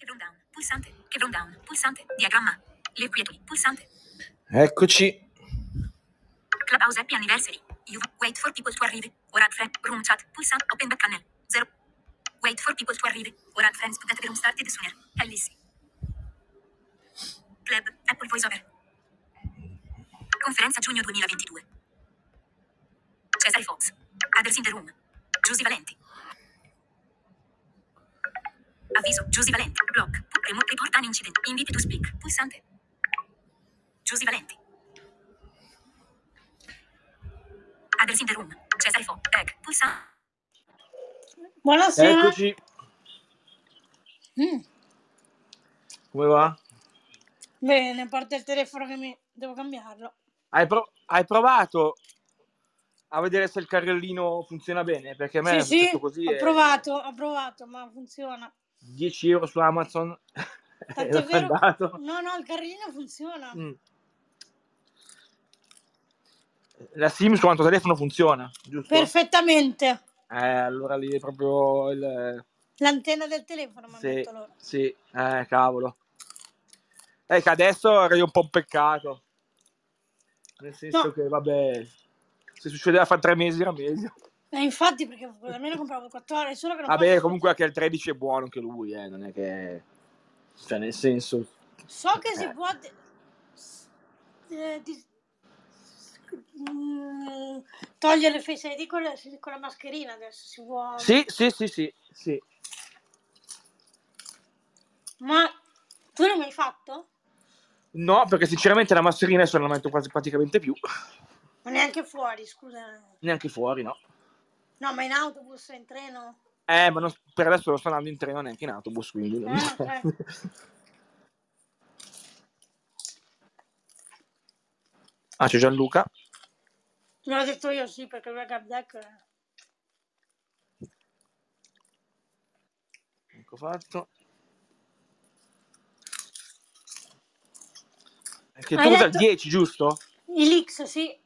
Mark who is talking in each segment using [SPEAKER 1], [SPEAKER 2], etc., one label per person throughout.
[SPEAKER 1] Chevron down. Pulsante. Chevron down. Pulsante. Diagramma. Le quietudi. Pulsante.
[SPEAKER 2] Eccoci.
[SPEAKER 1] Clubhouse Happy Anniversary. You wait for people to arrive. Or add friend. Room chat. Pulsante. Open back channel. Zero. Wait for people to arrive. Or add friends get the room started sooner. Ellis. Club. Apple VoiceOver. Conferenza giugno 2022. Cesare Fox. Others in the room. Giusy Valenti. Avviso. Giusy Valenti. Block. Remote report an incident. Invite to speak. Pulsante. Giusy Valenti. Others in the room. Cesare Fox. Tag. Pulsante.
[SPEAKER 3] Buonasera.
[SPEAKER 2] Eccoci.
[SPEAKER 3] Mm,
[SPEAKER 2] Come va?
[SPEAKER 3] bene, a parte il telefono che mi devo cambiarlo.
[SPEAKER 2] Hai, pro- hai provato a vedere se il carrellino funziona bene? Perché a me è
[SPEAKER 3] Sì, sì,
[SPEAKER 2] successo così.
[SPEAKER 3] ho
[SPEAKER 2] e
[SPEAKER 3] provato, ho provato, ma funziona.
[SPEAKER 2] 10 euro su Amazon.
[SPEAKER 3] è vero.
[SPEAKER 2] mandato.
[SPEAKER 3] No, no, il carrellino funziona.
[SPEAKER 2] Mm. La SIM su quanto telefono funziona, giusto?
[SPEAKER 3] Perfettamente.
[SPEAKER 2] Eh, allora lì è proprio il...
[SPEAKER 3] L'antenna del telefono hanno
[SPEAKER 2] Sì, sì, eh, cavolo. Eh, che adesso era un po' un peccato. Nel senso
[SPEAKER 3] No,
[SPEAKER 2] che, vabbè, se succedeva fra tre mesi era meglio.
[SPEAKER 3] Eh, infatti perché almeno compravo 4 ore, solo che non
[SPEAKER 2] Vabbè,
[SPEAKER 3] posso...
[SPEAKER 2] comunque anche il 13 è buono anche lui, eh, non è che... Cioè, nel senso...
[SPEAKER 3] So che si
[SPEAKER 2] Eh.
[SPEAKER 3] può... de- s- eh, dis- mm, togliere le face ID con la, con la mascherina adesso si può...
[SPEAKER 2] Sì, sì, sì, sì, sì.
[SPEAKER 3] Ma tu non mi hai fatto?
[SPEAKER 2] No, perché sinceramente la mascherina adesso non la metto quasi praticamente più.
[SPEAKER 3] Ma neanche fuori, scusa.
[SPEAKER 2] Neanche fuori, no.
[SPEAKER 3] No, ma in autobus, in treno?
[SPEAKER 2] Eh, ma non- per adesso non sto andando in treno neanche in autobus, quindi... non-
[SPEAKER 3] Ah, ok.
[SPEAKER 2] ah, c'è Gianluca.
[SPEAKER 3] Me l'ho detto io sì, perché lui è Gab Deck.
[SPEAKER 2] Ecco fatto. Che tu
[SPEAKER 3] Hai
[SPEAKER 2] usa il
[SPEAKER 3] detto
[SPEAKER 2] 10, giusto?
[SPEAKER 3] i leaks, sì.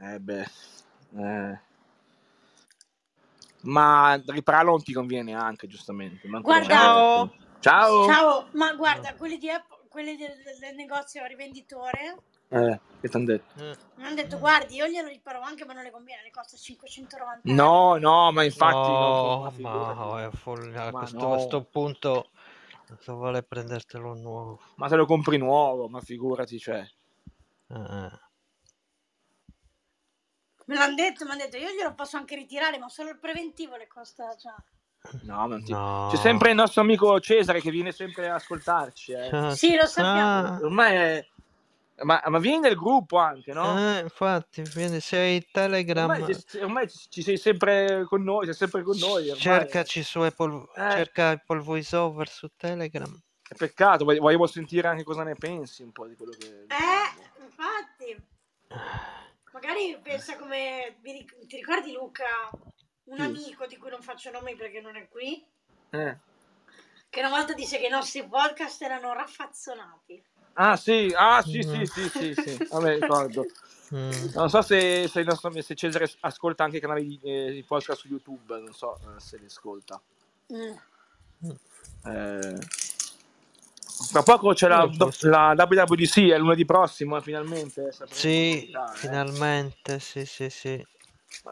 [SPEAKER 2] Eh beh. eh. Ma ripararlo non ti conviene anche, giustamente.
[SPEAKER 3] Guarda,
[SPEAKER 2] Ciao. Ciao.
[SPEAKER 3] ciao, ma guarda, quelli, di Apple, quelli del, del- del negozio rivenditore
[SPEAKER 2] Eh, che ti hanno detto?
[SPEAKER 4] Eh,
[SPEAKER 3] mi hanno detto, guardi, io glielo riparo anche, ma non le conviene, ne costa 590 euro.
[SPEAKER 2] No, no, ma infatti no,
[SPEAKER 4] No,
[SPEAKER 2] ma
[SPEAKER 4] ma è follia. A
[SPEAKER 2] Ma
[SPEAKER 4] questo,
[SPEAKER 2] no.
[SPEAKER 4] questo punto se vuole prendertelo nuovo.
[SPEAKER 2] Ma se lo compri nuovo, ma figurati, cioè.
[SPEAKER 4] Eh,
[SPEAKER 3] Me l'hanno detto, mi hanno detto, io glielo posso anche ritirare, ma solo il preventivo le costa, cioè.
[SPEAKER 2] No, non ti...
[SPEAKER 4] No.
[SPEAKER 2] C'è sempre il nostro amico Cesare che viene sempre a ascoltarci. Eh.
[SPEAKER 4] Ah,
[SPEAKER 3] Sì, lo sappiamo.
[SPEAKER 4] ah,
[SPEAKER 2] Ormai è... Ma, ma vieni nel gruppo anche, no?
[SPEAKER 4] eh, infatti, vieni, sei Telegram.
[SPEAKER 2] Ormai, ci- ormai ci sei sempre con noi, sei sempre con noi. Ormai
[SPEAKER 4] Cercaci su Apple,
[SPEAKER 2] Eh.
[SPEAKER 4] cerca Apple VoiceOver su Telegram.
[SPEAKER 2] è peccato, vog- vogliamo sentire anche cosa ne pensi un po' di quello che...
[SPEAKER 3] Eh, infatti. Magari pensa come... Ti ricordi Luca, un
[SPEAKER 2] Sì.
[SPEAKER 3] amico di cui non faccio nomi perché non è qui,
[SPEAKER 2] Eh.
[SPEAKER 3] che una volta disse che i nostri podcast erano raffazzonati.
[SPEAKER 2] Ah sì, ah sì,
[SPEAKER 4] Mm.
[SPEAKER 2] sì, sì, sì, sì, vabbè, ricordo.
[SPEAKER 4] Mm.
[SPEAKER 2] Non so se, se, il nostro- se Cesare ascolta anche i canali di, eh, di podcast su YouTube, non so eh, se li ascolta.
[SPEAKER 3] Mm.
[SPEAKER 2] Eh, tra poco c'è la, la WWDC, è lunedì prossimo, eh, finalmente. sapremo
[SPEAKER 4] Sì,
[SPEAKER 2] eh.
[SPEAKER 4] finalmente, sì, sì, sì.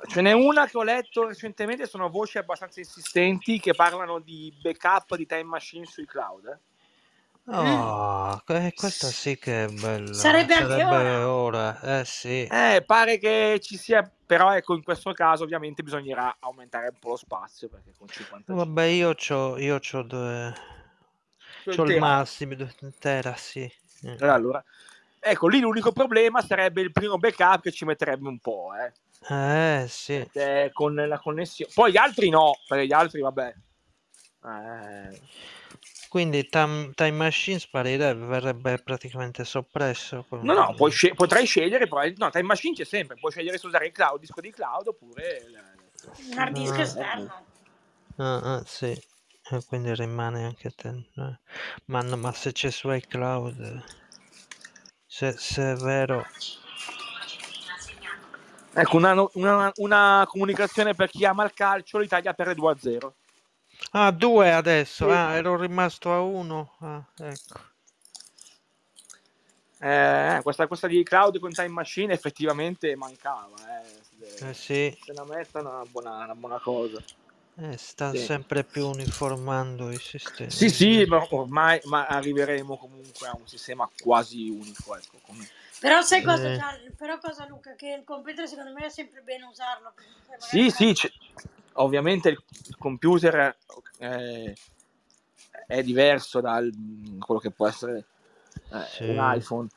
[SPEAKER 2] Ce n'è una che ho letto recentemente, sono voci abbastanza insistenti che parlano di backup di time machine sui cloud. eh.
[SPEAKER 4] Oh, que- questa sì che è bella.
[SPEAKER 3] Sarebbe anche
[SPEAKER 4] ora. Eh sì.
[SPEAKER 2] Eh, pare che ci sia, però ecco, in questo caso ovviamente bisognerà aumentare un po' lo spazio perché con 50
[SPEAKER 4] Vabbè, io c'ho, io c'ho due... C'ho il massimo, due tera, sì. Eh.
[SPEAKER 2] Allora, ecco, lì l'unico problema sarebbe il primo backup che ci metterebbe un po', eh,
[SPEAKER 4] Eh sì.
[SPEAKER 2] perché con la connessione. Poi gli altri no, perché gli altri vabbè. Eh,
[SPEAKER 4] Quindi Time, time Machine sparirebbe, verrebbe praticamente soppresso. con-
[SPEAKER 2] No, no, puoi scel- potrai scegliere, però, no, Time Machine c'è sempre, puoi scegliere se usare il cloud, disco di cloud oppure... il-
[SPEAKER 3] Un hard disk
[SPEAKER 4] Ah.
[SPEAKER 3] esterno.
[SPEAKER 4] Ah, ah, sì. E quindi rimane anche te. eh. Ma, no, ma se c'è su iCloud, eh, se, se è vero,
[SPEAKER 2] Ecco, una, una- una comunicazione per chi ama il calcio, l'Italia perde 2-0.
[SPEAKER 4] Ah, due adesso.
[SPEAKER 2] Sì.
[SPEAKER 4] Ah, ero rimasto a uno. Ah, ecco.
[SPEAKER 2] Eh, questa, questa di cloud con Time Machine effettivamente mancava. Eh.
[SPEAKER 4] Eh sì,
[SPEAKER 2] Se la mettono è una buona, una buona cosa.
[SPEAKER 4] Eh, sta
[SPEAKER 2] Sì.
[SPEAKER 4] sempre più uniformando i sistemi.
[SPEAKER 2] Sì, sì, ma ormai ma arriveremo comunque a un sistema quasi unico. Ecco, come-
[SPEAKER 3] Però sai cosa,
[SPEAKER 4] Eh.
[SPEAKER 3] Però cosa Luca? Che il computer secondo me è sempre bene usarlo.
[SPEAKER 2] Sì, sì, c'è- ovviamente il il computer eh, è diverso da quello che può essere eh,
[SPEAKER 4] Sì.
[SPEAKER 2] un iPhone.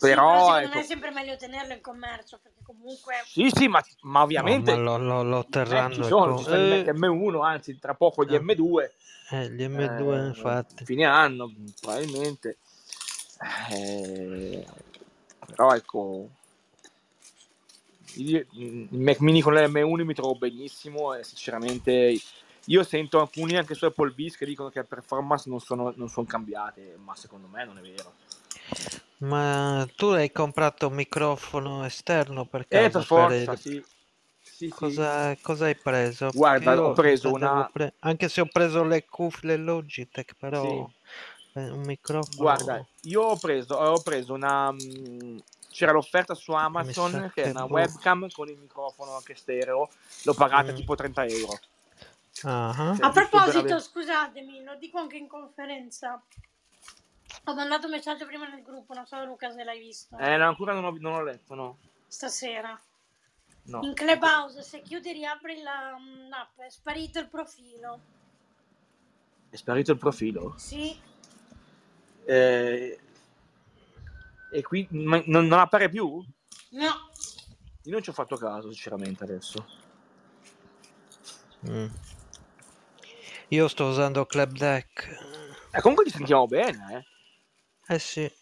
[SPEAKER 3] Sì, però
[SPEAKER 2] Però,
[SPEAKER 3] secondo
[SPEAKER 2] ecco,
[SPEAKER 3] me è sempre meglio tenerlo in commercio perché comunque
[SPEAKER 2] sì, sì, ma, ma
[SPEAKER 4] No,
[SPEAKER 2] ovviamente
[SPEAKER 4] ma lo, lo, lo
[SPEAKER 2] eh,
[SPEAKER 4] terranno.
[SPEAKER 2] ci
[SPEAKER 4] e
[SPEAKER 2] sono, ci
[SPEAKER 4] eh,
[SPEAKER 2] Mac M1, anzi tra poco gli
[SPEAKER 4] eh,
[SPEAKER 2] M2.
[SPEAKER 4] eh, gli M2
[SPEAKER 2] eh,
[SPEAKER 4] infatti.
[SPEAKER 2] fine anno probabilmente Eh, però ecco io- il Mac mini con l'M1 mi trovo benissimo e sinceramente io sento alcuni anche su Apple Biz che dicono che le performance non sono, non sono cambiate ma secondo me non è vero
[SPEAKER 4] Ma tu hai comprato un microfono esterno per
[SPEAKER 2] eh
[SPEAKER 4] caso?
[SPEAKER 2] per forza
[SPEAKER 4] il-
[SPEAKER 2] sì sì, sì.
[SPEAKER 4] Cosa, cosa hai preso?
[SPEAKER 2] Guarda, ho preso una-
[SPEAKER 4] pre- Anche se ho preso le cuffie Logitech, però
[SPEAKER 2] Sì.
[SPEAKER 4] eh, un microfono...
[SPEAKER 2] Guarda, io ho preso, ho preso una. mm, C'era l'offerta su Amazon che è una
[SPEAKER 4] boh.
[SPEAKER 2] webcam con il microfono anche stereo. L'ho pagata
[SPEAKER 4] Mm.
[SPEAKER 2] tipo 30 euro. Sì.
[SPEAKER 3] A proposito,
[SPEAKER 2] per avere-
[SPEAKER 3] scusatemi, lo dico anche in conferenza. Ho mandato un messaggio prima nel gruppo, non so Luca se l'hai visto.
[SPEAKER 2] Eh, no, ancora non ho, non ho letto, no.
[SPEAKER 3] Stasera.
[SPEAKER 2] no.
[SPEAKER 3] In Clubhouse, se chiudi riapri la, mm, l'app, è sparito il profilo.
[SPEAKER 2] È sparito il profilo.
[SPEAKER 3] Sì,
[SPEAKER 2] Eh, e qui ma non, non appare più?
[SPEAKER 3] no.
[SPEAKER 2] Io non ci ho fatto caso, sinceramente, adesso.
[SPEAKER 4] Mm. Io sto usando Club Deck.
[SPEAKER 2] Eh, comunque ci sentiamo bene, eh.
[SPEAKER 4] Eh sì.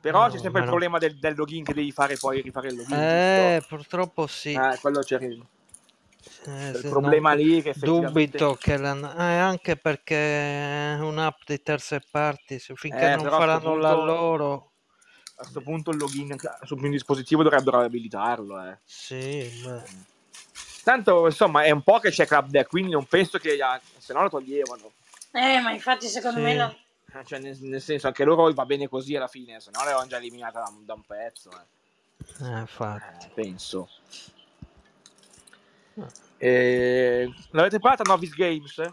[SPEAKER 2] Però
[SPEAKER 4] No,
[SPEAKER 2] c'è sempre il
[SPEAKER 4] no.
[SPEAKER 2] problema del, del login che devi fare poi rifare il login.
[SPEAKER 4] Eh,
[SPEAKER 2] giusto?
[SPEAKER 4] purtroppo sì.
[SPEAKER 2] Eh, quello c'è il
[SPEAKER 4] Eh,
[SPEAKER 2] il problema
[SPEAKER 4] no,
[SPEAKER 2] lì che effettivamente...
[SPEAKER 4] Dubito che la... eh, anche perché è un'app di terze parti, se finché
[SPEAKER 2] Eh,
[SPEAKER 4] non faranno la
[SPEAKER 2] punto-
[SPEAKER 4] loro...
[SPEAKER 2] A questo punto il login sul mio dispositivo dovrebbero abilitarlo. Eh.
[SPEAKER 4] Sì, beh.
[SPEAKER 2] Tanto insomma è un po' che c'è Club Deck, quindi non penso che se no lo toglievano.
[SPEAKER 3] Eh, ma infatti secondo
[SPEAKER 4] Sì.
[SPEAKER 3] me la-
[SPEAKER 2] Eh, Cioè, nel, nel senso, anche loro va bene così alla fine, se no l'avevano già eliminata da, da un pezzo. Eh.
[SPEAKER 4] Eh, infatti.
[SPEAKER 2] Eh, penso. Eh, l'avete provata Novice Games?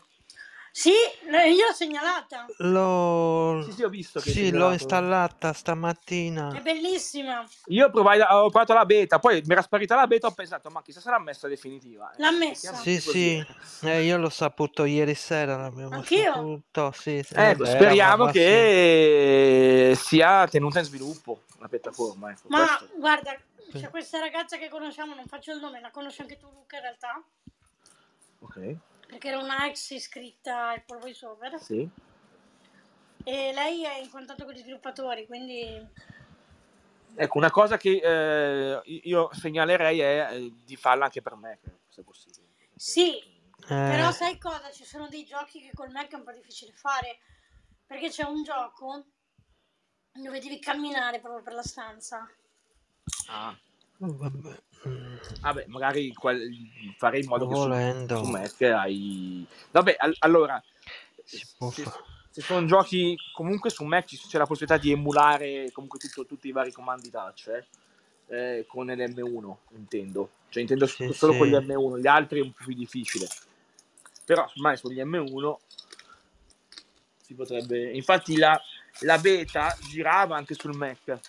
[SPEAKER 3] Sì, l- io l'ho segnalata.
[SPEAKER 4] L'ho...
[SPEAKER 2] Sì, sì, ho visto che
[SPEAKER 4] Sì, l'ho installata stamattina.
[SPEAKER 3] È bellissima.
[SPEAKER 2] Io provai, ho provato la beta, poi mi era sparita la beta, ho pensato, ma chissà se l'ha messa definitiva. Eh,
[SPEAKER 3] L'ha messa.
[SPEAKER 4] Sì, sì, eh, io l'ho saputo ieri sera, l'abbiamo
[SPEAKER 3] Anch'io.
[SPEAKER 4] saputo, sì, sì.
[SPEAKER 2] Ecco,
[SPEAKER 4] Eh, beh,
[SPEAKER 2] speriamo che sia tenuta in sviluppo la piattaforma. Ecco,
[SPEAKER 3] Ma
[SPEAKER 2] questo.
[SPEAKER 3] guarda, c'è questa ragazza che conosciamo, non faccio il nome, la conosci anche tu Luca in realtà?
[SPEAKER 2] Ok,
[SPEAKER 3] Perché era una ex iscritta a Apple VoiceOver.
[SPEAKER 2] sì.
[SPEAKER 3] E lei è in contatto con gli sviluppatori, quindi...
[SPEAKER 2] Ecco, una cosa che eh, io segnalerei è eh, di farla anche per me, se possibile.
[SPEAKER 3] Sì,
[SPEAKER 4] Eh,
[SPEAKER 3] però sai cosa? Ci sono dei giochi che col Mac è un po' difficile fare. Perché c'è un gioco dove devi camminare proprio per la stanza.
[SPEAKER 2] Ah.
[SPEAKER 4] vabbè, mm,
[SPEAKER 2] Vabbè, magari quel- farei in modo che su,
[SPEAKER 4] Volendo.
[SPEAKER 2] su Mac hai... Vabbè, al- allora,
[SPEAKER 4] Si può
[SPEAKER 2] se, se sono giochi comunque su Mac c'è la possibilità di emulare comunque tutto- tutti i vari comandi touch, eh, eh, con l'M1, intendo. Cioè intendo
[SPEAKER 4] Sì,
[SPEAKER 2] solo
[SPEAKER 4] sì.
[SPEAKER 2] con gli M1, gli altri è un po' più difficile. Però ormai sugli M1 si potrebbe... Infatti la, la beta girava anche sul Mac.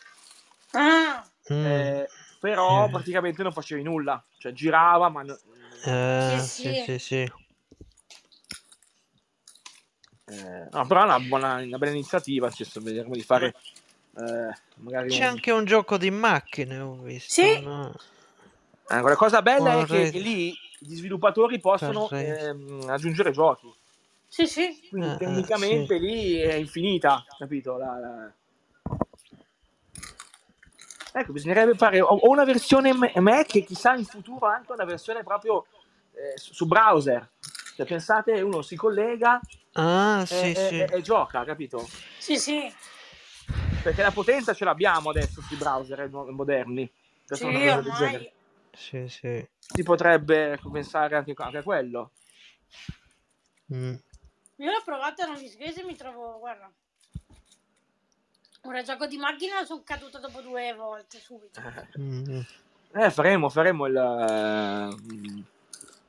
[SPEAKER 3] Ah,
[SPEAKER 4] Mm,
[SPEAKER 2] Eh, però
[SPEAKER 4] Sì.
[SPEAKER 2] praticamente non facevi nulla, cioè girava, ma no-
[SPEAKER 4] eh,
[SPEAKER 3] Sì,
[SPEAKER 4] sì,
[SPEAKER 3] sì.
[SPEAKER 4] sì, sì.
[SPEAKER 2] eh, no, però è una buona, una bella iniziativa. Cioè, sto vedremo di fare eh,
[SPEAKER 4] C'è
[SPEAKER 2] un-
[SPEAKER 4] anche un gioco di macchine, ho visto.
[SPEAKER 3] Sì.
[SPEAKER 4] no?
[SPEAKER 2] Eh, la cosa bella è che
[SPEAKER 4] Vorrei-
[SPEAKER 2] lì gli sviluppatori possono ehm, aggiungere giochi.
[SPEAKER 3] sì, sì.
[SPEAKER 2] Quindi
[SPEAKER 4] Eh, eh,
[SPEAKER 2] tecnicamente lì è infinita, capito? La- la- Ecco, bisognerebbe fare o una versione Mac e chissà in futuro anche una versione proprio eh, su browser. Cioè, pensate, uno si collega
[SPEAKER 4] Ah,
[SPEAKER 2] e,
[SPEAKER 4] sì,
[SPEAKER 2] e-
[SPEAKER 4] sì.
[SPEAKER 2] e- e gioca, capito?
[SPEAKER 3] Sì, sì.
[SPEAKER 2] Perché la potenza ce l'abbiamo adesso sui browser eh, moderni.
[SPEAKER 3] Sì,
[SPEAKER 2] fare una cosa del
[SPEAKER 3] ormai.
[SPEAKER 2] genere.
[SPEAKER 4] Sì, sì.
[SPEAKER 2] Si potrebbe pensare anche, anche a quello.
[SPEAKER 4] Mm.
[SPEAKER 3] Io l'ho provato a Sgrese e mi trovo, guarda. Ora gioco di macchina sono caduto dopo due volte subito.
[SPEAKER 4] Mm.
[SPEAKER 2] Eh, faremo, faremo il, eh,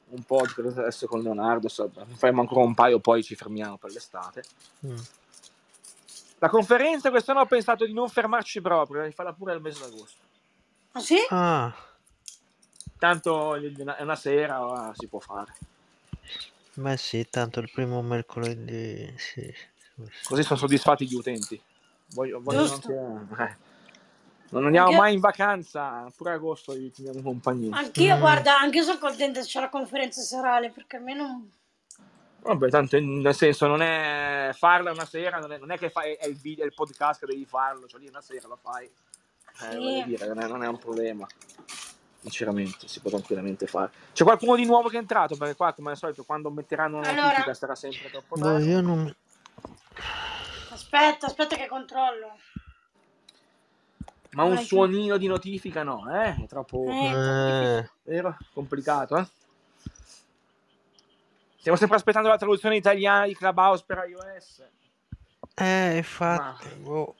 [SPEAKER 2] un podcast adesso con Leonardo, so- faremo ancora un paio, poi ci fermiamo per l'estate.
[SPEAKER 4] Mm.
[SPEAKER 2] La conferenza quest'anno ho pensato di non fermarci proprio, di farla pure al mese d'agosto.
[SPEAKER 3] Ah sì?
[SPEAKER 4] Ah,
[SPEAKER 2] Tanto è una- sera, eh, si può fare.
[SPEAKER 4] ma sì, tanto il primo mercoledì, sì.
[SPEAKER 2] Così sono soddisfatti gli utenti. Voglio,
[SPEAKER 3] Giusto.
[SPEAKER 2] anche, eh. Non andiamo
[SPEAKER 3] Anche-
[SPEAKER 2] mai in vacanza, pure agosto gli teniamo compagnia.
[SPEAKER 3] Anch'io,
[SPEAKER 4] Mm.
[SPEAKER 3] guarda, anche io sono contenta se c'è la conferenza serale perché almeno.
[SPEAKER 2] Vabbè, tanto in- nel senso non è farla una sera, non è, non è che fai è il video, è il podcast che devi farlo, cioè lì una sera lo fai. Eh,
[SPEAKER 3] Sì.
[SPEAKER 2] voglio dire, non è, non è un problema. Sinceramente, si può tranquillamente fare. C'è qualcuno di nuovo che è entrato? Perché qua, come al solito, quando metteranno una
[SPEAKER 3] Allora-
[SPEAKER 2] notifica sarà sempre troppo
[SPEAKER 4] Boh,
[SPEAKER 2] tardi.
[SPEAKER 4] io non...
[SPEAKER 3] Aspetta, aspetta che controllo.
[SPEAKER 2] Ma un
[SPEAKER 3] Vai,
[SPEAKER 2] suonino di notifica no, eh? È troppo...
[SPEAKER 3] Eh.
[SPEAKER 4] Eh,
[SPEAKER 2] Vero? Complicato, eh? Stiamo sempre aspettando la traduzione italiana di Clubhouse per iOS.
[SPEAKER 4] eh, infatti, boh.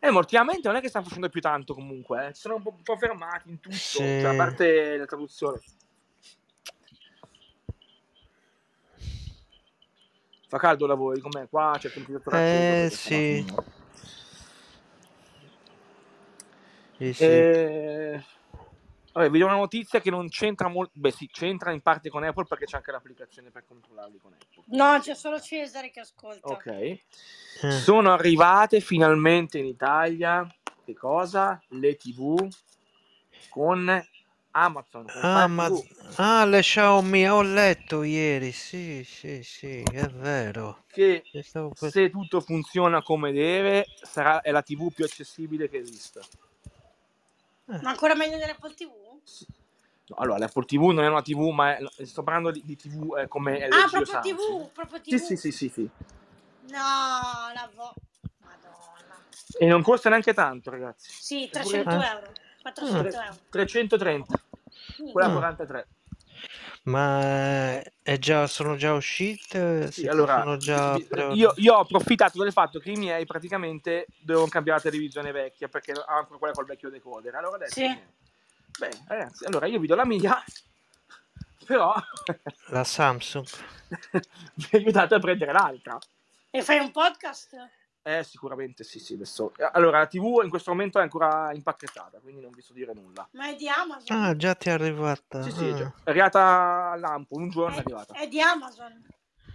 [SPEAKER 2] Eh, ma ultimamente non è che stanno facendo più tanto comunque, eh. Ci sono un po', un po' fermati in tutto,
[SPEAKER 4] Sì.
[SPEAKER 2] cioè, a parte la traduzione. Fa caldo da voi, com'è? Qua c'è il temperatura
[SPEAKER 4] Eh, sì. Sì, sì.
[SPEAKER 2] Eh, Vabbè, vi do una notizia che non c'entra molto, beh sì, c'entra in parte con Apple perché c'è anche l'applicazione per controllarli con Apple.
[SPEAKER 3] No, c'è solo Cesare che ascolta.
[SPEAKER 2] Ok.
[SPEAKER 4] Eh,
[SPEAKER 2] Sono arrivate finalmente in Italia, che cosa? Le TV con Amazon. Con
[SPEAKER 4] Ah, le Xiaomi, ho letto ieri, sì, sì, sì, è vero.
[SPEAKER 2] Che se tutto funziona come deve, sarà, è la TV più accessibile che esista.
[SPEAKER 3] Ma ancora meglio dell'Apple TV?
[SPEAKER 2] No, allora, l'Apple TV non è una TV, ma è- sto parlando di, di TV eh, come LG
[SPEAKER 3] Ah, proprio. TV, proprio TV.
[SPEAKER 2] Sì, sì, sì, sì, sì.
[SPEAKER 3] No, la vo... Madonna.
[SPEAKER 2] E non costa neanche tanto, ragazzi.
[SPEAKER 3] Sì,
[SPEAKER 2] Eppure-
[SPEAKER 3] 300
[SPEAKER 4] Ah.
[SPEAKER 3] euro. 400 euro.
[SPEAKER 2] 330, quella
[SPEAKER 4] Ah.
[SPEAKER 2] 43.
[SPEAKER 4] Ma eh, è già, sono già uscite?
[SPEAKER 2] Sì,
[SPEAKER 4] Si
[SPEAKER 2] allora,
[SPEAKER 4] già
[SPEAKER 2] io, io ho approfittato del fatto che i miei praticamente dovevano cambiare la televisione vecchia perché ha ancora quella col vecchio decoder. Allora adesso,
[SPEAKER 3] Sì.
[SPEAKER 2] beh, ragazzi, allora io vi do la mia, però
[SPEAKER 4] La Samsung.
[SPEAKER 2] mi aiutate a prendere l'altra.
[SPEAKER 3] E fai un podcast?
[SPEAKER 2] Eh, sicuramente sì, sì, adesso. Allora, la TV in questo momento è ancora impacchettata, quindi non vi so dire nulla.
[SPEAKER 3] Ma è di Amazon.
[SPEAKER 4] Ah, già ti è arrivata.
[SPEAKER 2] Sì, sì, è,
[SPEAKER 4] ah.
[SPEAKER 2] già- è arrivata a lampo, un giorno è
[SPEAKER 3] È,
[SPEAKER 2] arrivata.
[SPEAKER 3] è di Amazon.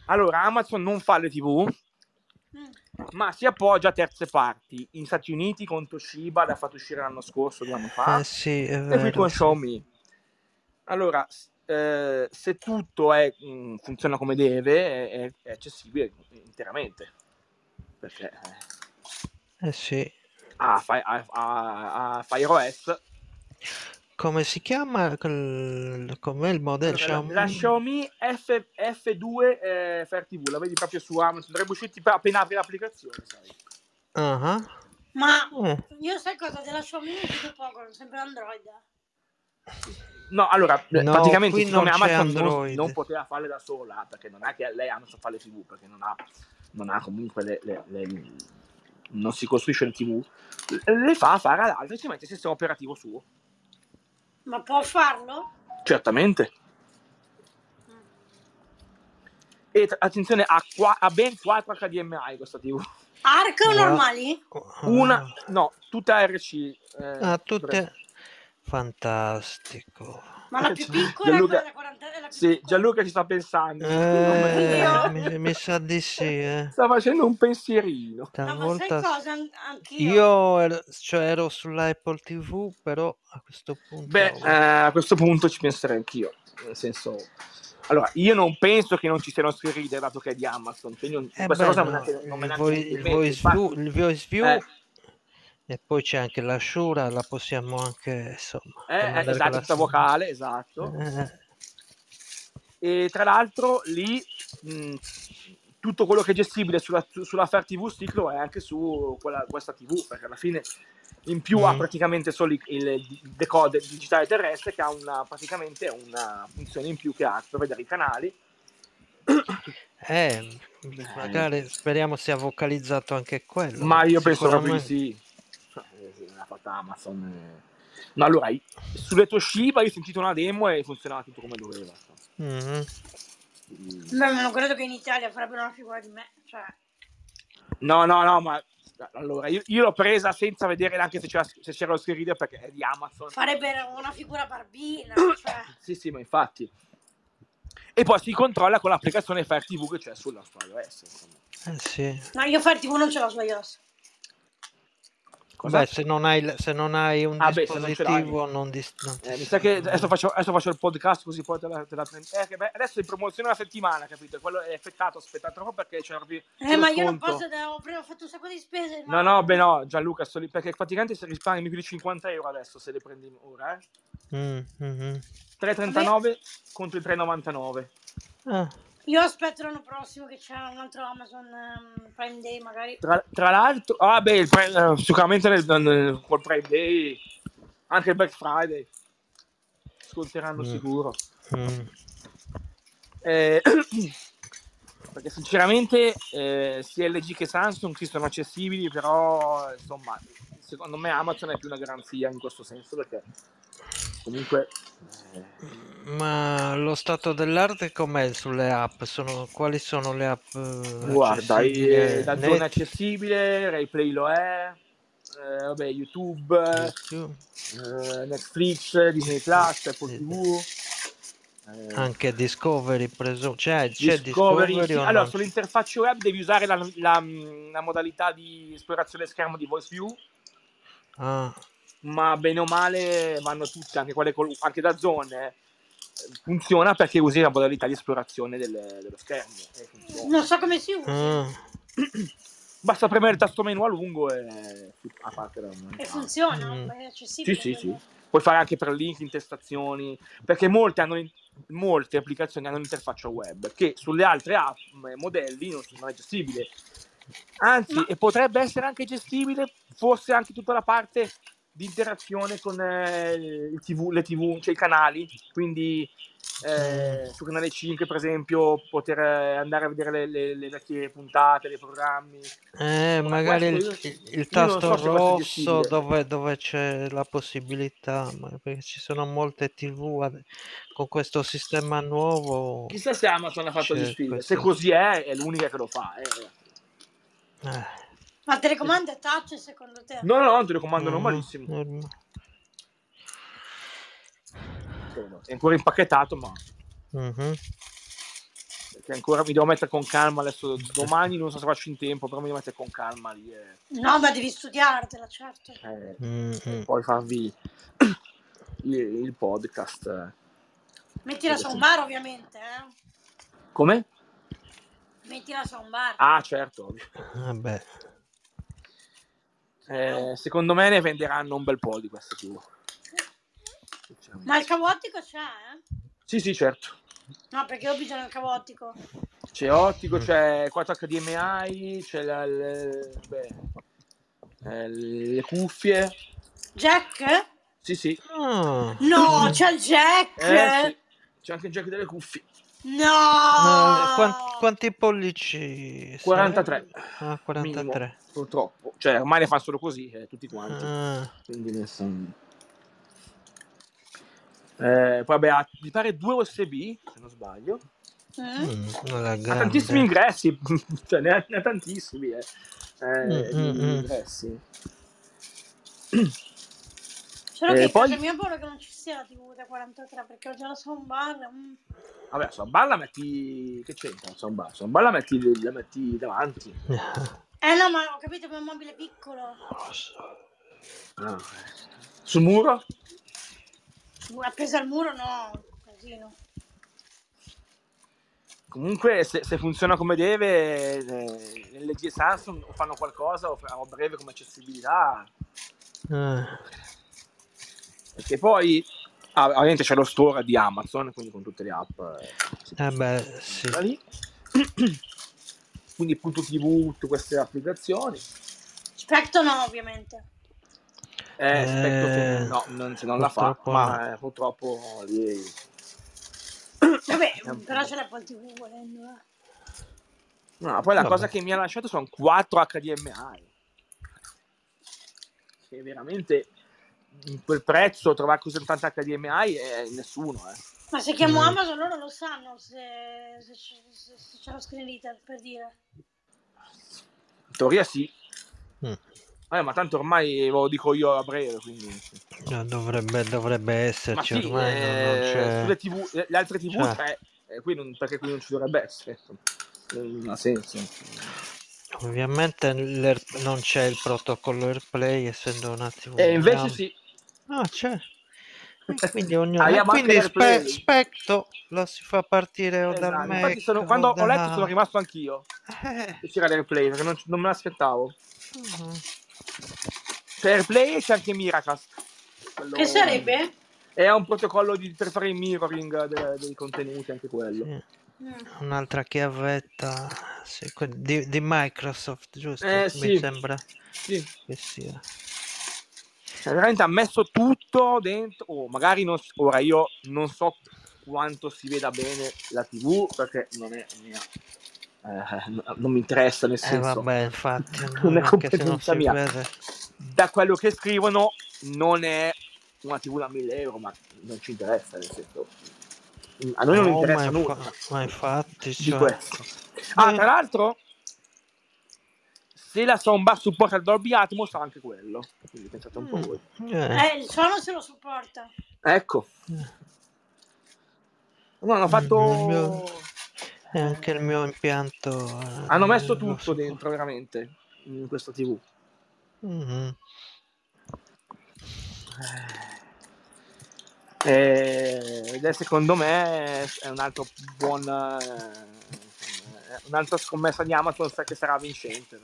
[SPEAKER 2] Allora, Amazon non fa le TV,
[SPEAKER 3] Mm.
[SPEAKER 2] ma si appoggia a terze parti. In Stati Uniti con Toshiba l'ha fatto uscire l'anno scorso, due anni fa,
[SPEAKER 4] Eh sì, è
[SPEAKER 2] e qui
[SPEAKER 4] vero.
[SPEAKER 2] con
[SPEAKER 4] sì.
[SPEAKER 2] Xiaomi. Allora, eh, se tutto è, mh, funziona come deve, è, è accessibile interamente. Perché eh,
[SPEAKER 4] Eh sì.
[SPEAKER 2] ha, Fi- ha, ha- ha Fire OS.
[SPEAKER 4] Come si chiama? quel- Com'è il modello?
[SPEAKER 2] La, la
[SPEAKER 4] Xiaomi?
[SPEAKER 2] F, F2 eh, Fire TV, la vedi proprio su Amazon. Dovrebbe uscirti appena apri l'applicazione, sai.
[SPEAKER 4] Ah,
[SPEAKER 3] Ma
[SPEAKER 4] eh.
[SPEAKER 3] io sai cosa? Della Xiaomi non vedo poco, sempre Android.
[SPEAKER 2] No, allora, eh,
[SPEAKER 4] No,
[SPEAKER 2] praticamente siccome
[SPEAKER 4] non
[SPEAKER 2] Amazon non, non poteva farle da sola, perché non è che lei Amazon fa le TV, perché non ha, non ha comunque le, le- le- non si costruisce le TV, le fa fare ad altri ci mette il sistema operativo suo.
[SPEAKER 3] Ma può farlo?
[SPEAKER 2] Certamente. E attenzione, ha, qua- ha ben 4 HDMI questa TV.
[SPEAKER 3] Arc o
[SPEAKER 4] Ah.
[SPEAKER 3] normali?
[SPEAKER 2] Una, no, tutta RC. eh,
[SPEAKER 4] Ah, tutte...
[SPEAKER 2] dovrebbe-
[SPEAKER 3] Ma la più piccola
[SPEAKER 2] Gianluca-
[SPEAKER 3] è quella da 40 è la
[SPEAKER 2] Sì,
[SPEAKER 3] piccola.
[SPEAKER 2] Gianluca ci sta pensando.
[SPEAKER 4] Eh, mi, mi sa di sì, eh.
[SPEAKER 2] Sta facendo un pensierino.
[SPEAKER 3] No, ma sai
[SPEAKER 4] Talvolta...
[SPEAKER 3] cosa? An- Anch'io.
[SPEAKER 4] Io ero, cioè, ero sull'Apple TV, però a questo punto...
[SPEAKER 2] Beh, eh, a questo punto ci penserei anch'io. Nel senso, allora, io non penso che non ci siano screen reader dato che è di Amazon. Quindi non-
[SPEAKER 4] Eh
[SPEAKER 2] questa
[SPEAKER 4] beh,
[SPEAKER 2] cosa
[SPEAKER 4] no,
[SPEAKER 2] non, me
[SPEAKER 4] il,
[SPEAKER 2] ne
[SPEAKER 4] voi- il
[SPEAKER 2] mente.
[SPEAKER 4] voice view, il voice view
[SPEAKER 2] eh,
[SPEAKER 4] e poi c'è anche la Shura, la possiamo anche, insomma,
[SPEAKER 2] eh, esatto,
[SPEAKER 4] Shura.
[SPEAKER 2] vocale, esatto.
[SPEAKER 4] Eh,
[SPEAKER 2] E tra l'altro lì mh, tutto quello che è gestibile sulla, su- sulla Fire TV Stick lo è anche su quella- questa TV, perché alla fine in più ha
[SPEAKER 4] Mm.
[SPEAKER 2] praticamente solo il, il decoder digitale terrestre che ha una, praticamente una funzione in più che ha per vedere i canali.
[SPEAKER 4] Eh, magari speriamo sia vocalizzato anche quello.
[SPEAKER 2] Ma io penso proprio di sì. Fatta Amazon. eh. No, allora, sulle Toshiba io ho sentito una demo e funzionava tutto come doveva.
[SPEAKER 4] Mhm.
[SPEAKER 3] Beh, ma non credo che in Italia farebbero una figura di me. Cioè,
[SPEAKER 2] No, no, no, ma allora io, io l'ho presa senza vedere neanche se c'era, se c'era lo screen reader perché è di Amazon.
[SPEAKER 3] farebbero una figura barbina. Cioè.
[SPEAKER 2] Sì, sì, ma infatti. E poi si controlla con l'applicazione Fire TV che c'è sulla sua iOS. Insomma.
[SPEAKER 4] Eh sì.
[SPEAKER 3] No, io Fire TV non ce l'ho su iOS.
[SPEAKER 2] Cosa?
[SPEAKER 4] Beh, se non hai, se non hai un
[SPEAKER 2] Ah, beh, se non
[SPEAKER 4] dispositivo non, dis- non ti
[SPEAKER 2] Eh, mi sa che adesso faccio, adesso faccio il podcast così poi te la, te la prendi. Eh, beh, adesso è in promozione una settimana, capito? Quello è effettato, aspetta troppo perché c'è proprio.
[SPEAKER 3] Eh, ma io non posso, ho, fatto un sacco di spese.
[SPEAKER 2] No, no, beh, no, Gianluca, sto lì, perché praticamente si risparmi più di 50 euro adesso se le prendi ora, eh?
[SPEAKER 4] Mm, mhm.
[SPEAKER 2] 3,39 contro i 3,99.
[SPEAKER 4] Ah,
[SPEAKER 3] Io aspetto l'anno prossimo che c'è un altro Amazon ehm, Prime Day, magari.
[SPEAKER 2] Tra, tra l'altro, ah, beh, il pre- eh, sicuramente nel, nel, col Prime Day, anche il Black Friday, sconteranno
[SPEAKER 4] Mm.
[SPEAKER 2] sicuro.
[SPEAKER 4] mm.
[SPEAKER 2] Eh, perché sinceramente eh, sia LG che Samsung sì sono accessibili, però insomma, secondo me Amazon è più una garanzia in questo senso perché comunque
[SPEAKER 4] Ma lo stato dell'arte com'è sulle app? Sono, quali sono le app? eh,
[SPEAKER 2] guarda, eh, la zona è accessibile, RaiPlay lo è, eh, vabbè, YouTube,
[SPEAKER 4] YouTube,
[SPEAKER 2] eh, Netflix, Disney Plus, Apple. TV. eh,
[SPEAKER 4] anche Discovery, presumo. C'è, c'è
[SPEAKER 2] Discovery, sì. Allora,
[SPEAKER 4] no?
[SPEAKER 2] sull'interfaccia web devi usare la, la- la modalità di esplorazione schermo di Voice View,
[SPEAKER 4] Ah,
[SPEAKER 2] ma bene o male vanno tutte, anche quelle col- anche da zone. eh, Funziona perché usi la modalità di esplorazione del- dello schermo. e funziona.
[SPEAKER 3] Non so come si usa.
[SPEAKER 4] ah.
[SPEAKER 2] Basta premere il tasto menu a lungo e a parte da-
[SPEAKER 3] E funziona,
[SPEAKER 4] Mm.
[SPEAKER 3] è accessibile.
[SPEAKER 2] Sì, sì, sì. Puoi fare anche per link, intestazioni, perché molte, hanno, molte applicazioni hanno l'interfaccia web, che sulle altre app, eh, modelli, non, non è gestibile. Anzi,
[SPEAKER 3] Ma-
[SPEAKER 2] e potrebbe essere anche gestibile, forse anche tutta la parte di interazione con eh, il TV, le TV, cioè i canali, quindi eh, su canale 5 per esempio poter andare a vedere le, le- le vecchie puntate, dei programmi.
[SPEAKER 4] Eh,
[SPEAKER 2] Ma
[SPEAKER 4] magari il,
[SPEAKER 2] questo io-
[SPEAKER 4] il-
[SPEAKER 2] io
[SPEAKER 4] tasto
[SPEAKER 2] so
[SPEAKER 4] rosso dove, dove c'è la possibilità, perché ci sono molte TV ad- con questo sistema nuovo.
[SPEAKER 2] Chissà se Amazon ha fatto
[SPEAKER 4] C'è
[SPEAKER 2] gestibile,
[SPEAKER 4] questo.
[SPEAKER 2] se così è, è l'unica che lo fa. eh.
[SPEAKER 4] Eh,
[SPEAKER 3] Ma telecomando è touch secondo te?
[SPEAKER 2] No, no, no, te lo comando
[SPEAKER 4] mm,
[SPEAKER 2] normalissimo.
[SPEAKER 4] norm-
[SPEAKER 2] È ancora impacchettato, ma
[SPEAKER 4] mhm.
[SPEAKER 2] perché ancora mi devo mettere con calma adesso. Domani non so se faccio in tempo, però mi devo mettere con calma lì e,
[SPEAKER 3] No, ma devi studiartela, certo.
[SPEAKER 2] e
[SPEAKER 4] Mm, mm.
[SPEAKER 2] poi farvi il, il podcast.
[SPEAKER 3] Metti la soundbar ovviamente, eh.
[SPEAKER 2] Come?
[SPEAKER 3] Metti la soundbar.
[SPEAKER 2] Ah, certo.
[SPEAKER 4] Vabbè.
[SPEAKER 2] Eh, secondo me ne venderanno un bel po' di queste TV.
[SPEAKER 3] Ma il cavo ottico c'è, eh?
[SPEAKER 2] Sì, sì, certo.
[SPEAKER 3] No, perché ho bisogno del cavo ottico.
[SPEAKER 2] C'è ottico, c'è 4 HDMI, c'è la- le, beh, eh, le cuffie.
[SPEAKER 3] Jack?
[SPEAKER 2] Sì, sì.
[SPEAKER 4] Ah,
[SPEAKER 3] No, c'è il jack!
[SPEAKER 2] Eh, sì. C'è anche il jack delle cuffie.
[SPEAKER 3] No!
[SPEAKER 4] eh, quan- quanti pollici?
[SPEAKER 2] 43.
[SPEAKER 4] sarebbe? Ah, 43.
[SPEAKER 2] Minimo, purtroppo. Cioè, ormai ne fanno solo così, eh, tutti quanti.
[SPEAKER 4] Ah,
[SPEAKER 2] Quindi sono... Eh, poi vabbè, ha, mi pare due USB, se non sbaglio.
[SPEAKER 3] Mm?
[SPEAKER 4] mm,
[SPEAKER 2] Ha tantissimi ingressi, cioè ne ha, ne ha tantissimi, eh. Eh,
[SPEAKER 4] Mm, mm, mm.
[SPEAKER 2] ingressi.
[SPEAKER 3] Solo
[SPEAKER 2] Eh,
[SPEAKER 3] che
[SPEAKER 2] poi-
[SPEAKER 3] casa mia paura che non ci sia la TV da 43 perché ho già la soundbar. mm.
[SPEAKER 2] Vabbè, soundbar la metti... Che c'entra soundbar? Soundbar la metti, la metti davanti.
[SPEAKER 3] Eh no, ma ho capito che è un mobile piccolo.
[SPEAKER 2] Ah. Sul muro?
[SPEAKER 3] Appesa al muro no, casino.
[SPEAKER 2] Comunque, se, se funziona come deve, eh, LG e Samsung o fanno qualcosa o a breve come accessibilità.
[SPEAKER 4] Eh,
[SPEAKER 2] Perché poi, ah, ovviamente c'è lo store di Amazon, quindi con tutte le app. eh,
[SPEAKER 4] eh beh, sì.
[SPEAKER 2] quindi punto TV, tutte queste applicazioni.
[SPEAKER 3] Specto no, ovviamente.
[SPEAKER 2] Eh,
[SPEAKER 4] Eh,
[SPEAKER 2] aspetto se, no, non, se non la fa, ma eh, purtroppo lì-
[SPEAKER 3] Vabbè, però
[SPEAKER 2] po'.
[SPEAKER 3] c'è l'Apple TV volendo. eh.
[SPEAKER 2] No, poi la
[SPEAKER 4] Vabbè.
[SPEAKER 2] cosa che mi ha lasciato sono 4 HDMI. Che veramente in quel prezzo trovare così tanta HDMI è nessuno, eh.
[SPEAKER 3] Ma se chiamo
[SPEAKER 4] Mm.
[SPEAKER 3] Amazon loro lo sanno se, se, se- se c'è lo screen reader, per dire.
[SPEAKER 2] In teoria sì.
[SPEAKER 4] Mm.
[SPEAKER 2] Eh, ma tanto ormai ve lo dico io a breve, quindi...
[SPEAKER 4] No, dovrebbe, dovrebbe
[SPEAKER 2] Ma
[SPEAKER 4] esserci
[SPEAKER 2] sì,
[SPEAKER 4] ormai, non- non
[SPEAKER 2] eh,
[SPEAKER 4] c'è-
[SPEAKER 2] sulle TV, le- le altre TV
[SPEAKER 4] Cioè.
[SPEAKER 2] c'è, eh, qui non- perché qui non ci dovrebbe essere. Non ha senso.
[SPEAKER 4] Ovviamente non c'è il protocollo AirPlay essendo un attimo...
[SPEAKER 2] E invece sì.
[SPEAKER 4] Ah, c'è. E Quindi, ognuno... E quindi spe- Specto lo si fa partire o
[SPEAKER 2] Esatto,
[SPEAKER 4] dal Mac
[SPEAKER 2] Infatti sono- quando ho letto sono rimasto anch'io.
[SPEAKER 4] Eh,
[SPEAKER 2] Che c'era l'AirPlay, perché non, non me l'aspettavo.
[SPEAKER 4] mhm.
[SPEAKER 2] C'è AirPlay e c'è anche Miracast. Quello-
[SPEAKER 3] Che sarebbe?
[SPEAKER 2] È un protocollo di, per fare il mirroring de- dei contenuti, anche quello.
[SPEAKER 4] Sì.
[SPEAKER 3] Mm.
[SPEAKER 4] Un'altra chiavetta sì, di, di Microsoft, giusto?
[SPEAKER 2] Eh,
[SPEAKER 4] Mi
[SPEAKER 2] sì.
[SPEAKER 4] sembra
[SPEAKER 2] Sì.
[SPEAKER 4] che sia.
[SPEAKER 2] Cioè, veramente ha messo tutto dentro. Oh, magari non, ora io non so quanto si veda bene la TV perché non è mia. eh, no- non mi interessa nel
[SPEAKER 4] Eh
[SPEAKER 2] senso.
[SPEAKER 4] vabbè, infatti, no,
[SPEAKER 2] Non è
[SPEAKER 4] non
[SPEAKER 2] competenza mia.
[SPEAKER 4] vede.
[SPEAKER 2] Da quello che scrivono, non è una TV da 1000 euro, ma non ci interessa. Nel senso, a noi non
[SPEAKER 4] No,
[SPEAKER 2] interessa
[SPEAKER 4] ma,
[SPEAKER 2] nulla
[SPEAKER 4] infa- ma infatti, cioè.
[SPEAKER 2] Ah,
[SPEAKER 4] Eh.
[SPEAKER 2] tra l'altro, se la soundbar supporta il Dolby Atmos, anche quello. Quindi pensate un po' voi.
[SPEAKER 4] eh,
[SPEAKER 3] Eh, il suono se lo supporta.
[SPEAKER 2] Ecco. No, hanno fatto.
[SPEAKER 4] Il mio- e anche il mio impianto. eh,
[SPEAKER 2] Hanno messo tutto dentro, veramente, in questa TV.
[SPEAKER 4] Mhm.
[SPEAKER 2] Eh, Ed è secondo me è un altro buon. eh, Un'altra scommessa di Amazon sa che sarà vincente.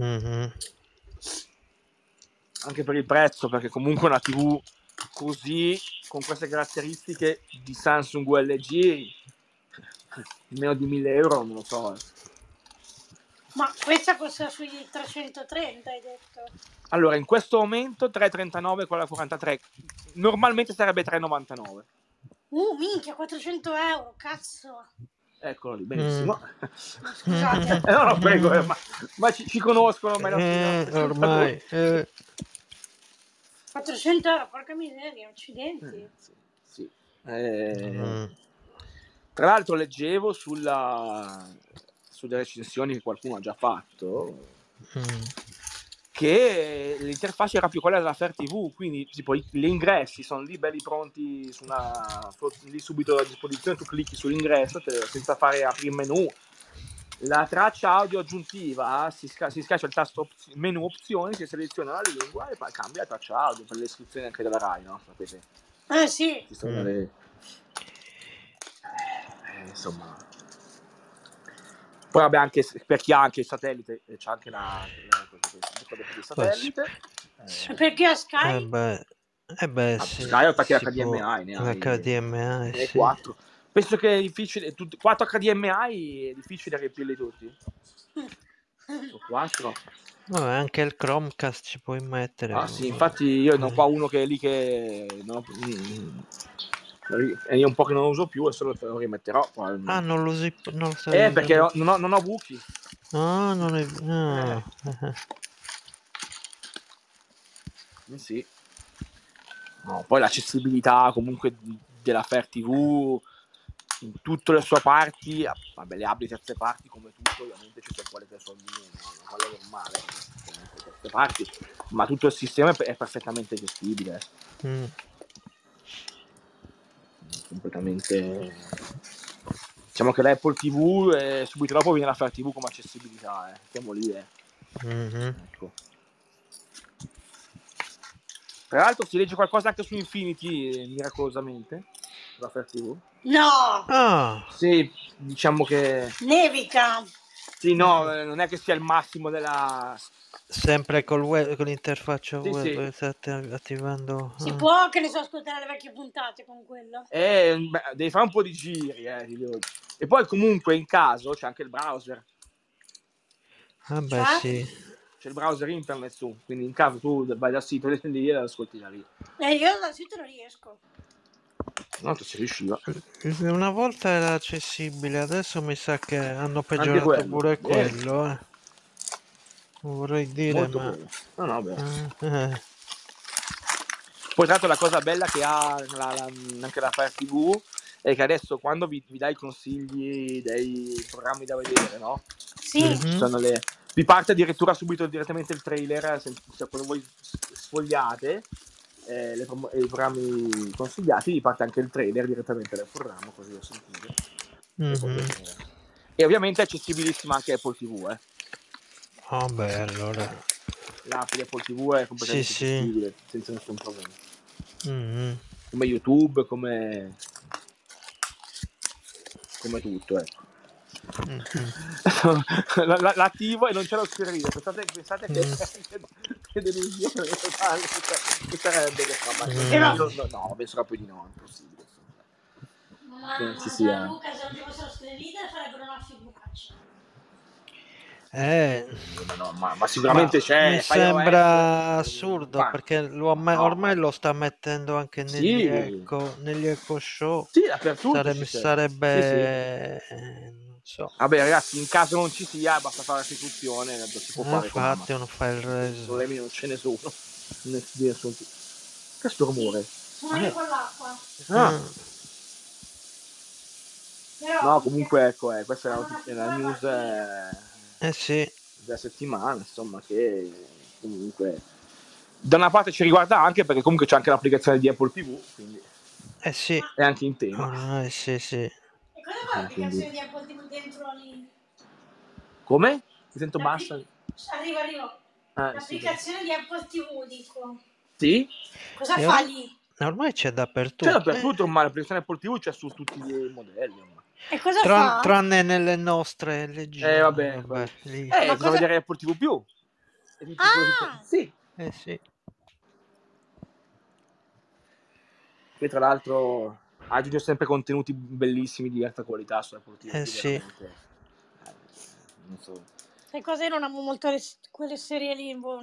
[SPEAKER 4] Mhm.
[SPEAKER 2] anche per il prezzo, perché comunque una TV così, con queste caratteristiche di Samsung LG, meno di 1000 euro, non lo so. eh.
[SPEAKER 3] Ma questa costa sui 330, hai detto.
[SPEAKER 2] Allora, in questo momento 3,39 quella 43, normalmente sarebbe 3,99.
[SPEAKER 3] Uh, minchia, 400 euro, cazzo.
[SPEAKER 2] Eccolo lì, benissimo.
[SPEAKER 3] Ma Scusate.
[SPEAKER 2] Eh, no, no, prego, eh, ma, ma ci, ci conoscono. Ma
[SPEAKER 4] Eh, ormai. eh,
[SPEAKER 3] 400 euro, porca miseria, accidenti.
[SPEAKER 2] Eh, sì, sì. Eh,
[SPEAKER 4] mm.
[SPEAKER 2] Tra l'altro leggevo sulla, sulle recensioni che qualcuno ha già fatto
[SPEAKER 4] Mm.
[SPEAKER 2] Che l'interfaccia era più quella della Fair TV, quindi tipo gli ingressi sono lì belli pronti, su una, lì subito a disposizione, tu clicchi sull'ingresso te- senza fare aprire il menu. La traccia audio aggiuntiva si, sca- si schiaccia il tasto opz- menu opzioni, si seleziona la lingua e poi cambia la traccia audio per le iscrizioni anche della RAI, no? Sapete?
[SPEAKER 3] Eh sì,
[SPEAKER 2] Ci sono
[SPEAKER 4] Mm.
[SPEAKER 2] le- eh, insomma poi vabbè anche per chi ha anche il satellite eh, c'è anche la, la, per il satellite. Eh,
[SPEAKER 3] per chi ha
[SPEAKER 4] Eh
[SPEAKER 3] Sky?
[SPEAKER 4] beh, eh beh,
[SPEAKER 2] Ah,
[SPEAKER 4] sì.
[SPEAKER 2] Sky attacchi HDMI, ne hai-
[SPEAKER 4] l'HDMI,
[SPEAKER 2] ne
[SPEAKER 4] sì.
[SPEAKER 2] quattro. penso che è difficile tutti, 4 HDMI è difficile riempirli tutti o 4
[SPEAKER 4] Vabbè, anche il Chromecast ci puoi mettere.
[SPEAKER 2] ah sì infatti io ne ho qua uno che è lì che e io un po' che non lo uso più e solo lo rimetterò.
[SPEAKER 4] Ah, non lo usi non lo
[SPEAKER 2] eh perché non ho, non ho buchi
[SPEAKER 4] Ah, non è... ah, eh.
[SPEAKER 2] Eh sì. No, poi l'accessibilità comunque della Fair TV in tutte le sue parti, vabbè le abbia terze parti come tutto, ovviamente ci sono quelle che sono di meno, no? quello è normale, terze parti, ma tutto il sistema è, perfettamente gestibile,
[SPEAKER 4] Mm.
[SPEAKER 2] completamente... Diciamo che l'Apple TV eh, subito dopo viene la Fair TV come accessibilità, eh. siamo lì, eh.
[SPEAKER 4] Mhm.
[SPEAKER 2] Ecco. Tra l'altro si legge qualcosa anche su Infinity, eh, miracolosamente, sulla Fair TV.
[SPEAKER 3] No,
[SPEAKER 4] Ah,
[SPEAKER 2] Sì, diciamo che...
[SPEAKER 3] nevica.
[SPEAKER 2] Sì, no, eh, non è che sia il massimo della...
[SPEAKER 4] sempre col web, con l'interfaccia
[SPEAKER 2] Sì,
[SPEAKER 4] web
[SPEAKER 2] sì.
[SPEAKER 4] state attivando...
[SPEAKER 3] Si
[SPEAKER 4] ah.
[SPEAKER 3] può, che ne so, ascoltare le vecchie puntate con quello.
[SPEAKER 2] Eh, beh, devi fare un po' di giri, eh, ti devo- E poi comunque in caso c'è anche il browser,
[SPEAKER 4] Vabbè,
[SPEAKER 3] Cioè?
[SPEAKER 4] sì.
[SPEAKER 2] C'è il browser internet su, quindi in caso tu vai dal sito lì e ascolti da lì.
[SPEAKER 3] Eh, io dal sito non riesco.
[SPEAKER 2] No, si riusciva.
[SPEAKER 4] Una volta era accessibile, adesso mi sa che hanno peggiorato
[SPEAKER 2] quello,
[SPEAKER 4] pure
[SPEAKER 2] bene.
[SPEAKER 4] quello. Eh. Vorrei dire,
[SPEAKER 2] Molto
[SPEAKER 4] ma...
[SPEAKER 2] No, no, beh.
[SPEAKER 4] Eh,
[SPEAKER 2] Poi tra l'altro la cosa bella che ha la- la- anche la Fire TV è che adesso quando vi, vi dai consigli dei programmi da vedere, no?
[SPEAKER 3] Sì,
[SPEAKER 4] Mhm.
[SPEAKER 2] Ci sono le- vi parte addirittura subito direttamente il trailer, se, se quando voi sfogliate eh, le i programmi consigliati, vi parte anche il trailer direttamente dal programma, così lo sentite. E,
[SPEAKER 4] mhm.
[SPEAKER 2] e ovviamente è accessibilissima anche Apple TV, eh.
[SPEAKER 4] Ah, beh, allora...
[SPEAKER 2] L'app di Apple TV è completamente
[SPEAKER 4] Sì, sì.
[SPEAKER 2] accessibile, senza nessun problema.
[SPEAKER 4] Mhm.
[SPEAKER 2] Come YouTube, come... come tutto, ecco. La- la- l'attivo e non c'è lo schermino pensate, pensate che,
[SPEAKER 4] Mm.
[SPEAKER 2] che delusione totale che che sarebbe che fa ma
[SPEAKER 4] Mm.
[SPEAKER 2] no, no, no, penso proprio di no è impossibile
[SPEAKER 3] ma
[SPEAKER 2] Che sia.
[SPEAKER 3] Gianluca, se non ci fossero screen reader farebbero una figuraccia.
[SPEAKER 4] Eh,
[SPEAKER 2] ma, no, ma, ma sicuramente
[SPEAKER 4] ma
[SPEAKER 2] c'è
[SPEAKER 4] mi sembra
[SPEAKER 2] OS,
[SPEAKER 4] assurdo
[SPEAKER 2] ma-
[SPEAKER 4] perché lo
[SPEAKER 2] no.
[SPEAKER 4] ormai lo sta mettendo anche
[SPEAKER 2] Sì.
[SPEAKER 4] negli eco, negli eco show.
[SPEAKER 2] sì dappertutto
[SPEAKER 4] Sarebbe,
[SPEAKER 2] ci c'è.
[SPEAKER 4] Eh, non so.
[SPEAKER 2] vabbè ragazzi in caso non ci sia basta fare la restituzione tanto si può
[SPEAKER 4] Eh,
[SPEAKER 2] fare Amazon.
[SPEAKER 4] non fa il reso.
[SPEAKER 2] problemi non ce ne sono che sto rumore
[SPEAKER 3] Sono io
[SPEAKER 2] eh.
[SPEAKER 3] con l'acqua.
[SPEAKER 2] Ah.
[SPEAKER 4] Mm.
[SPEAKER 2] No comunque ecco eh, questa è la, notizia- la news eh,
[SPEAKER 4] Eh sì,
[SPEAKER 2] della settimana, insomma, che comunque da una parte ci riguarda anche perché comunque c'è anche l'applicazione di Apple TV, quindi
[SPEAKER 4] eh sì,
[SPEAKER 2] è anche in tema.
[SPEAKER 4] ormai sì sì.
[SPEAKER 3] E cosa fa l'applicazione
[SPEAKER 2] quindi-
[SPEAKER 3] di Apple TV dentro lì?
[SPEAKER 2] Come? Mi sento basso?
[SPEAKER 3] Arriva, arriva.
[SPEAKER 2] Eh, sì,
[SPEAKER 3] L'applicazione di Apple TV, dico.
[SPEAKER 2] sì.
[SPEAKER 3] Cosa
[SPEAKER 4] E
[SPEAKER 3] fa lì?
[SPEAKER 4] Ormai c'è dappertutto.
[SPEAKER 2] C'è dappertutto ormai l'applicazione Apple TV, c'è su tutti i modelli ormai.
[SPEAKER 3] E cosa
[SPEAKER 4] Tran-
[SPEAKER 3] fa?
[SPEAKER 4] tranne nelle nostre LG.
[SPEAKER 2] Eh, vabbè, vabbè.
[SPEAKER 4] lì.
[SPEAKER 2] Eh,
[SPEAKER 3] Ma
[SPEAKER 2] bisogna
[SPEAKER 3] cosa-
[SPEAKER 2] vedere Apple TV più.
[SPEAKER 3] Ah!
[SPEAKER 2] Sì,
[SPEAKER 4] Eh sì.
[SPEAKER 2] che tra l'altro aggiunge sempre contenuti bellissimi di alta qualità su Apple TV.
[SPEAKER 4] Eh, sì.
[SPEAKER 2] veramente. Eh, non so.
[SPEAKER 3] Cosa? Io non amo molto le- quelle serie lì. boh.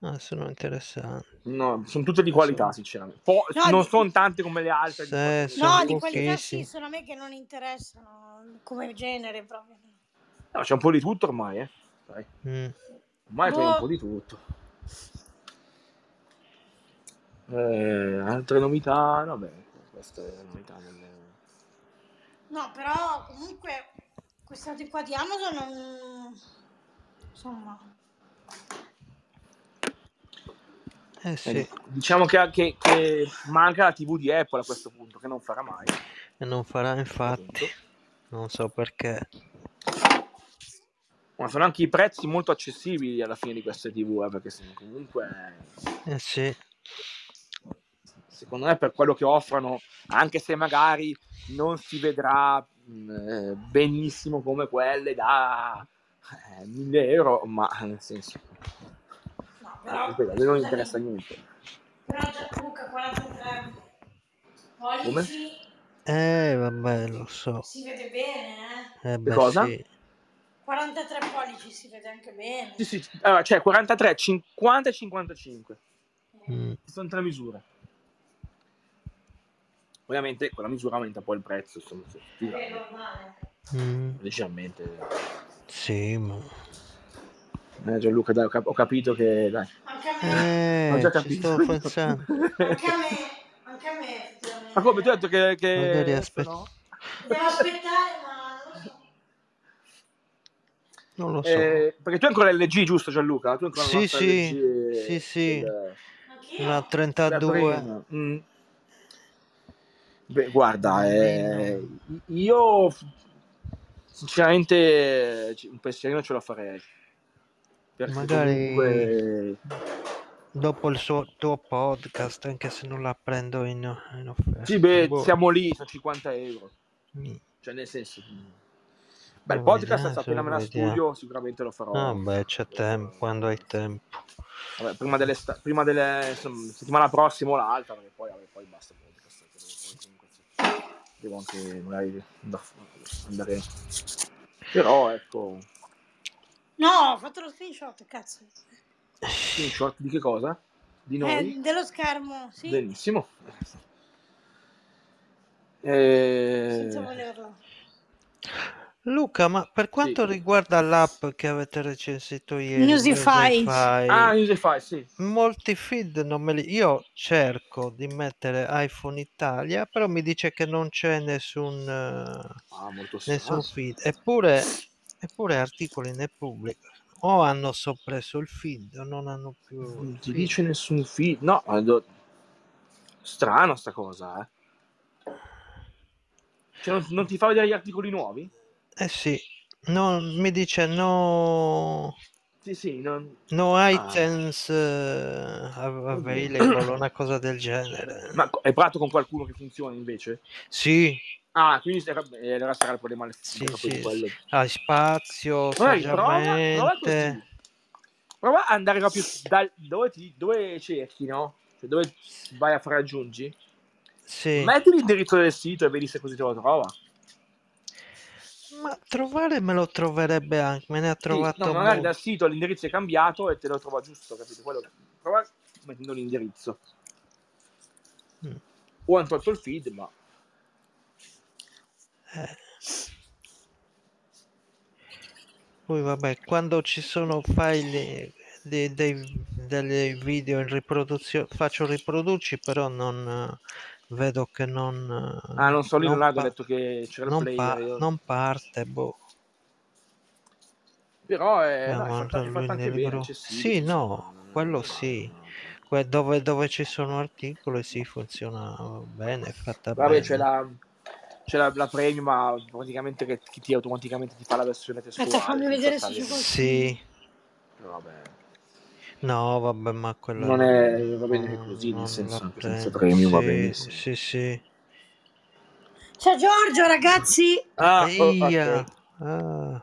[SPEAKER 4] Ah, sono interessanti.
[SPEAKER 2] No, sono tutte di qualità, sinceramente. Po-
[SPEAKER 3] No,
[SPEAKER 2] non
[SPEAKER 3] di-
[SPEAKER 2] sono tante come le altre.
[SPEAKER 4] Sì,
[SPEAKER 2] di
[SPEAKER 3] No, di qualità sì, sono a me che non interessano come genere proprio.
[SPEAKER 2] No, c'è un po' di tutto ormai, eh. Dai.
[SPEAKER 4] Mm.
[SPEAKER 2] Ormai c'è
[SPEAKER 3] Boh.
[SPEAKER 2] un po' di tutto. Eh, altre novità, vabbè, queste è la novità delle...
[SPEAKER 3] No, però comunque queste cose qua di Amazon non... Insomma...
[SPEAKER 4] Eh sì,
[SPEAKER 2] Eh, diciamo che, che- che manca la TV di Apple a questo punto, che non farà mai.
[SPEAKER 4] e non farà infatti. Non so perché.
[SPEAKER 2] Ma sono anche i prezzi molto accessibili alla fine di queste TV, eh, perché sono comunque,
[SPEAKER 4] Eh sì.
[SPEAKER 2] Secondo me, per quello che offrono, anche se magari non si vedrà mh, eh, benissimo come quelle da eh, 1000 euro, ma nel senso,
[SPEAKER 3] No,
[SPEAKER 2] a
[SPEAKER 3] però...
[SPEAKER 2] me non interessa niente.
[SPEAKER 3] Però già comunque 43 pollici
[SPEAKER 4] Eh vabbè, lo so.
[SPEAKER 3] si vede bene, eh.
[SPEAKER 4] Eh beh
[SPEAKER 2] cosa?
[SPEAKER 4] sì.
[SPEAKER 3] 43 pollici si vede anche bene.
[SPEAKER 2] Sì, sì, allora, c'è 43, 50 e 55.
[SPEAKER 4] Mm.
[SPEAKER 2] Ci sono tre misure. Ovviamente con la misura aumenta poi il prezzo, insomma, sì, sì,
[SPEAKER 3] È normale.
[SPEAKER 2] Mm.
[SPEAKER 4] Mm.
[SPEAKER 2] leggermente.
[SPEAKER 4] Sì, ma...
[SPEAKER 2] Eh, Gianluca, dai, ho, cap- ho capito che... Dai,
[SPEAKER 3] Anche a me,
[SPEAKER 2] ho
[SPEAKER 4] Eh,
[SPEAKER 2] già
[SPEAKER 4] ci
[SPEAKER 2] capito.
[SPEAKER 3] anche a me, anche a me.
[SPEAKER 2] Ma come ti ho detto che... che
[SPEAKER 4] Magari aspetta.
[SPEAKER 2] no?
[SPEAKER 3] Devo aspettare, ma non lo so.
[SPEAKER 4] Non lo so.
[SPEAKER 2] Eh, perché tu hai ancora LG, giusto Gianluca? Tu hai ancora
[SPEAKER 4] Sì, sì.
[SPEAKER 2] LG,
[SPEAKER 4] Sì, sì.
[SPEAKER 2] del-
[SPEAKER 3] Anch'io.
[SPEAKER 4] Una
[SPEAKER 2] della
[SPEAKER 4] 32.
[SPEAKER 2] prima. Mm. Beh, guarda, eh, io sinceramente un pensierino ce lo farei. Perché
[SPEAKER 4] Magari-
[SPEAKER 2] comunque...
[SPEAKER 4] Dopo il suo tuo podcast, anche se non la prendo in, in offerta.
[SPEAKER 2] Sì, beh,
[SPEAKER 4] Boh.
[SPEAKER 2] siamo lì, sono 50 euro.
[SPEAKER 4] Mm.
[SPEAKER 2] Cioè, nel senso... Beh, il podcast
[SPEAKER 4] vediamo,
[SPEAKER 2] sta appena me la
[SPEAKER 4] vediamo.
[SPEAKER 2] studio, sicuramente lo farò.
[SPEAKER 4] Ah, beh, c'è tempo, quando hai tempo.
[SPEAKER 2] Vabbè, prima delle, sta- prima delle insomma, settimana prossima o l'altra, perché poi, vabbè, poi basta il podcast. perché poi comunque sì, devo anche magari da- andare. Però ecco,
[SPEAKER 3] No, ho fatto lo screenshot, cazzo.
[SPEAKER 2] screenshot di che cosa? Di noi?
[SPEAKER 3] Eh, dello schermo, sì.
[SPEAKER 2] Benissimo.
[SPEAKER 3] senza
[SPEAKER 2] Eh,
[SPEAKER 3] volerlo.
[SPEAKER 4] Luca, ma per quanto
[SPEAKER 2] Sì.
[SPEAKER 4] riguarda l'app che avete recensito ieri,
[SPEAKER 3] Musify.
[SPEAKER 4] Musify,
[SPEAKER 2] Ah, Musify, sì.
[SPEAKER 4] molti feed non me li... Io cerco di mettere iPhone Italia, però mi dice che non c'è nessun, eh,
[SPEAKER 2] Ah, molto
[SPEAKER 4] nessun feed. Eppure, eppure articoli ne pubblicano. O hanno soppresso il feed o non hanno più
[SPEAKER 2] Non ti
[SPEAKER 4] feed.
[SPEAKER 2] dice nessun feed. No, do- strano sta cosa, eh. Cioè, non, non ti fa vedere gli articoli nuovi?
[SPEAKER 4] Eh sì, no, mi dice no,
[SPEAKER 2] Sì, sì, non...
[SPEAKER 4] no
[SPEAKER 2] Ah.
[SPEAKER 4] items eh, av- available, una cosa del genere.
[SPEAKER 2] Ma hai parlato con qualcuno che funziona invece?
[SPEAKER 4] Sì,
[SPEAKER 2] Ah, quindi era, eh, allora sarà il problema
[SPEAKER 4] Sì, sì,
[SPEAKER 2] quello.
[SPEAKER 4] hai spazio,
[SPEAKER 2] Magari prova, prova ad andare proprio dal, dove, ti, dove cerchi, no? Cioè dove vai a fare aggiungi.
[SPEAKER 4] Sì,
[SPEAKER 2] Metti l'indirizzo del sito e vedi se così te lo trova.
[SPEAKER 4] Ma trovare me lo troverebbe anche, me ne ha
[SPEAKER 2] Sì,
[SPEAKER 4] trovato
[SPEAKER 2] no, magari dal sito l'indirizzo è cambiato e te lo trova giusto, capito? Quello, prova mettendo l'indirizzo.
[SPEAKER 4] Mm.
[SPEAKER 2] O hanno tolto il feed, ma
[SPEAKER 4] Eh. Poi vabbè, quando ci sono file dei, dei- delle video in riproduzione, faccio riproduci, però non vedo che non, eh,
[SPEAKER 2] ah, non so, lì non
[SPEAKER 4] non,
[SPEAKER 2] hanno
[SPEAKER 4] pa-
[SPEAKER 2] detto che c'era il
[SPEAKER 4] non
[SPEAKER 2] player.
[SPEAKER 4] pa-
[SPEAKER 2] io-
[SPEAKER 4] non parte, boh.
[SPEAKER 2] Però è,
[SPEAKER 4] No,
[SPEAKER 2] dai, è
[SPEAKER 4] ma
[SPEAKER 2] fatta, è
[SPEAKER 4] lui
[SPEAKER 2] fatta anche bene.
[SPEAKER 4] Sì, no, quello sì.
[SPEAKER 2] no.
[SPEAKER 4] Que- dove, dove ci sono articoli, sì, funziona bene, è fatta
[SPEAKER 2] Vabbè,
[SPEAKER 4] bene.
[SPEAKER 2] c'è la, c'è la, la premium, ma praticamente che, che ti automaticamente ti fa la versione testuale.
[SPEAKER 3] Aspetta, fammi vedere se
[SPEAKER 2] lì.
[SPEAKER 3] qualcosa.
[SPEAKER 4] Sì,
[SPEAKER 2] Però Vabbè,
[SPEAKER 4] no, vabbè, ma quella
[SPEAKER 2] non è, va bene
[SPEAKER 4] non-
[SPEAKER 2] così, nel senso anche senza premium va
[SPEAKER 4] Sì,
[SPEAKER 2] benissimo.
[SPEAKER 4] sì, sì.
[SPEAKER 3] C'è Giorgio, ragazzi.
[SPEAKER 2] Ah, oh,
[SPEAKER 4] Eia!
[SPEAKER 2] ok,
[SPEAKER 4] Ah,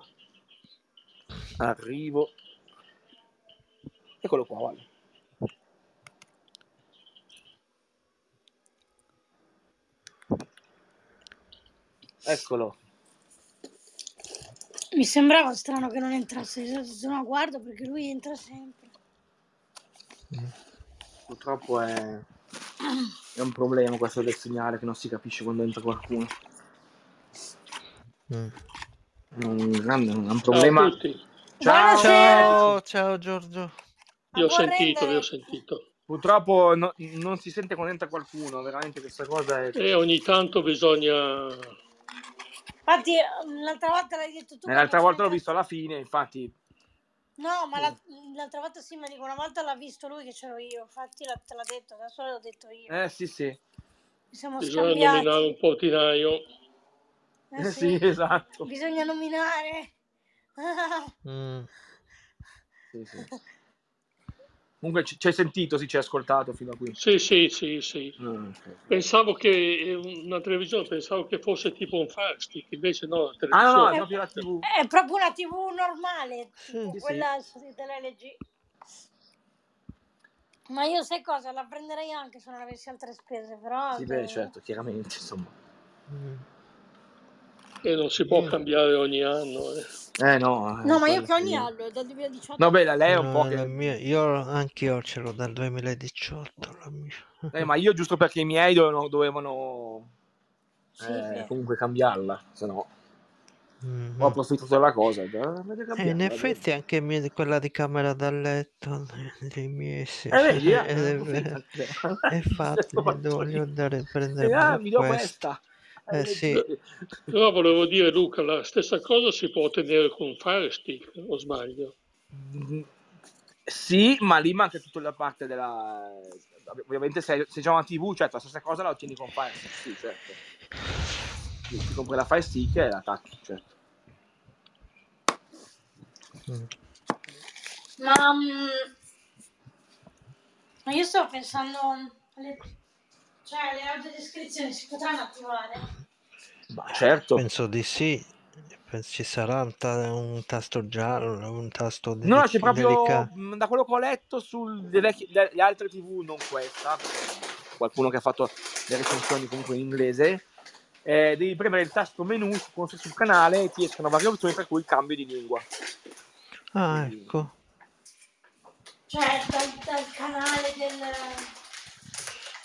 [SPEAKER 2] arrivo. Eccolo qua, guarda. Eccolo.
[SPEAKER 3] Mi sembrava strano che non entrasse. Se no, guardo perché lui entra sempre.
[SPEAKER 2] Purtroppo è, è un problema questo del segnale che non si capisce quando entra qualcuno.
[SPEAKER 4] mm.
[SPEAKER 2] È un grande è un
[SPEAKER 5] Ciao
[SPEAKER 2] problema.
[SPEAKER 5] a tutti,
[SPEAKER 2] Ciao.
[SPEAKER 4] Ciao, ciao Giorgio.
[SPEAKER 5] Vi ho
[SPEAKER 3] può
[SPEAKER 5] sentito, vi ho sentito.
[SPEAKER 2] Purtroppo no- non si sente quando entra qualcuno, veramente questa cosa è...
[SPEAKER 5] E ogni tanto bisogna...
[SPEAKER 3] Infatti, l'altra volta l'hai detto tu.
[SPEAKER 2] Eh, L'altra volta l'ho visto alla fine, infatti...
[SPEAKER 3] No, ma la- l'altra volta sì, ma dico una volta l'ha visto lui che c'ero io. Infatti l'ha- te l'ha detto, adesso l'ho detto io.
[SPEAKER 2] Eh sì, sì.
[SPEAKER 3] Mi siamo
[SPEAKER 5] Bisogna
[SPEAKER 3] scambiati.
[SPEAKER 5] nominare un portinaio.
[SPEAKER 3] Eh,
[SPEAKER 2] Eh,
[SPEAKER 3] sì.
[SPEAKER 2] sì, esatto.
[SPEAKER 3] Bisogna nominare.
[SPEAKER 4] Mm.
[SPEAKER 2] Sì, sì. Comunque ci ci hai sentito, sì, ci hai ascoltato fino a qui.
[SPEAKER 5] Sì, sì, sì, sì.
[SPEAKER 2] Mm, ok.
[SPEAKER 5] Pensavo che eh, una televisione, pensavo che fosse tipo un Fire Stick, invece no, la
[SPEAKER 2] Ah no, è proprio la TV.
[SPEAKER 3] È proprio una TV normale, tipo
[SPEAKER 4] Sì,
[SPEAKER 2] sì.
[SPEAKER 3] quella dell'LG. Ma io sai cosa? La prenderei anche se non avessi altre spese, però...
[SPEAKER 2] Sì, beh, certo, chiaramente, insomma.
[SPEAKER 4] Mm.
[SPEAKER 5] E non si può
[SPEAKER 2] Mm.
[SPEAKER 5] cambiare ogni anno. eh.
[SPEAKER 2] Eh no. eh,
[SPEAKER 3] No, ma io che ogni anno, è dal 2018.
[SPEAKER 2] No, beh, la lei è un
[SPEAKER 4] No,
[SPEAKER 2] po' che...
[SPEAKER 4] mia- io anch'io ce l'ho dal 2018. La mia.
[SPEAKER 2] Eh, ma io giusto perché i miei dovevano, dovevano
[SPEAKER 3] Sì,
[SPEAKER 2] eh,
[SPEAKER 3] sì.
[SPEAKER 2] comunque cambiarla, se no
[SPEAKER 4] Mhm.
[SPEAKER 2] ho approfittato della cosa. Eh,
[SPEAKER 4] Eh, in effetti anche mie- quella di camera da letto dei miei sì.
[SPEAKER 2] Eh, eh,
[SPEAKER 4] Ed è vero. E infatti voglio andare a prendere
[SPEAKER 2] Eh, ah, mi do questa.
[SPEAKER 4] Eh, sì.
[SPEAKER 5] Però volevo dire, Luca, la stessa cosa si può ottenere con un Fire Stick, o sbaglio?
[SPEAKER 2] Sì, ma lì manca tutta la parte della... Ovviamente se, se c'è una TV, certo, la stessa cosa la ottieni con Fire Stick, sì, certo. Ti compri la Fire Stick e la attacchi, certo.
[SPEAKER 3] Ma, ma io stavo pensando, alle, cioè le audiodescrizioni si potranno attivare?
[SPEAKER 2] Ma certo.
[SPEAKER 4] Penso di sì. Penso ci sarà un, ta- un tasto giallo, un tasto
[SPEAKER 2] No,
[SPEAKER 4] delic-
[SPEAKER 2] c'è proprio,
[SPEAKER 4] delicato.
[SPEAKER 2] mh, da quello che ho letto, sulle altre TV, non questa, perché qualcuno che ha fatto le recensioni comunque in inglese, eh, devi premere il tasto menu sul canale e ti escono varie opzioni per cui il cambio di lingua.
[SPEAKER 4] Ah,
[SPEAKER 2] Quindi-
[SPEAKER 4] ecco.
[SPEAKER 3] Cioè dal, dal canale del...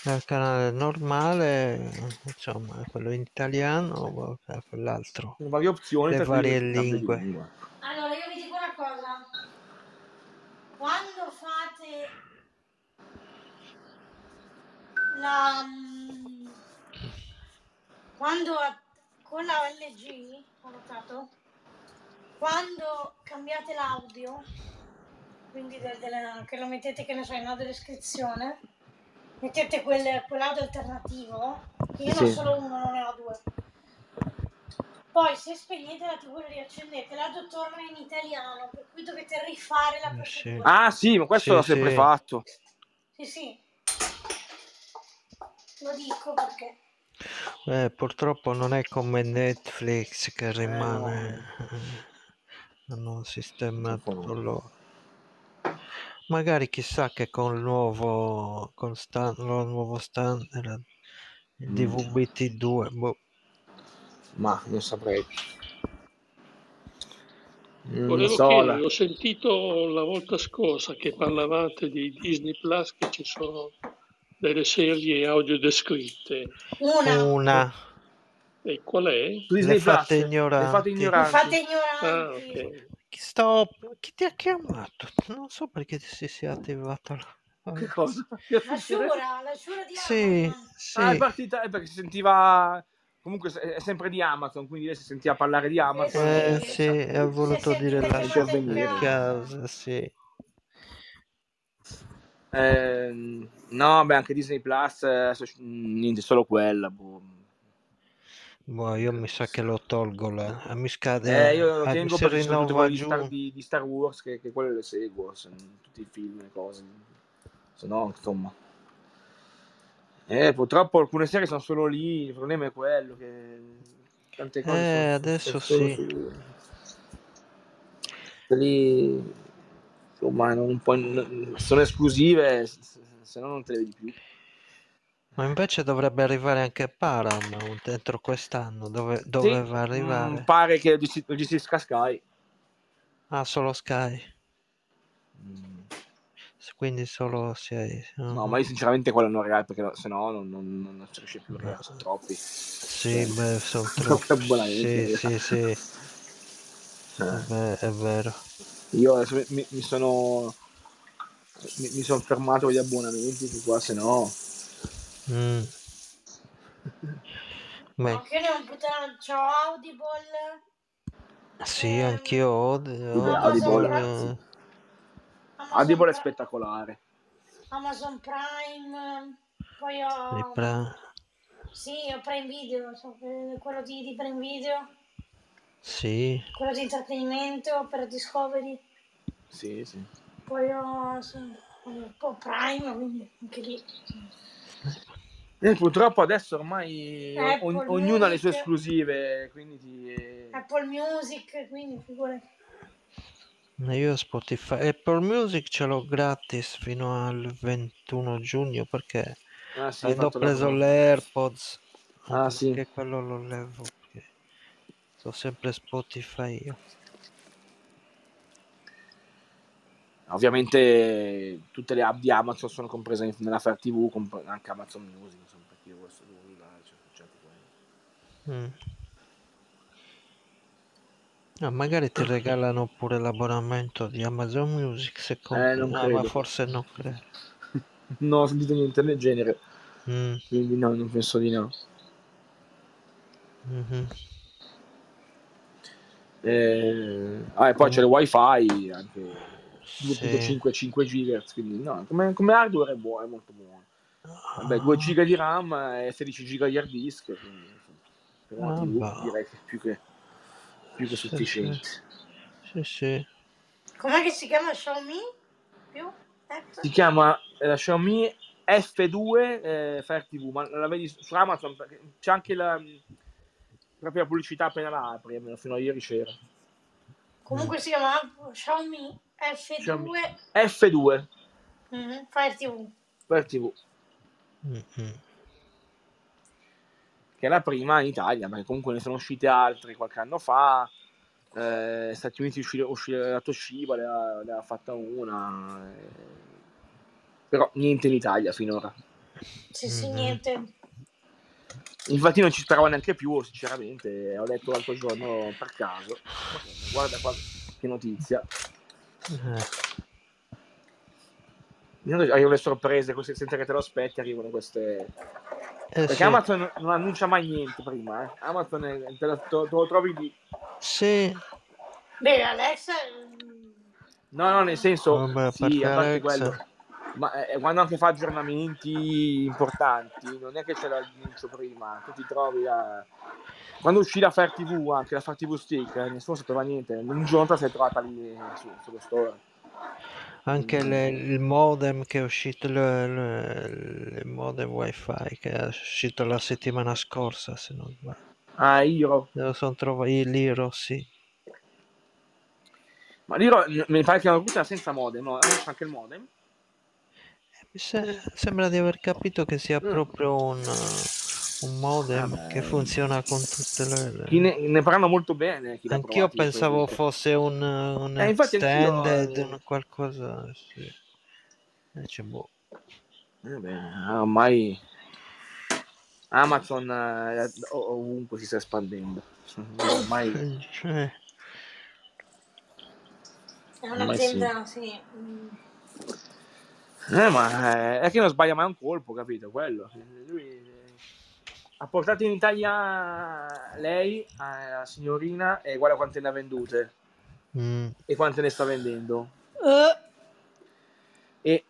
[SPEAKER 4] Dal canale normale, insomma, quello in italiano o quell'altro.
[SPEAKER 2] Con varie opzioni.
[SPEAKER 4] Le varie
[SPEAKER 2] le
[SPEAKER 4] lingue.
[SPEAKER 3] Allora, io vi dico una cosa. Quando fate la... mm, Quando con la LG, ho notato, quando cambiate l'audio, quindi del- delle- che lo mettete, che ne so, in audio descrizione, mettete quel- quell'audio alternativo, che io ne ho
[SPEAKER 2] Sì.
[SPEAKER 3] solo uno, non ne ho due. Poi se spegnete la tv e riaccendete, l'audio torna in italiano, per cui dovete rifare la
[SPEAKER 4] Eh,
[SPEAKER 3] procedura.
[SPEAKER 2] Ah sì, ma questo
[SPEAKER 4] Sì,
[SPEAKER 2] l'ho sempre
[SPEAKER 4] sì.
[SPEAKER 2] fatto.
[SPEAKER 3] Sì, sì. Lo dico perché...
[SPEAKER 4] Eh, purtroppo non è come Netflix che rimane eh, hanno un sistema
[SPEAKER 2] no.
[SPEAKER 4] tutto loro. Magari chissà che con il nuovo, con stan- lo nuovo standard, il
[SPEAKER 2] Mm.
[SPEAKER 4] DVB-T2, boh,
[SPEAKER 2] Ma non saprei.
[SPEAKER 5] Volevo
[SPEAKER 2] so.
[SPEAKER 5] chiedere, ho sentito la volta scorsa che parlavate di Disney Plus che ci sono delle serie audiodescritte.
[SPEAKER 3] Una,
[SPEAKER 4] una,
[SPEAKER 5] E qual è?
[SPEAKER 2] Disney
[SPEAKER 4] Le fate
[SPEAKER 2] Plus,
[SPEAKER 4] ignoranti.
[SPEAKER 2] Le fate
[SPEAKER 3] mi
[SPEAKER 2] ignoranti.
[SPEAKER 3] fate
[SPEAKER 5] Ah,
[SPEAKER 3] ignoranti.
[SPEAKER 4] Chi, sto, chi ti ha chiamato? Non so perché si sia attivato là.
[SPEAKER 2] Che cosa?
[SPEAKER 3] La Shura, la Shura di
[SPEAKER 4] Sì,
[SPEAKER 3] Amazon.
[SPEAKER 4] sì.
[SPEAKER 2] Ah, è partita è perché si sentiva. Comunque è sempre di Amazon, quindi lei si sentiva parlare di Amazon.
[SPEAKER 4] Eh
[SPEAKER 3] sì.
[SPEAKER 4] sì, ha voluto dire la sua
[SPEAKER 3] casa.
[SPEAKER 4] sì.
[SPEAKER 2] Ehm, no, beh, anche Disney Plus, eh, adesso, niente, solo quella. boh.
[SPEAKER 4] Boh, io mi sa che lo tolgo là. Mi scade,
[SPEAKER 2] Eh, io lo
[SPEAKER 4] ah,
[SPEAKER 2] tengo perché sono quelle di Star,
[SPEAKER 4] giù.
[SPEAKER 2] di, di Star Wars che, che quelle le seguo, se- tutti i film e cose. Se no, insomma. Eh, purtroppo alcune serie sono solo lì, il problema è quello che tante cose
[SPEAKER 4] Eh,
[SPEAKER 2] sono,
[SPEAKER 4] adesso
[SPEAKER 2] sono
[SPEAKER 4] sì.
[SPEAKER 2] su... Lì, insomma, non puoi- sono esclusive, se no non te le vedi più.
[SPEAKER 4] Ma invece dovrebbe arrivare anche Paramount entro quest'anno. Dove,
[SPEAKER 2] Sì,
[SPEAKER 4] doveva
[SPEAKER 2] mm,
[SPEAKER 4] arrivare?
[SPEAKER 2] pare che lo gestisca Sky.
[SPEAKER 4] Ah, solo Sky.
[SPEAKER 2] Mm.
[SPEAKER 4] Quindi solo 6.
[SPEAKER 2] No, ma io sinceramente quello non regalo perché se no non, non, non si riesce più regalare, sono troppi.
[SPEAKER 4] Sì,
[SPEAKER 2] Cioè,
[SPEAKER 4] beh, sono
[SPEAKER 2] troppi.
[SPEAKER 4] Sì, sì, sì.
[SPEAKER 2] Eh.
[SPEAKER 4] Beh, è vero.
[SPEAKER 2] Io adesso mi, mi- sono mi, mi sono fermato gli abbonamenti qua se no
[SPEAKER 4] Mm. Beh,
[SPEAKER 3] Anche io ne ho un c'ho Audible,
[SPEAKER 4] sì,
[SPEAKER 3] ehm,
[SPEAKER 4] anch'io ho, ho
[SPEAKER 2] Audible,
[SPEAKER 3] Amazon,
[SPEAKER 2] ragazzi.
[SPEAKER 4] eh,
[SPEAKER 2] Audible è spettacolare.
[SPEAKER 3] Amazon Prime, poi ho...
[SPEAKER 4] pra-
[SPEAKER 3] Sì, ho Prime Video, quello di, di Prime Video,
[SPEAKER 4] Sì,
[SPEAKER 3] quello di intrattenimento per Discovery,
[SPEAKER 2] sì sì.
[SPEAKER 3] Poi ho sì, un po' Prime, quindi anche lì.
[SPEAKER 2] E purtroppo adesso ormai o-
[SPEAKER 3] Apple
[SPEAKER 2] ogn- ognuno ha le sue esclusive quindi ti...
[SPEAKER 3] Apple Music, quindi figurati.
[SPEAKER 4] io Spotify, Apple Music ce l'ho gratis fino al 21 giugno perché
[SPEAKER 2] ah sì la
[SPEAKER 4] preso le AirPods,
[SPEAKER 2] ah
[SPEAKER 4] anche
[SPEAKER 2] sì.
[SPEAKER 4] Perché quello lo levo, perché sto sempre Spotify io.
[SPEAKER 2] Ovviamente tutte le app di Amazon sono comprese nella Fire TV comp- anche Amazon Music insomma perché io questo devo usare cioè, certo quello.
[SPEAKER 4] Mm. Ah, magari ti regalano pure l'abbonamento di Amazon Music se
[SPEAKER 2] eh
[SPEAKER 4] compri.
[SPEAKER 2] non
[SPEAKER 4] Ah, ma forse no, credo.
[SPEAKER 2] non ho sentito niente del genere
[SPEAKER 4] Mm,
[SPEAKER 2] quindi no non penso di no
[SPEAKER 4] mhm.
[SPEAKER 2] Eh, ah, e poi
[SPEAKER 4] Com-
[SPEAKER 2] c'è il wifi anche. 2.5 5 GHz quindi no, come, come hardware è buono, è molto buono Vabbè, 2
[SPEAKER 4] Ah,
[SPEAKER 2] giga di RAM e 16 giga di hard disk quindi insomma, per una
[SPEAKER 4] ah,
[SPEAKER 2] TV direi che è più che, più che
[SPEAKER 4] Sì, sì.
[SPEAKER 2] sufficiente
[SPEAKER 4] Sì, sì.
[SPEAKER 3] Com'è che si chiama Xiaomi? Più?
[SPEAKER 2] si
[SPEAKER 3] Ecco.
[SPEAKER 2] chiama eh, la Xiaomi F2 eh, Fire TV ma la vedi su Amazon c'è anche la proprio la pubblicità appena la apri almeno fino a ieri c'era
[SPEAKER 3] Comunque si chiama Xiaomi F2
[SPEAKER 2] F2
[SPEAKER 3] mhm, Fire TV.
[SPEAKER 2] Fire TV
[SPEAKER 4] Mm, mm.
[SPEAKER 2] che è la prima in Italia, perché comunque ne sono uscite altre qualche anno fa. Eh, Stati Uniti uscì, uscì la Toshiba, ne ha, fatta una, eh, però niente in Italia finora.
[SPEAKER 3] Sì, sì,
[SPEAKER 4] Mhm.
[SPEAKER 3] niente.
[SPEAKER 2] Infatti non ci speravo neanche più, sinceramente. Ho letto l'altro giorno per caso. Guarda qua che notizia.
[SPEAKER 4] Eh,
[SPEAKER 2] Arrivano le sorprese, così senza che te lo aspetti, arrivano queste...
[SPEAKER 4] eh
[SPEAKER 2] Perché
[SPEAKER 4] sì,
[SPEAKER 2] Amazon non annuncia mai niente prima, eh. Amazon è- te, lo, te lo- trovi lì.
[SPEAKER 4] sì,
[SPEAKER 3] Beh, Alexa...
[SPEAKER 2] No, no, nel senso,
[SPEAKER 4] Vabbè,
[SPEAKER 2] sì, a parte
[SPEAKER 4] Alexa.
[SPEAKER 2] quello. Ma eh, quando anche fa aggiornamenti importanti, non è che c'è l'annuncio prima, tu ti trovi la... Quando uscì la Fire TV, anche la Fire TV Stick, eh, nessuno sapeva niente, un giorno la sei trovata lì eh, su, sullo store.
[SPEAKER 4] anche
[SPEAKER 2] Mm.
[SPEAKER 4] le- il modem che è uscito, il, il- modem wifi che è uscito la settimana scorsa, se non sbaglio.
[SPEAKER 2] Ah, Iro.
[SPEAKER 4] Lo sono trovato, l'Iro, sì.
[SPEAKER 2] Ma l'Iro mi pare che non funziona senza modem, no? C'è anche il modem.
[SPEAKER 4] Mi se- sembra di aver capito che sia
[SPEAKER 2] Mm.
[SPEAKER 4] proprio un, un modem
[SPEAKER 2] Vabbè.
[SPEAKER 4] che funziona con tutte le...
[SPEAKER 2] Chi ne, ne parlano molto bene.
[SPEAKER 4] Anch'io pensavo fosse un, un
[SPEAKER 2] Eh, anch'io,
[SPEAKER 4] extended,
[SPEAKER 2] eh.
[SPEAKER 4] un qualcosa... Sì. Invece, boh.
[SPEAKER 2] Eh beh, ormai Amazon eh, ov- ovunque si sta espandendo. Ormai
[SPEAKER 4] Eh,
[SPEAKER 3] È un'azienda, sì. mm,
[SPEAKER 2] Eh, ma eh, è che non sbaglia mai un colpo, capito? Quello. Lui eh, ha portato in Italia lei, eh, la signorina, e guarda quante ne ha vendute
[SPEAKER 4] mm,
[SPEAKER 2] e quante ne sta vendendo.
[SPEAKER 3] eh,
[SPEAKER 2] E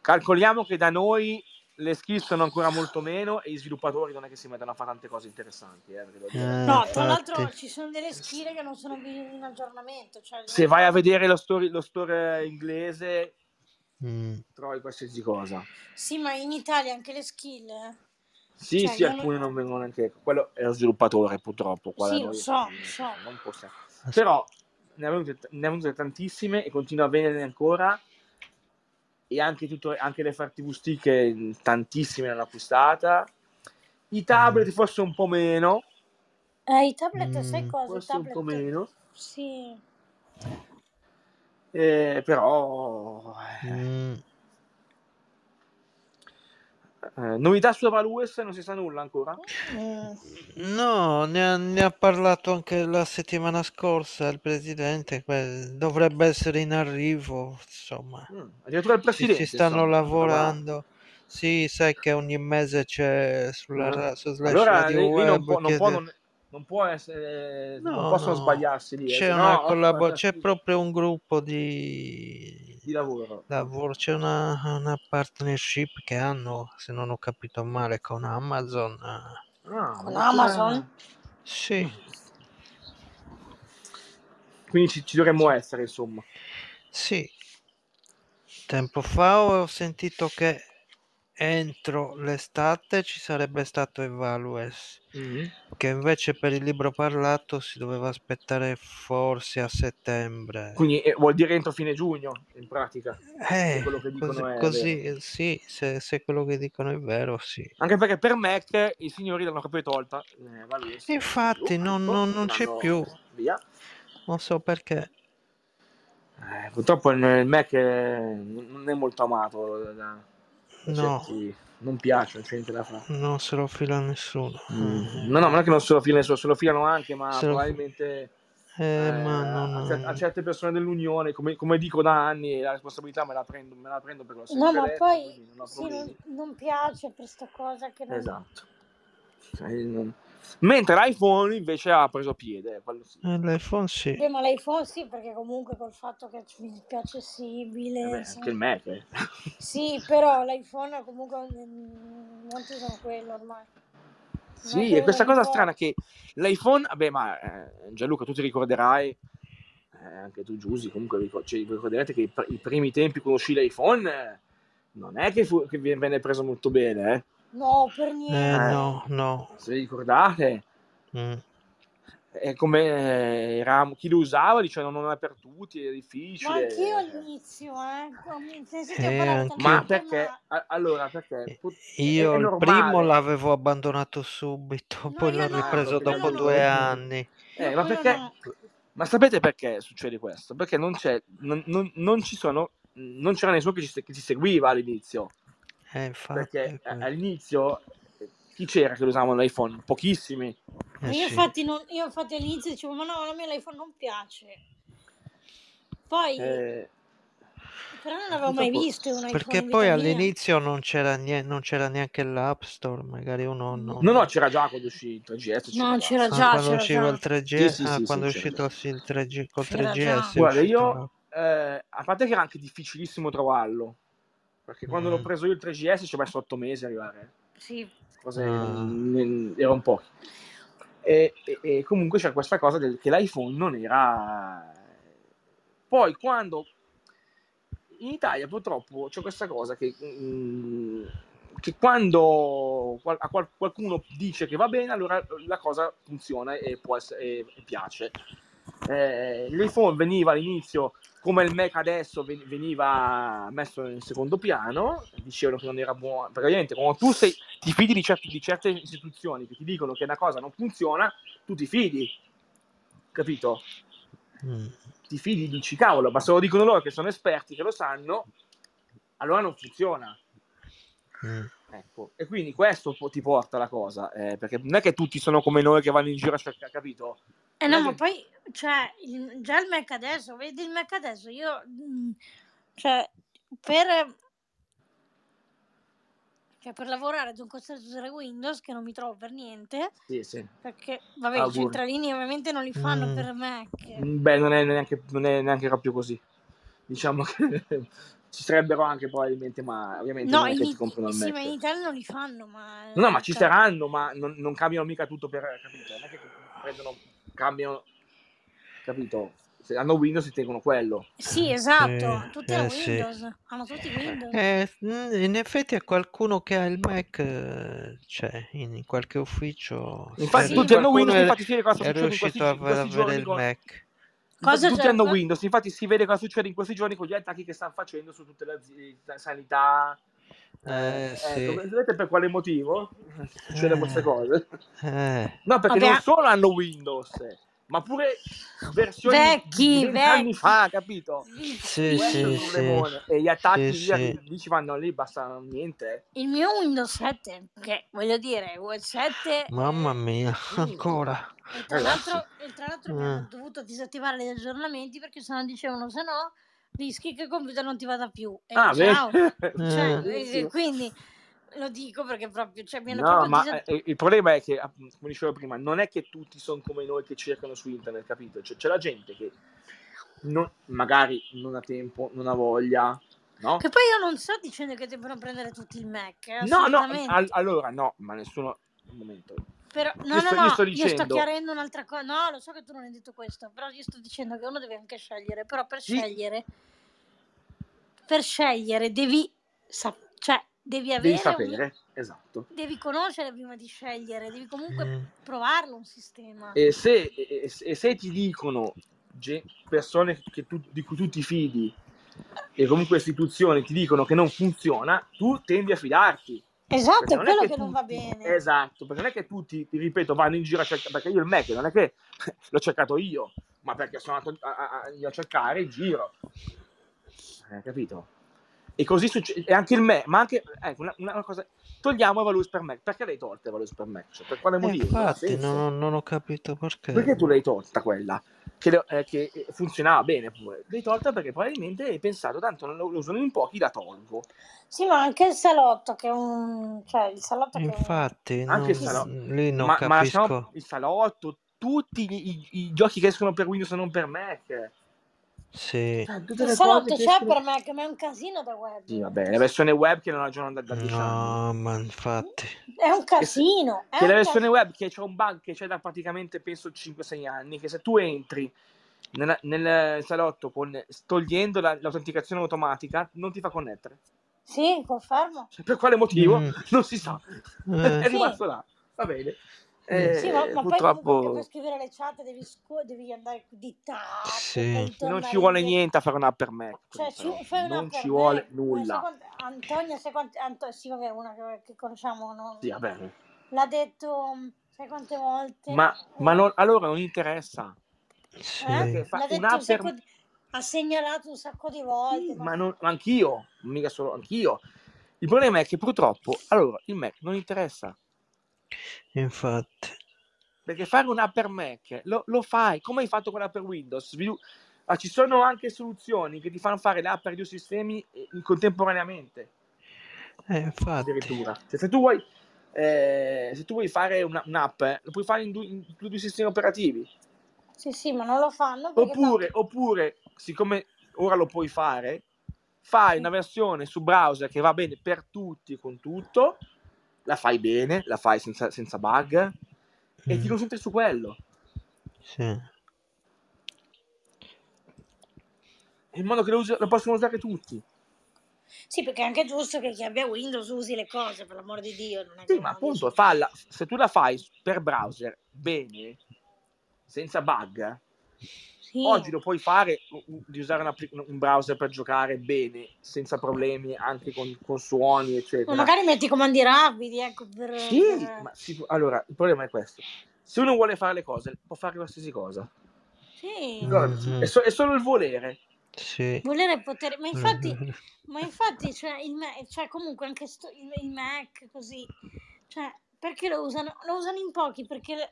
[SPEAKER 2] calcoliamo che da noi le skill sono ancora molto meno e gli sviluppatori non è che si mettono a fare tante cose interessanti. Eh.
[SPEAKER 4] Eh,
[SPEAKER 3] No, tra l'altro ci sono delle skill che non sono in aggiornamento. Cioè,
[SPEAKER 2] Se vai a vedere lo store, lo store inglese,
[SPEAKER 4] Mm.
[SPEAKER 2] trovi qualsiasi cosa.
[SPEAKER 3] Sì, ma in Italia anche le skill. Eh.
[SPEAKER 2] Sì,
[SPEAKER 3] Cioè,
[SPEAKER 2] sì, alcune non vengono neanche. Quello è lo sviluppatore, purtroppo.
[SPEAKER 3] Sì, lo
[SPEAKER 2] noi
[SPEAKER 3] so,
[SPEAKER 2] non-
[SPEAKER 3] lo so.
[SPEAKER 2] non possiamo. Però ne ha venute tantissime e continua a venderne ancora. E anche, tutto, anche le Fire TV Stick, eh, tantissime ne hanno acquistata. I tablet, forse un po' meno.
[SPEAKER 3] Eh, I tablet,
[SPEAKER 4] Mm.
[SPEAKER 3] sai cosa? I
[SPEAKER 2] Forse un
[SPEAKER 3] tablet...
[SPEAKER 2] po' meno.
[SPEAKER 3] Sì.
[SPEAKER 2] Eh, però.
[SPEAKER 4] Mm.
[SPEAKER 2] Eh, novità su Evalues non si sa nulla ancora.
[SPEAKER 3] Mm.
[SPEAKER 4] No, ne ha, ne ha parlato anche la settimana scorsa il presidente. Dovrebbe essere in arrivo, insomma.
[SPEAKER 2] Mm, addirittura il
[SPEAKER 4] Ci,
[SPEAKER 2] presidente.
[SPEAKER 4] ci stanno
[SPEAKER 2] insomma,
[SPEAKER 4] lavorando. Sì, sai che ogni mese c'è sulla, ra- su Slash
[SPEAKER 2] Allora
[SPEAKER 4] Radio
[SPEAKER 2] lì, lì non, può, non, può non, non può essere, non
[SPEAKER 4] No,
[SPEAKER 2] possono
[SPEAKER 4] no,
[SPEAKER 2] sbagliarsi lì. eh,
[SPEAKER 4] C'è,
[SPEAKER 2] no-
[SPEAKER 4] collabo- c'è proprio un gruppo di,
[SPEAKER 2] di lavoro.
[SPEAKER 4] lavoro, c'è una, una partnership che hanno, se non ho capito male, con Amazon.
[SPEAKER 2] Ah,
[SPEAKER 3] Con
[SPEAKER 2] ma-
[SPEAKER 3] Amazon?
[SPEAKER 4] Sì,
[SPEAKER 2] Quindi ci, ci dovremmo essere, insomma.
[SPEAKER 4] sì. Tempo fa ho sentito che entro l'estate ci sarebbe stato Evalues,
[SPEAKER 2] Mhm.
[SPEAKER 4] che invece per il libro parlato si doveva aspettare forse a settembre.
[SPEAKER 2] Quindi eh, vuol dire entro fine giugno, in pratica.
[SPEAKER 4] Eh, così,
[SPEAKER 2] è
[SPEAKER 4] così,
[SPEAKER 2] vero.
[SPEAKER 4] eh, sì, se, se quello che dicono è vero, sì.
[SPEAKER 2] Anche perché per Mac i signori l'hanno proprio tolta. Eh, Values.
[SPEAKER 4] Infatti, non- non- non c'è più.
[SPEAKER 2] Via.
[SPEAKER 4] Non so perché.
[SPEAKER 2] Eh, purtroppo il Mac è- non è molto amato da
[SPEAKER 4] No.
[SPEAKER 2] certi- non piace, non c'è niente da fare.
[SPEAKER 4] Non se lo fila nessuno.
[SPEAKER 2] Mm. No, no, non è che non se lo filano, se lo filano anche, ma
[SPEAKER 4] Se
[SPEAKER 2] probabilmente
[SPEAKER 4] Eh,
[SPEAKER 2] eh,
[SPEAKER 4] ma
[SPEAKER 2] a,
[SPEAKER 4] non...
[SPEAKER 2] cer- a certe persone dell'Unione, come, come dico da anni, la responsabilità me la prendo, me la prendo perché l'ho
[SPEAKER 3] No, ma poi
[SPEAKER 2] non
[SPEAKER 3] sì, non, piace per sta cosa che non...
[SPEAKER 2] Esatto. Cioè, non- Mentre l'iPhone invece ha preso piede, sì.
[SPEAKER 4] Eh, L'iPhone sì.
[SPEAKER 3] Beh, ma l'iPhone sì, perché comunque col fatto che è più accessibile...
[SPEAKER 2] Vabbè,
[SPEAKER 3] insomma.
[SPEAKER 2] anche il Mac. eh.
[SPEAKER 3] Sì, però l'iPhone comunque mm, molti sono quello ormai. Non è
[SPEAKER 2] Sì, e questa cosa strana che l'iPhone, vabbè, ma eh, Gianluca, tu ti ricorderai, eh, anche tu Giusy, comunque vi cioè, vi ricorderete che i, pr- i primi tempi quando uscì l'iPhone eh, non è che, fu- che venne preso molto bene, eh.
[SPEAKER 3] No, per
[SPEAKER 4] Eh,
[SPEAKER 3] niente.
[SPEAKER 4] no, no.
[SPEAKER 2] se vi ricordate,
[SPEAKER 4] Mm.
[SPEAKER 2] è come eh, era, chi lo usava diceva non è per tutti, è
[SPEAKER 3] Ma
[SPEAKER 2] difficile.
[SPEAKER 3] anch'io all'inizio, eh.
[SPEAKER 4] Eh.
[SPEAKER 2] Ma perché?
[SPEAKER 3] male-
[SPEAKER 2] a- Allora, perché? Put-
[SPEAKER 4] Io il primo l'avevo abbandonato subito,
[SPEAKER 3] No,
[SPEAKER 4] poi l'ho
[SPEAKER 3] no,
[SPEAKER 4] ripreso
[SPEAKER 2] quello
[SPEAKER 4] dopo
[SPEAKER 2] no.
[SPEAKER 4] due anni.
[SPEAKER 2] Eh,
[SPEAKER 3] No,
[SPEAKER 2] ma perché?
[SPEAKER 3] no.
[SPEAKER 2] Ma sapete perché succede questo? Perché non c'è, non, non- non ci sono, non c'era nessuno che ci, che ci seguiva all'inizio.
[SPEAKER 4] Eh, infatti,
[SPEAKER 2] perché all'inizio eh, chi c'era che usavano l'iPhone? Pochissimi.
[SPEAKER 4] Eh,
[SPEAKER 3] io,
[SPEAKER 4] sì.
[SPEAKER 3] infatti non- io infatti all'inizio dicevo, ma no, a me l'iPhone non piace. Poi,
[SPEAKER 2] Eh,
[SPEAKER 3] però non avevo mai visto un iPhone
[SPEAKER 4] Perché poi all'inizio non c'era, nie- non c'era neanche l'App Store, magari uno non...
[SPEAKER 2] No, no, c'era già quando uscì il 3GS.
[SPEAKER 3] No, c'era
[SPEAKER 4] Ah,
[SPEAKER 3] già,
[SPEAKER 4] quando
[SPEAKER 3] c'era
[SPEAKER 4] usciva il 3G,
[SPEAKER 2] Sì, sì,
[SPEAKER 4] ah,
[SPEAKER 2] sì,
[SPEAKER 4] quando
[SPEAKER 2] sì,
[SPEAKER 4] è
[SPEAKER 2] c'era
[SPEAKER 4] uscito il 3G, col
[SPEAKER 3] C'era
[SPEAKER 4] 3GS
[SPEAKER 3] già.
[SPEAKER 4] è
[SPEAKER 2] Guarda, io, eh, a parte che era anche difficilissimo trovarlo, perché quando
[SPEAKER 4] Mm.
[SPEAKER 2] l'ho preso io il 3GS ci ho messo 8 mesi a arrivare.
[SPEAKER 3] Sì,
[SPEAKER 2] Cose, mm, erano pochi. E, e- e comunque c'è questa cosa del, che l'iPhone non era... Poi quando... In Italia purtroppo c'è questa cosa che, mm, che quando qual- a qual- qualcuno dice che va bene, allora la cosa funziona e, può essere, e, e piace. Eh, l'iPhone veniva all'inizio come il Mac adesso ven- veniva messo in secondo piano, dicevano che non era buono, perché ovviamente quando tu sei, ti fidi di, certi- di certe istituzioni che ti dicono che una cosa non funziona, tu ti fidi, capito?
[SPEAKER 4] Mm.
[SPEAKER 2] Ti fidi, dici cavolo, ma se lo dicono loro che sono esperti, che lo sanno, allora non funziona.
[SPEAKER 4] Mm.
[SPEAKER 2] Ecco, e quindi questo ti porta la cosa, eh, perché non è che tutti sono come noi che vanno in giro a cercare, capito?
[SPEAKER 3] Eh no, ma poi, cioè, il- già il Mac adesso, vedi il Mac adesso, io, mm, cioè, per, cioè, per lavorare sono costretto a usare Windows, che non mi trovo per niente,
[SPEAKER 2] Sì, sì.
[SPEAKER 3] perché, vabbè,
[SPEAKER 2] Auguri.
[SPEAKER 3] i centralini ovviamente non li fanno
[SPEAKER 4] Mm.
[SPEAKER 3] per Mac.
[SPEAKER 2] Mm, Beh, non è neanche, non è neanche proprio così. Diciamo che ci sarebbero anche probabilmente, ma ovviamente
[SPEAKER 3] No,
[SPEAKER 2] non è
[SPEAKER 3] in,
[SPEAKER 2] che ti comprano il
[SPEAKER 3] sì,
[SPEAKER 2] Mac.
[SPEAKER 3] ma in Italia non li fanno, ma...
[SPEAKER 2] No, ma ci
[SPEAKER 3] cioè,
[SPEAKER 2] saranno, ma non, non cambiano mica tutto per, capito? Non è che prendono, cambiano, capito? Se hanno Windows si tengono quello.
[SPEAKER 3] Sì, esatto,
[SPEAKER 4] Sì,
[SPEAKER 3] tutti
[SPEAKER 4] eh,
[SPEAKER 3] hanno
[SPEAKER 4] sì.
[SPEAKER 3] Windows, hanno tutti Windows.
[SPEAKER 4] Eh, mm, in effetti a qualcuno che ha il Mac eh, c'è in in qualche ufficio
[SPEAKER 2] Infatti
[SPEAKER 3] Sì.
[SPEAKER 2] tutti hanno Windows,
[SPEAKER 4] è,
[SPEAKER 2] infatti si vede cosa
[SPEAKER 4] è
[SPEAKER 2] succede in questi,
[SPEAKER 4] a avere
[SPEAKER 2] giorni
[SPEAKER 4] il
[SPEAKER 2] con...
[SPEAKER 4] Mac.
[SPEAKER 3] Cosa
[SPEAKER 2] tutti
[SPEAKER 3] c'è?
[SPEAKER 2] hanno Windows, infatti si vede cosa succede in questi giorni con gli attacchi che stanno facendo su tutte le aziende, la sanità.
[SPEAKER 4] Eh,
[SPEAKER 2] Eh,
[SPEAKER 4] sì.
[SPEAKER 2] ecco, sapete per quale motivo succedono queste
[SPEAKER 4] Eh,
[SPEAKER 2] cose?
[SPEAKER 4] eh,
[SPEAKER 2] No, perché
[SPEAKER 3] Vabbè,
[SPEAKER 2] non solo hanno Windows, ma pure versioni di
[SPEAKER 3] vecchi, vecchi.
[SPEAKER 2] fa, capito?
[SPEAKER 4] Sì,
[SPEAKER 2] Questo è il
[SPEAKER 4] sì, sì.
[SPEAKER 2] E gli attacchi
[SPEAKER 4] sì,
[SPEAKER 2] via
[SPEAKER 4] sì.
[SPEAKER 2] lì ci vanno lì, basta niente.
[SPEAKER 3] il mio Windows 7, che voglio dire, Windows 7
[SPEAKER 4] Mamma
[SPEAKER 3] eh,
[SPEAKER 4] mia,
[SPEAKER 2] Mm.
[SPEAKER 4] ancora.
[SPEAKER 3] e tra
[SPEAKER 2] Ragazzi.
[SPEAKER 3] l'altro, e tra l'altro
[SPEAKER 4] Eh,
[SPEAKER 3] dovuto disattivare gli aggiornamenti perché se no dicevano se no rischi che il computer non ti vada più. E
[SPEAKER 2] Ah,
[SPEAKER 3] ciao. Cioè, eh, quindi lo dico perché proprio, cioè, mi hanno
[SPEAKER 2] No, ma
[SPEAKER 3] disattivato.
[SPEAKER 2] eh, il problema è che, appunto, come dicevo prima, non è che tutti sono come noi che cercano su internet, capito? C'è, c'è la gente che non- magari non ha tempo, non ha voglia, no?
[SPEAKER 3] Che poi io non sto dicendo che devono prendere tutti il Mac, eh,
[SPEAKER 2] No, no,
[SPEAKER 3] assolutamente.
[SPEAKER 2] al- allora no, ma nessuno... Un momento.
[SPEAKER 3] Però, no,
[SPEAKER 2] Io
[SPEAKER 3] no,
[SPEAKER 2] sto-
[SPEAKER 3] no,
[SPEAKER 2] io sto
[SPEAKER 3] io sto
[SPEAKER 2] dicendo-
[SPEAKER 3] chiarendo un'altra cosa. No, lo so che tu non hai detto questo, però io sto dicendo che uno deve anche scegliere. Però per
[SPEAKER 2] Sì.
[SPEAKER 3] scegliere, per scegliere devi, sa- cioè, devi avere
[SPEAKER 2] Devi
[SPEAKER 3] un-
[SPEAKER 2] sapere, esatto.
[SPEAKER 3] devi conoscere prima di scegliere, devi comunque
[SPEAKER 4] mm,
[SPEAKER 3] provarlo un sistema.
[SPEAKER 2] E se, e- e se ti dicono ge- persone che tu- di cui tu ti fidi e comunque istituzioni ti dicono che non funziona, tu tendi a fidarti.
[SPEAKER 3] Esatto,
[SPEAKER 2] Perché
[SPEAKER 3] è quello che,
[SPEAKER 2] tutti-
[SPEAKER 3] non va bene.
[SPEAKER 2] Esatto, perché non è che tutti, ti ripeto, vanno in giro a cercare, perché io il Mac non è che l'ho cercato io, ma perché sono andato a, a- a- a cercare in giro. Hai capito? E così succede, e anche il Mac, ma anche, ecco, una, una cosa, togliamo Evalus per Mac, perché l'hai tolta Evalus per Mac? Cioè, per quale
[SPEAKER 4] eh,
[SPEAKER 2] motivo?
[SPEAKER 4] Infatti
[SPEAKER 2] senso.
[SPEAKER 4] non, ho- non ho capito perché.
[SPEAKER 2] Perché tu l'hai tolta quella? Che, eh, che eh, funzionava bene pure. L'hai tolta perché probabilmente hai pensato, tanto non lo lo usano in pochi, la tolgo.
[SPEAKER 3] Sì, ma anche il salotto che è un... cioè il salotto che è un...
[SPEAKER 4] Infatti,
[SPEAKER 2] Anche il salotto.
[SPEAKER 4] lì non
[SPEAKER 2] ma, ma
[SPEAKER 4] capisco.
[SPEAKER 2] lasciamo il salotto, tutti i, i- i giochi che escono per Windows e non per Mac.
[SPEAKER 4] Sì,
[SPEAKER 2] Cioè, tutte
[SPEAKER 3] Il
[SPEAKER 2] le
[SPEAKER 3] salotto
[SPEAKER 2] che
[SPEAKER 3] c'è per me, che ma è un casino da web.
[SPEAKER 2] Sì, vabbè, la versione web che non aggiornano da, da 10 anni.
[SPEAKER 4] no, ma infatti.
[SPEAKER 3] È un casino. È
[SPEAKER 2] Che
[SPEAKER 3] un
[SPEAKER 2] la versione web che c'è un bug che c'è da praticamente penso 5-6 anni, che se tu entri nella- nel salotto con, togliendo la- l'autenticazione automatica non ti fa connettere.
[SPEAKER 3] Sì, confermo.
[SPEAKER 2] Cioè, per quale motivo?
[SPEAKER 4] Mm.
[SPEAKER 2] Non si sa.
[SPEAKER 4] Eh.
[SPEAKER 2] È rimasto là. Va bene. Eh,
[SPEAKER 3] Sì, ma, ma poi comunque
[SPEAKER 2] purtroppo
[SPEAKER 3] anche per scrivere le chat devi, scu- devi andare di tacco,
[SPEAKER 4] Sì.
[SPEAKER 2] non
[SPEAKER 3] tornare
[SPEAKER 2] ci vuole
[SPEAKER 3] indietro.
[SPEAKER 2] niente a fare un'app per me.
[SPEAKER 3] Cioè, ci,
[SPEAKER 2] però.
[SPEAKER 3] fai una
[SPEAKER 2] non
[SPEAKER 3] per
[SPEAKER 2] ci vuole
[SPEAKER 3] me. Ma sai
[SPEAKER 2] nulla.
[SPEAKER 3] quante- Antonia, sai quante... Anto- sì, vabbè, una che, che conosciamo, no?
[SPEAKER 2] Sì, vabbè.
[SPEAKER 3] l'ha detto, sai quante volte?
[SPEAKER 2] Ma, ma non- allora non interessa.
[SPEAKER 4] Sì.
[SPEAKER 3] Eh?
[SPEAKER 2] fa
[SPEAKER 3] L'ha detto un sacco
[SPEAKER 2] per-
[SPEAKER 3] di- Ha segnalato un sacco di volte.
[SPEAKER 2] Sì, ma non, anch'io, mica solo anch'io. Il problema è che purtroppo a loro il Mac non interessa.
[SPEAKER 4] Infatti.
[SPEAKER 2] Perché fare un'app per Mac lo, lo fai come hai fatto quella per Windows. Svilu- ah, ci sono anche soluzioni che ti fanno fare le app per due sistemi eh, contemporaneamente.
[SPEAKER 4] Eh, infatti.
[SPEAKER 2] Addirittura. Cioè, se tu vuoi, eh, se tu vuoi fare una- un'app, eh, lo puoi fare in, due- in tutti i sistemi operativi.
[SPEAKER 3] Sì, sì, ma non lo fanno
[SPEAKER 2] Oppure, oppure, siccome ora lo puoi fare, fai una versione su browser che va bene per tutti e con tutto, la fai bene, la fai senza, senza bug e ti
[SPEAKER 4] Mm,
[SPEAKER 2] concentri su quello.
[SPEAKER 4] sì.
[SPEAKER 2] In modo che lo, usi- lo possono usare tutti.
[SPEAKER 3] Sì, perché è anche giusto che chi abbia Windows usi le cose, per l'amor di Dio. Non è
[SPEAKER 2] Sì, ma appunto, falla, se tu la fai per browser bene, senza bug,
[SPEAKER 3] Sì.
[SPEAKER 2] oggi lo puoi fare di usare un, appli- un browser per giocare bene, senza problemi, anche con, con suoni,
[SPEAKER 3] Ma
[SPEAKER 2] eccetera.
[SPEAKER 3] magari metti i comandi rapidi, ecco, per...
[SPEAKER 2] Sì,
[SPEAKER 3] per-
[SPEAKER 2] ma si- allora il problema è questo: se uno vuole fare le cose, può fare qualsiasi cosa.
[SPEAKER 3] Sì,
[SPEAKER 4] Mhm.
[SPEAKER 2] è, so- è solo il volere.
[SPEAKER 4] Sì.
[SPEAKER 3] volere e potere... Ma infatti,
[SPEAKER 4] Mhm.
[SPEAKER 3] ma infatti cioè, il Mac, cioè, comunque anche sto- il, Mac così, cioè, perché lo usano? Lo usano in pochi, perché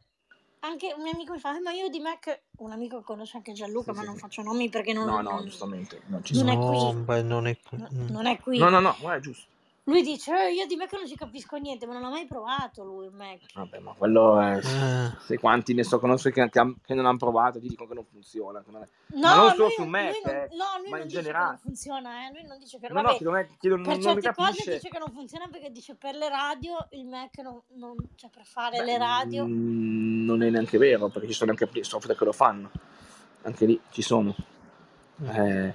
[SPEAKER 3] anche un mio amico mi fa, "Eh, ma io di Mac, un amico che conosce anche Gianluca,
[SPEAKER 2] Sì,
[SPEAKER 3] ma
[SPEAKER 2] sì,
[SPEAKER 3] non faccio nomi perché non,
[SPEAKER 2] No, no,
[SPEAKER 3] non-
[SPEAKER 2] giustamente, non ci
[SPEAKER 3] non
[SPEAKER 2] sono.
[SPEAKER 3] è qui.
[SPEAKER 4] No, beh, non è...
[SPEAKER 3] no-
[SPEAKER 4] mm.
[SPEAKER 3] non è qui.
[SPEAKER 2] No, no, no, ma è giusto.
[SPEAKER 3] Lui dice, "Eh, io di Mac non ci capisco niente, ma non l'ha mai provato lui il Mac.
[SPEAKER 2] Vabbè, ma quello è.
[SPEAKER 4] Eh,
[SPEAKER 2] Se quanti ne so, conosco che, che, non hanno provato, ti dicono che non funziona. che non è-
[SPEAKER 3] No,
[SPEAKER 2] Ma non solo
[SPEAKER 3] lui,
[SPEAKER 2] su
[SPEAKER 3] lui
[SPEAKER 2] Mac,
[SPEAKER 3] non,
[SPEAKER 2] eh,
[SPEAKER 3] no, lui
[SPEAKER 2] ma
[SPEAKER 3] non
[SPEAKER 2] in
[SPEAKER 3] dice che
[SPEAKER 2] generale.
[SPEAKER 3] non funziona, eh. Lui non dice che
[SPEAKER 2] No, no,
[SPEAKER 3] vabbè,
[SPEAKER 2] non, è, che non,
[SPEAKER 3] per
[SPEAKER 2] non mi
[SPEAKER 3] certe cose
[SPEAKER 2] capisce.
[SPEAKER 3] dice che non funziona perché dice per le radio il Mac non, non cioè per fare
[SPEAKER 2] Beh,
[SPEAKER 3] le radio.
[SPEAKER 2] mm, non è neanche vero, perché ci sono anche software che lo fanno. Anche lì ci sono.
[SPEAKER 4] mm.
[SPEAKER 2] Eh,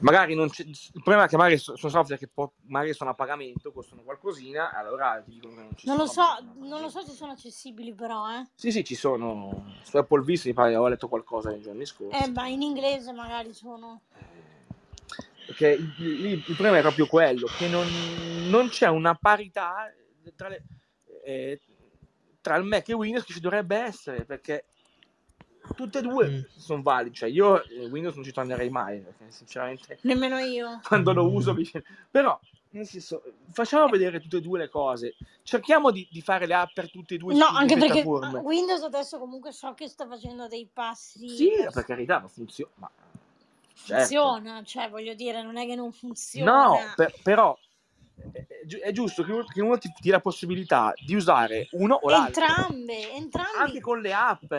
[SPEAKER 2] magari non c'è, il problema è che magari so- sono software che po- magari sono a pagamento, costano qualcosina, allora ti dicono che non ci
[SPEAKER 3] Non lo
[SPEAKER 2] sono.
[SPEAKER 3] so,
[SPEAKER 2] sono a
[SPEAKER 3] non lo so se sono accessibili però, eh.
[SPEAKER 2] Sì, sì, ci sono. Su Apple Visto mi pare, ho letto qualcosa nei giorni scorsi.
[SPEAKER 3] Eh, ma in inglese magari sono.
[SPEAKER 2] Perché il, il- il problema è proprio quello, che non, non c'è una parità tra, le- eh, tra il Mac e Windows che ci dovrebbe essere, perché tutte e due
[SPEAKER 4] Mm.
[SPEAKER 2] sono valide. Cioè, io eh, Windows non ci tornerei mai, perché sinceramente
[SPEAKER 3] Nemmeno io.
[SPEAKER 2] quando lo uso mi... Però, nel senso, facciamo vedere tutte e due le cose. Cerchiamo di, di fare le app per tutte e due
[SPEAKER 3] No, anche perché. Windows adesso comunque so che sta facendo dei passi
[SPEAKER 2] Sì,
[SPEAKER 3] per-
[SPEAKER 2] per carità, ma funziona. Ma, certo.
[SPEAKER 3] funziona, cioè voglio dire, non è che non
[SPEAKER 2] No,
[SPEAKER 3] funziona.
[SPEAKER 2] per- però è, è gi- è giusto che uno, che uno ti dia la possibilità di usare uno o l'altro.
[SPEAKER 3] Entrambe, entrambi.
[SPEAKER 2] Anche con le app.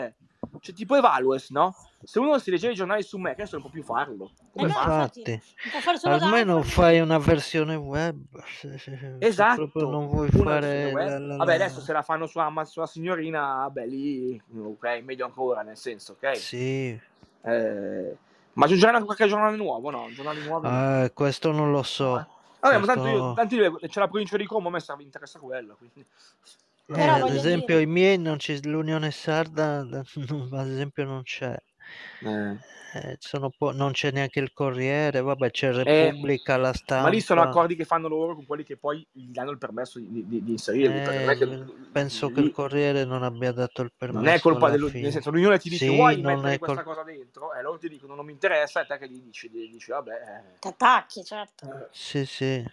[SPEAKER 2] Cioè, tipo Evalues, no? Se uno si leggeva i giornali su Mac, adesso non può più farlo.
[SPEAKER 3] Eh
[SPEAKER 2] Come
[SPEAKER 3] no,
[SPEAKER 2] fa?
[SPEAKER 3] infatti,
[SPEAKER 4] Infatti,
[SPEAKER 3] da
[SPEAKER 4] almeno
[SPEAKER 3] iPhone.
[SPEAKER 4] fai una versione web. Se, se- se
[SPEAKER 2] Esatto.
[SPEAKER 4] proprio non vuoi
[SPEAKER 2] Una
[SPEAKER 4] fare
[SPEAKER 2] versione web.
[SPEAKER 4] la, la-
[SPEAKER 2] Vabbè,
[SPEAKER 4] la-
[SPEAKER 2] adesso se la fanno su Amazon sulla signorina, vabbè, lì, ok, meglio ancora, nel senso, ok?
[SPEAKER 4] Sì,
[SPEAKER 2] Eh, ma aggiungeranno anche qualche giornale nuovo, no? Giornali nuovi? no?
[SPEAKER 4] eh, questo non lo so.
[SPEAKER 2] Vabbè, ma tanto, io,
[SPEAKER 4] Questo-
[SPEAKER 2] tanto io- c'è la provincia di Como, a me interessa quello, quindi...
[SPEAKER 4] Eh,
[SPEAKER 3] Però
[SPEAKER 4] ad
[SPEAKER 3] voglio
[SPEAKER 4] esempio
[SPEAKER 3] dire-
[SPEAKER 4] i miei non c'è l'Unione Sarda, non- ad esempio non c'è.
[SPEAKER 2] Eh.
[SPEAKER 4] Eh, sono po- non c'è neanche il Corriere, vabbè c'è
[SPEAKER 2] Eh,
[SPEAKER 4] Repubblica, la stampa.
[SPEAKER 2] Ma lì sono accordi che fanno loro con quelli che poi gli danno il permesso di, di, di inserirli. è
[SPEAKER 4] Eh,
[SPEAKER 2] che-
[SPEAKER 4] penso che
[SPEAKER 2] lì
[SPEAKER 4] il Corriere non abbia dato il permesso.
[SPEAKER 2] non è colpa
[SPEAKER 4] alla
[SPEAKER 2] dello,
[SPEAKER 4] fine.
[SPEAKER 2] nel senso l'unione ti dice
[SPEAKER 4] Sì,
[SPEAKER 2] vuoi mettere
[SPEAKER 4] è
[SPEAKER 2] questa
[SPEAKER 4] col-
[SPEAKER 2] cosa dentro e loro ti dicono non mi interessa e te che gli dici, gli dici vabbè
[SPEAKER 3] Ti attacchi, certo.
[SPEAKER 2] eh,
[SPEAKER 4] Sì, sì.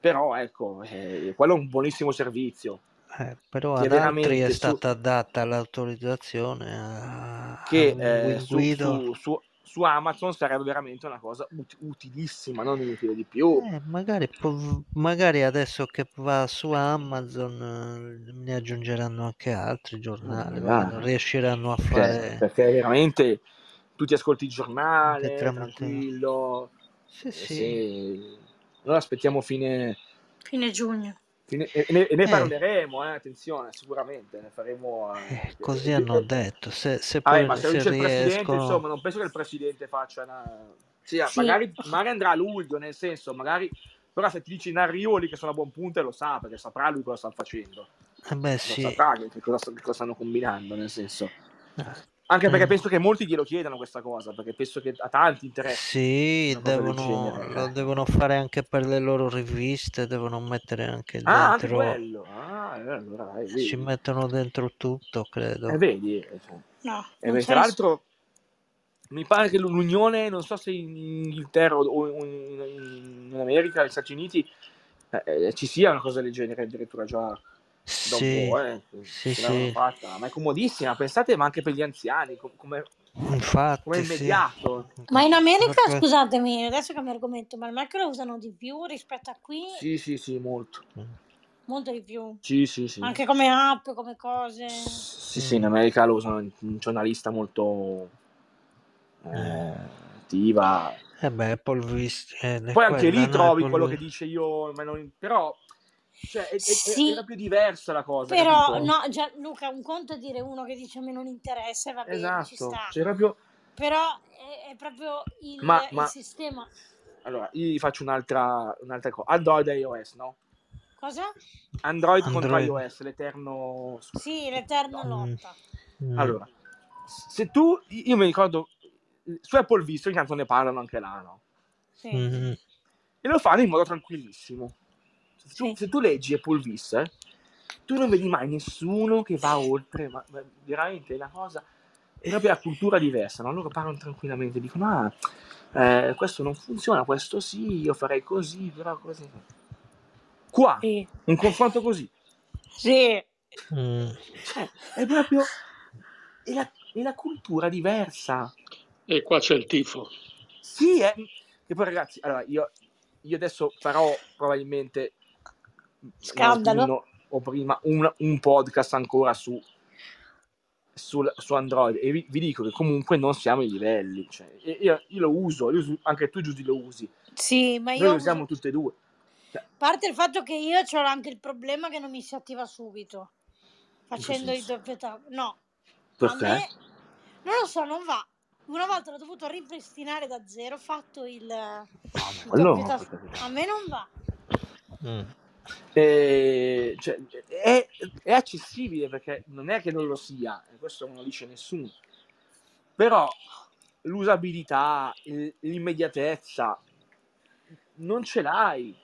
[SPEAKER 2] però ecco eh, quello è un buonissimo servizio
[SPEAKER 4] Eh, però ad altri è
[SPEAKER 2] su-
[SPEAKER 4] stata data l'autorizzazione a,
[SPEAKER 2] che
[SPEAKER 4] a
[SPEAKER 2] eh, su, su- su- su Amazon sarebbe veramente una cosa ut- utilissima non inutile di più
[SPEAKER 4] Eh, magari, po- magari adesso che va su Amazon eh, ne aggiungeranno anche altri giornali, magari. riusciranno a
[SPEAKER 2] perché,
[SPEAKER 4] fare
[SPEAKER 2] perché veramente tu ti ascolti il giornale tranquillo
[SPEAKER 4] Sì,
[SPEAKER 2] eh,
[SPEAKER 4] sì.
[SPEAKER 2] sì. allora aspettiamo fine
[SPEAKER 3] Fine giugno.
[SPEAKER 2] E, ne, e ne
[SPEAKER 4] Eh.
[SPEAKER 2] parleremo, eh, attenzione, sicuramente ne faremo. eh,
[SPEAKER 4] Eh, così
[SPEAKER 2] eh,
[SPEAKER 4] hanno
[SPEAKER 2] eh,
[SPEAKER 4] detto. Se, se
[SPEAKER 2] vabbè,
[SPEAKER 4] poi
[SPEAKER 2] ma se
[SPEAKER 4] se
[SPEAKER 2] dice il presidente,
[SPEAKER 4] riescono...
[SPEAKER 2] insomma, non penso che il presidente faccia una. Sì,
[SPEAKER 3] Sì.
[SPEAKER 2] Magari, magari andrà a luglio, nel senso, magari. Però se ti dici in arrivo lì che sono a buon punto lo sa, perché saprà lui cosa stanno facendo.
[SPEAKER 4] Eh beh, sì.
[SPEAKER 2] saprà che, cosa, che cosa stanno combinando, nel senso.
[SPEAKER 4] Eh,
[SPEAKER 2] Anche perché
[SPEAKER 4] Mm.
[SPEAKER 2] penso che molti glielo chiedano questa cosa, perché penso che a tanti interessa.
[SPEAKER 4] Sì, devono,
[SPEAKER 2] genere,
[SPEAKER 4] lo
[SPEAKER 2] eh.
[SPEAKER 4] devono fare anche per le loro riviste, devono mettere anche
[SPEAKER 2] Ah, anche
[SPEAKER 4] dentro,
[SPEAKER 2] quello. Ah, eh, allora, dai, vedi.
[SPEAKER 4] ci mettono dentro tutto, credo.
[SPEAKER 2] Eh, vedi, eh, cioè.
[SPEAKER 3] No,
[SPEAKER 2] E beh, tra l'altro mi pare che l'Unione, non so se in Inghilterra o in, in- America, negli Stati Uniti, eh, eh, ci sia una cosa del genere addirittura già
[SPEAKER 4] Sì,
[SPEAKER 2] eh,
[SPEAKER 4] sì, sì,
[SPEAKER 2] fatta, ma è comodissima, pensate, ma anche per gli anziani, com- come, come
[SPEAKER 4] infatti sì.
[SPEAKER 2] immediato.
[SPEAKER 3] Ma in America,
[SPEAKER 4] Proprio-
[SPEAKER 3] scusatemi, adesso cambio argomento, ma il Mac lo usano di più rispetto a qui?
[SPEAKER 2] Sì, sì, sì, molto.
[SPEAKER 3] Molto di più.
[SPEAKER 2] Sì, sì, sì.
[SPEAKER 3] Anche come app, come cose.
[SPEAKER 2] Sì, sì, in America lo usano, c'è una lista molto eh, attiva.
[SPEAKER 4] Eh beh, Apple eh,
[SPEAKER 2] Poi anche lì trovi
[SPEAKER 4] Apple
[SPEAKER 2] quello che dice io, ma non- però cioè, è- è-
[SPEAKER 3] Sì.
[SPEAKER 2] era più diversa la cosa.
[SPEAKER 3] Però,
[SPEAKER 2] capito?
[SPEAKER 3] no, già, Luca, un conto è dire uno che dice a me non interessa va bene, ci
[SPEAKER 2] Esatto,
[SPEAKER 3] sta.
[SPEAKER 2] cioè proprio...
[SPEAKER 3] Però è, è proprio il,
[SPEAKER 2] Ma-
[SPEAKER 3] il
[SPEAKER 2] ma-
[SPEAKER 3] sistema.
[SPEAKER 2] Allora, io vi faccio un'altra, un'altra cosa. Android e iOS, no?
[SPEAKER 3] Cosa?
[SPEAKER 2] Android, contro
[SPEAKER 4] Android.
[SPEAKER 2] iOS, l'eterno...
[SPEAKER 3] Sì, l'eterna
[SPEAKER 4] Mm.
[SPEAKER 3] lotta.
[SPEAKER 4] Mm.
[SPEAKER 2] Allora, se tu... Io mi ricordo... Su Apple Visto intanto ne parlano anche là, no?
[SPEAKER 3] Sì.
[SPEAKER 4] Mm.
[SPEAKER 2] E lo fanno in modo tranquillissimo. Se tu,
[SPEAKER 3] Sì.
[SPEAKER 2] se tu leggi Apple Vis, eh, tu non vedi mai nessuno che va oltre, ma, ma veramente è una cosa, è proprio la cultura diversa, no? Loro parlano tranquillamente, dicono, ah, eh, questo non funziona, questo sì, io farei così, però così. Qua,
[SPEAKER 3] Sì.
[SPEAKER 2] un confronto così,
[SPEAKER 3] Sì.
[SPEAKER 4] Mm.
[SPEAKER 2] cioè, è proprio, è la, è la cultura diversa.
[SPEAKER 5] E qua c'è il tifo.
[SPEAKER 2] Sì, eh. E poi ragazzi, allora io, io adesso farò probabilmente
[SPEAKER 3] Scandalo.
[SPEAKER 2] no, o prima un, un podcast ancora su, sul- su Android e vi, vi dico che comunque non siamo ai livelli. Cioè, io, io lo uso, io uso- anche tu Giusy lo usi,
[SPEAKER 3] Sì, ma
[SPEAKER 2] noi
[SPEAKER 3] io
[SPEAKER 2] lo usiamo tutte e due.
[SPEAKER 3] A parte il fatto che io ho anche il problema che non mi si attiva subito facendo il
[SPEAKER 2] senso?
[SPEAKER 3] doppio tap. No,
[SPEAKER 2] Perché?
[SPEAKER 3] a me non lo so, non va. Una volta l'ho dovuto ripristinare da zero, ho fatto il, il
[SPEAKER 2] no,
[SPEAKER 3] tasto.
[SPEAKER 2] perché-
[SPEAKER 3] A me non va.
[SPEAKER 4] Mm.
[SPEAKER 2] Eh, cioè, è, è accessibile perché non è che non lo sia, e questo non lo dice nessuno, però l'usabilità, il- l'immediatezza, non ce l'hai.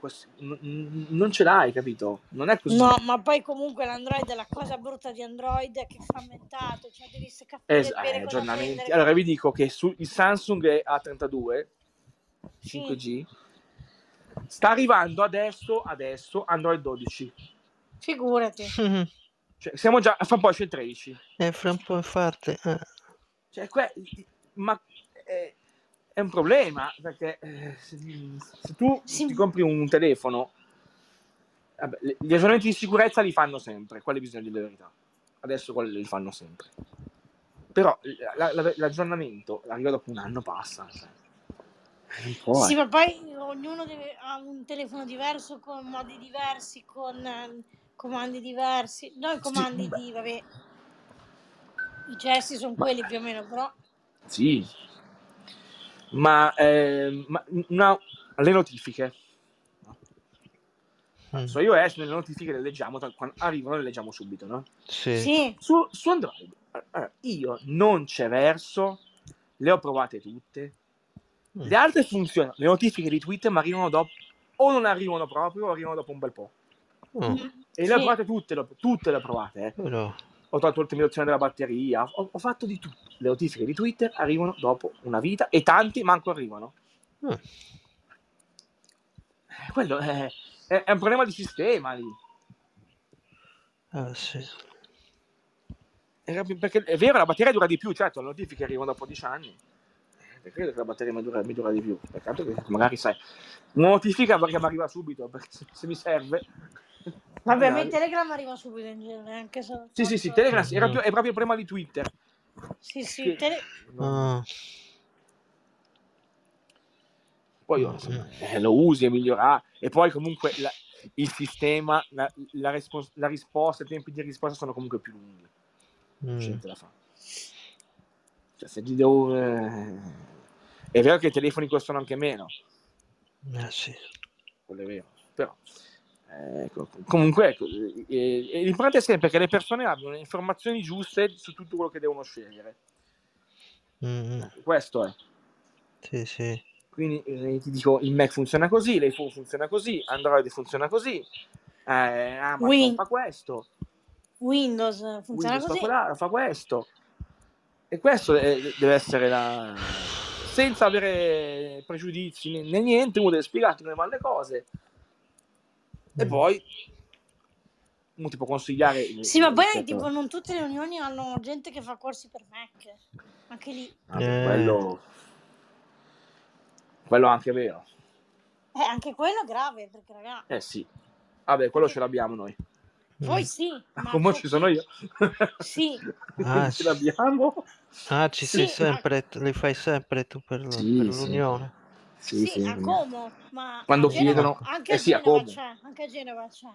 [SPEAKER 2] Questo- n- non ce l'hai, capito? Non è così.
[SPEAKER 3] No, ma poi comunque l'Android, la cosa brutta di Android è che è frammentato, cioè devi capire
[SPEAKER 2] Es- eh, aggiornamenti. Allora vi dico che su, il Samsung A32
[SPEAKER 3] Sì.
[SPEAKER 2] 5G sta arrivando adesso, adesso Android 12.
[SPEAKER 3] Figurati.
[SPEAKER 2] Cioè, siamo già, fra un po' c'è il 13.
[SPEAKER 4] E fra un po' infatti... eh.
[SPEAKER 2] Cioè, que- ma eh, è un problema perché eh, se, se tu
[SPEAKER 3] Sì.
[SPEAKER 2] ti compri un telefono, vabbè, le- gli aggiornamenti di sicurezza li fanno sempre, quelli bisogna dire la verità. Adesso quelli li fanno sempre. Però la- la- l'aggiornamento arriva dopo un anno, passa. Cioè. Non può,
[SPEAKER 3] Sì,
[SPEAKER 2] eh.
[SPEAKER 3] ma poi ognuno deve, ha un telefono diverso, con modi diversi, con eh, comandi diversi. No, i comandi
[SPEAKER 2] beh.
[SPEAKER 3] di, vabbè, i gesti sono
[SPEAKER 2] Ma-
[SPEAKER 3] quelli più o meno, però
[SPEAKER 2] Sì, ma, eh, ma una- le notifiche.
[SPEAKER 4] Mm.
[SPEAKER 2] Su iOS le notifiche le leggiamo, quando arrivano le leggiamo subito, no?
[SPEAKER 4] Sì.
[SPEAKER 3] sì,
[SPEAKER 2] Su, su Android, allora, io non c'è verso, le ho provate tutte.
[SPEAKER 4] Mm.
[SPEAKER 2] Le altre funzionano, le notifiche di Twitter mi arrivano dopo, o non arrivano proprio, o arrivano dopo un bel po'.
[SPEAKER 4] Oh,
[SPEAKER 2] E le ho
[SPEAKER 3] Sì.
[SPEAKER 2] provate tutte, tutte le ho provate, eh.
[SPEAKER 4] però...
[SPEAKER 2] Ho tolto l'ottimizzazione della batteria, ho, ho fatto di tutto. Le notifiche di Twitter arrivano dopo una vita e tanti manco arrivano.
[SPEAKER 4] eh,
[SPEAKER 2] Eh, Quello è, è- è un problema di sistema lì.
[SPEAKER 4] ah, sì.
[SPEAKER 2] Perché è vero, la batteria dura di più, certo, le notifiche arrivano dopo 10 anni. Eh, Credo che la batteria mi dura, mi dura di più. Peccato che magari sai, notifica che mi arriva subito, perché se, se mi serve.
[SPEAKER 3] vabbè,
[SPEAKER 2] magari.
[SPEAKER 3] Telegram arriva subito in genere, anche se...
[SPEAKER 2] Sì, sì, sì, Telegram era
[SPEAKER 4] Mhm.
[SPEAKER 2] più- è proprio il problema di Twitter.
[SPEAKER 3] Sì, sì,
[SPEAKER 2] Che-
[SPEAKER 3] tele-
[SPEAKER 4] Ah,
[SPEAKER 2] Poi io, insomma, eh, lo usi e migliora. E poi comunque la- il sistema, la, la respons- la risposta, i tempi di risposta sono comunque più lunghi.
[SPEAKER 4] mm.
[SPEAKER 2] C'è niente da fare. Cioè, se ti devo... eh, È vero che i telefoni costano anche meno,
[SPEAKER 4] Eh, sì.
[SPEAKER 2] quello è vero, però... ecco, comunque, ecco, eh, eh, l'importante è sempre che le persone abbiano le informazioni giuste su tutto quello che devono scegliere.
[SPEAKER 4] Mm,
[SPEAKER 2] Questo è.
[SPEAKER 4] Sì, sì.
[SPEAKER 2] Quindi eh, ti dico, il Mac funziona così, l'iPhone funziona così, Android funziona così, eh, Amazon
[SPEAKER 3] Win-
[SPEAKER 2] fa questo,
[SPEAKER 3] Windows funziona
[SPEAKER 2] Windows fa,
[SPEAKER 3] così.
[SPEAKER 2] quella- fa questo. E questo è- deve essere la... Senza avere pregiudizi né, niente, uno deve spiegarti come vanno le cose E
[SPEAKER 4] Mm.
[SPEAKER 2] poi uno ti può consigliare...
[SPEAKER 3] Sì, ma poi
[SPEAKER 2] rispetto-
[SPEAKER 3] tipo, non tutte le unioni hanno gente che fa corsi per Mac. Anche lì.
[SPEAKER 2] Ah,
[SPEAKER 4] Eh.
[SPEAKER 2] quello... quello è anche vero.
[SPEAKER 3] Eh, anche quello è grave, perché raga,
[SPEAKER 2] Eh sì. Vabbè, quello ce l'abbiamo noi.
[SPEAKER 3] Voi
[SPEAKER 4] Mm.
[SPEAKER 3] sì, ma
[SPEAKER 2] come ci sono io?
[SPEAKER 3] Sì,
[SPEAKER 4] Ah,
[SPEAKER 2] ce l'abbiamo?
[SPEAKER 4] Ah, ci
[SPEAKER 3] Sì,
[SPEAKER 4] sei sempre, li fai sempre tu per,
[SPEAKER 2] Sì,
[SPEAKER 4] per
[SPEAKER 2] sì.
[SPEAKER 4] l'unione.
[SPEAKER 2] Sì,
[SPEAKER 3] sì,
[SPEAKER 2] sì.
[SPEAKER 3] a Como, ma
[SPEAKER 2] Quando chiedono-
[SPEAKER 3] anche
[SPEAKER 2] eh
[SPEAKER 3] a
[SPEAKER 2] sì, a
[SPEAKER 3] Genova
[SPEAKER 2] Como.
[SPEAKER 3] c'è, anche a Genova c'è.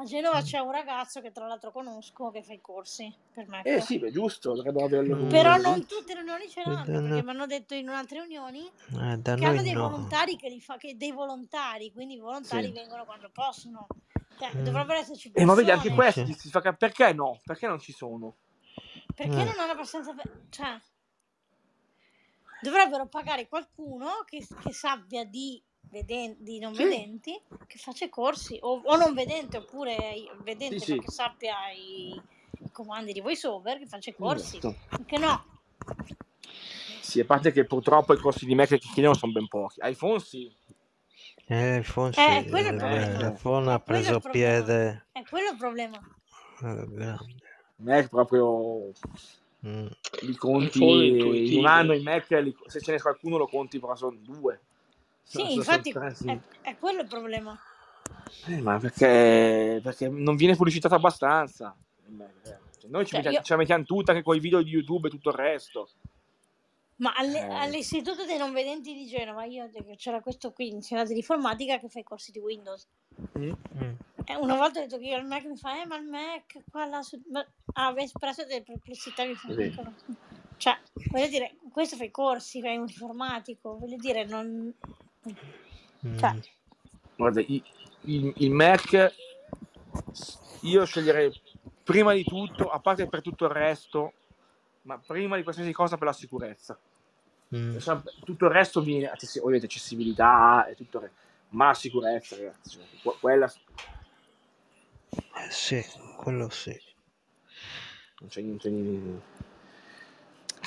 [SPEAKER 3] A Genova c'è un ragazzo che tra l'altro conosco che fa i corsi per Mac.
[SPEAKER 2] Eh sì, beh, giusto,
[SPEAKER 4] Mm.
[SPEAKER 3] Però non tutte le riunioni ce l'hanno,
[SPEAKER 4] Eh, no.
[SPEAKER 3] perché mi hanno detto in altre riunioni
[SPEAKER 4] Eh, da
[SPEAKER 3] che hanno dei
[SPEAKER 4] no.
[SPEAKER 3] volontari che li fa, che dei volontari, quindi i volontari
[SPEAKER 2] Sì.
[SPEAKER 3] vengono quando possono. Cioè,
[SPEAKER 4] Mm.
[SPEAKER 3] dovrebbero esserci
[SPEAKER 2] Eh,
[SPEAKER 3] persone.
[SPEAKER 2] ma vedi, anche questo
[SPEAKER 4] Sì.
[SPEAKER 2] si fa cap- perché no? Perché non ci sono?
[SPEAKER 3] Perché
[SPEAKER 4] Eh.
[SPEAKER 3] non hanno abbastanza... pe- Cioè, dovrebbero pagare qualcuno che, che sappia di, veden- di non
[SPEAKER 2] Sì.
[SPEAKER 3] vedenti, che faccia i corsi, o, o non vedente, oppure vedente,
[SPEAKER 2] Sì,
[SPEAKER 3] ma
[SPEAKER 2] sì.
[SPEAKER 3] che sappia i, i comandi di voiceover, che faccia i corsi.
[SPEAKER 2] Esatto.
[SPEAKER 3] Perché no?
[SPEAKER 2] Sì, a parte che purtroppo i corsi di Mac che chiedono sono ben pochi. iPhone sì.
[SPEAKER 4] Eh, iPhone,
[SPEAKER 3] Eh,
[SPEAKER 4] sì,
[SPEAKER 3] quello è il
[SPEAKER 4] eh,
[SPEAKER 3] problema.
[SPEAKER 4] iPhone ha
[SPEAKER 3] Eh, quello è il
[SPEAKER 4] preso
[SPEAKER 3] problema.
[SPEAKER 4] piede.
[SPEAKER 3] È quello il problema.
[SPEAKER 4] eh, grande.
[SPEAKER 2] Mac proprio
[SPEAKER 4] Mm.
[SPEAKER 2] li conti in un anno i Mac, li- se ce n'è qualcuno lo conti però sono due.
[SPEAKER 3] Sì,
[SPEAKER 2] Sono- sono
[SPEAKER 3] infatti
[SPEAKER 2] tre, sì.
[SPEAKER 3] è, è quello il problema.
[SPEAKER 2] Eh, ma perché, perché non viene pubblicitato abbastanza. il Mac, eh. Cioè, noi ci,
[SPEAKER 3] Cioè,
[SPEAKER 2] mettiamo,
[SPEAKER 3] io-
[SPEAKER 2] ce la mettiamo tutta anche con i video di YouTube e tutto il resto.
[SPEAKER 3] Ma alle-
[SPEAKER 2] Eh.
[SPEAKER 3] all'istituto dei non vedenti di Genova, io c'era questo qui, insegnante di informatica, che fa i corsi di Windows.
[SPEAKER 4] Mm.
[SPEAKER 3] E una volta ho detto che io al Mac mi fa, eh, ma il Mac qua là su... Ma... Ah, aveva espresso delle perplessità. Mi fa,
[SPEAKER 2] Sì.
[SPEAKER 3] Cioè, voglio dire, questo fa i corsi, fai un informatico, voglio dire, non...
[SPEAKER 4] Mm.
[SPEAKER 3] Cioè,
[SPEAKER 2] Guarda, i- il, il Mac io sceglierei prima di tutto, a parte per tutto il resto, ma prima di qualsiasi cosa per la sicurezza.
[SPEAKER 4] Mm.
[SPEAKER 2] Cioè, Tutto il resto viene, ovviamente accessibilità e tutto il resto, ma la sicurezza, ragazzi, cioè, que- quella
[SPEAKER 4] Eh, sì, quello sì.
[SPEAKER 2] non c'è niente di...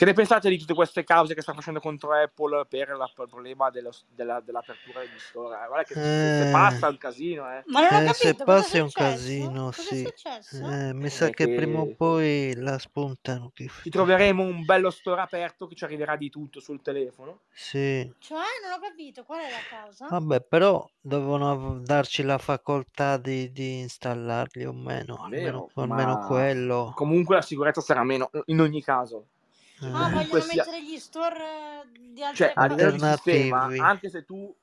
[SPEAKER 2] Che ne pensate di tutte queste cause che sta facendo contro Apple per la- per il problema dello- della- dell'apertura degli store? Eh, Guarda che se, se
[SPEAKER 4] Eh.
[SPEAKER 2] passa il casino, eh.
[SPEAKER 3] ma non ho
[SPEAKER 4] Eh,
[SPEAKER 3] capito
[SPEAKER 4] se passi è un casino,
[SPEAKER 3] Cosa
[SPEAKER 4] sì.
[SPEAKER 3] è?
[SPEAKER 4] Eh, mi sa
[SPEAKER 2] Eh,
[SPEAKER 4] che
[SPEAKER 2] che-
[SPEAKER 4] prima o poi la spuntano. Che...
[SPEAKER 2] Ci troveremo un bello store aperto che ci arriverà di tutto sul telefono.
[SPEAKER 4] Sì.
[SPEAKER 3] Cioè, non ho capito qual è la causa.
[SPEAKER 4] Vabbè, però devono darci la facoltà di, di installarli o meno, almeno,
[SPEAKER 2] Vero,
[SPEAKER 4] almeno
[SPEAKER 2] ma
[SPEAKER 4] quello.
[SPEAKER 2] Comunque la sicurezza sarà meno in ogni caso.
[SPEAKER 4] Eh,
[SPEAKER 3] Ah, vogliono
[SPEAKER 2] sia-
[SPEAKER 3] mettere gli store eh, di altre
[SPEAKER 2] Cioè, a
[SPEAKER 3] cose.
[SPEAKER 2] livello di sistema, anche se tu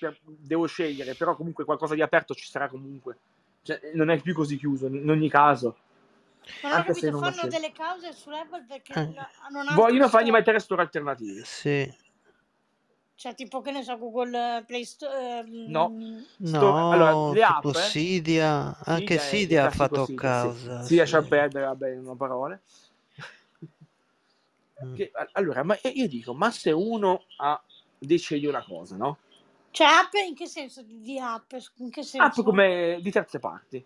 [SPEAKER 2] per- devo scegliere, però comunque qualcosa di aperto ci sarà comunque. Cioè, non è più così chiuso in ogni caso.
[SPEAKER 3] Ma non
[SPEAKER 2] anche se
[SPEAKER 3] capito,
[SPEAKER 2] non
[SPEAKER 3] fanno delle cause sull'Apple perché
[SPEAKER 4] Eh.
[SPEAKER 3] non hanno
[SPEAKER 2] Vogliono fargli
[SPEAKER 3] store.
[SPEAKER 2] mettere store alternativi.
[SPEAKER 4] Sì.
[SPEAKER 3] Cioè, tipo, che ne so, Google Play Store. ehm,
[SPEAKER 2] No.
[SPEAKER 4] No,
[SPEAKER 2] Sto- allora, le
[SPEAKER 4] tipo
[SPEAKER 2] app, eh?
[SPEAKER 4] Cydia, anche
[SPEAKER 2] Cydia il
[SPEAKER 4] ha fatto
[SPEAKER 2] Cydia,
[SPEAKER 4] causa.
[SPEAKER 2] Sì, si lascia
[SPEAKER 4] sì.
[SPEAKER 2] perdere, vabbè, in una parole.
[SPEAKER 4] Mm.
[SPEAKER 2] Che- allora, ma io dico, ma se uno ha, decide una cosa, no?
[SPEAKER 3] Cioè, app in che senso di app? In che senso?
[SPEAKER 2] App come di terze parti.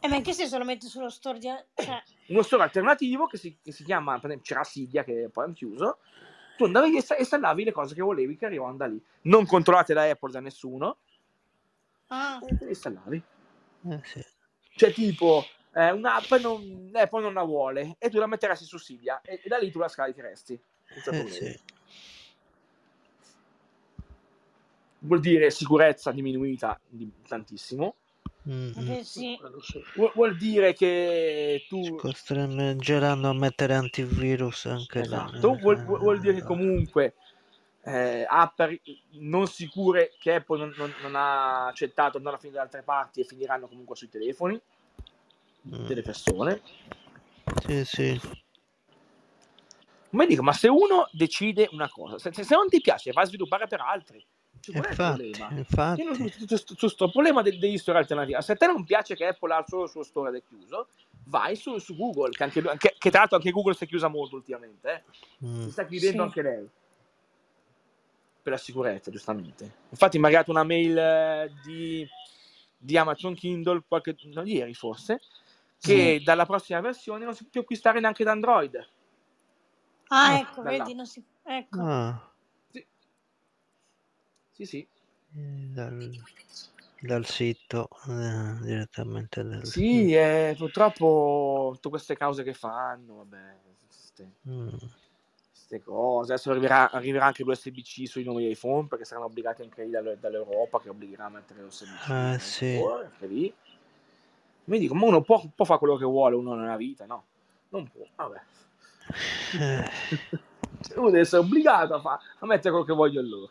[SPEAKER 3] Eh, ma in che senso lo metti sullo store di... Cioè,
[SPEAKER 2] Uno store alternativo che si, che si chiama, per esempio, c'era Cydia che poi hanno chiuso. Tu andavi e insta- installavi le cose che volevi che arrivavano da lì. Non controllate da Apple da nessuno.
[SPEAKER 3] ah,
[SPEAKER 2] E te le installavi.
[SPEAKER 4] Eh, sì.
[SPEAKER 2] Cioè, tipo, eh, un'app non, Apple non la vuole e tu la metteresti su Cydia e, e da lì tu la scaricheresti.
[SPEAKER 4] Eh, sì.
[SPEAKER 2] Vuol dire sicurezza diminuita di tantissimo.
[SPEAKER 4] Mm, mm.
[SPEAKER 3] vabbè, sì.
[SPEAKER 5] Sì.
[SPEAKER 2] Vuol, vuol dire che tu
[SPEAKER 4] costringeranno a mettere antivirus anche là.
[SPEAKER 2] Esatto, vuol, vuol- vuol dire che
[SPEAKER 4] Eh,
[SPEAKER 2] comunque eh, app non sicure che Apple non, non- non ha accettato andare a finire da altre parti e finiranno comunque sui telefoni. Delle persone.
[SPEAKER 4] Sì, sì.
[SPEAKER 2] Ma dico, ma se uno decide una cosa, se, se non ti piace, va a sviluppare per altri. Cioè, qual è il
[SPEAKER 4] Infatti,
[SPEAKER 2] problema?
[SPEAKER 4] infatti.
[SPEAKER 2] Io non- sto problema de- degli store alternativi. Se a te non piace che Apple ha solo il suo store ed è chiuso, vai su, su Google, che, anche, lui- che- che tra l'altro anche Google si è chiusa molto ultimamente. Eh.
[SPEAKER 4] Mm.
[SPEAKER 2] Si sta chiudendo
[SPEAKER 3] Sì.
[SPEAKER 2] anche lei. Per la sicurezza, giustamente. Infatti mi ha arrivata una mail eh, di, di Amazon Kindle, qualche, no, ieri forse, che dalla prossima versione non si può più acquistare neanche da Android.
[SPEAKER 3] Ah,
[SPEAKER 4] Ah,
[SPEAKER 3] ecco,
[SPEAKER 2] dall'app.
[SPEAKER 3] vedi, non si... Ecco.
[SPEAKER 4] Ah,
[SPEAKER 2] Sì, sì. sì.
[SPEAKER 4] eh, dal- dal sito, eh, direttamente dal
[SPEAKER 2] Sì, eh, purtroppo tutte queste cause che fanno, vabbè, queste,
[SPEAKER 4] Mm.
[SPEAKER 2] queste cose. Adesso arriverà, arriverà anche l'USB-C sui nuovi iPhone perché saranno obbligati anche lì dall- dall'Europa che obbligherà a mettere l'USB-C. Anche
[SPEAKER 4] sì.
[SPEAKER 2] loro, anche lì. Mi dico, ma uno può, può fare quello che vuole uno nella vita, no? Non può, vabbè.
[SPEAKER 4] Eh,
[SPEAKER 2] Uno deve essere obbligato a, fa- a mettere quello che voglio loro.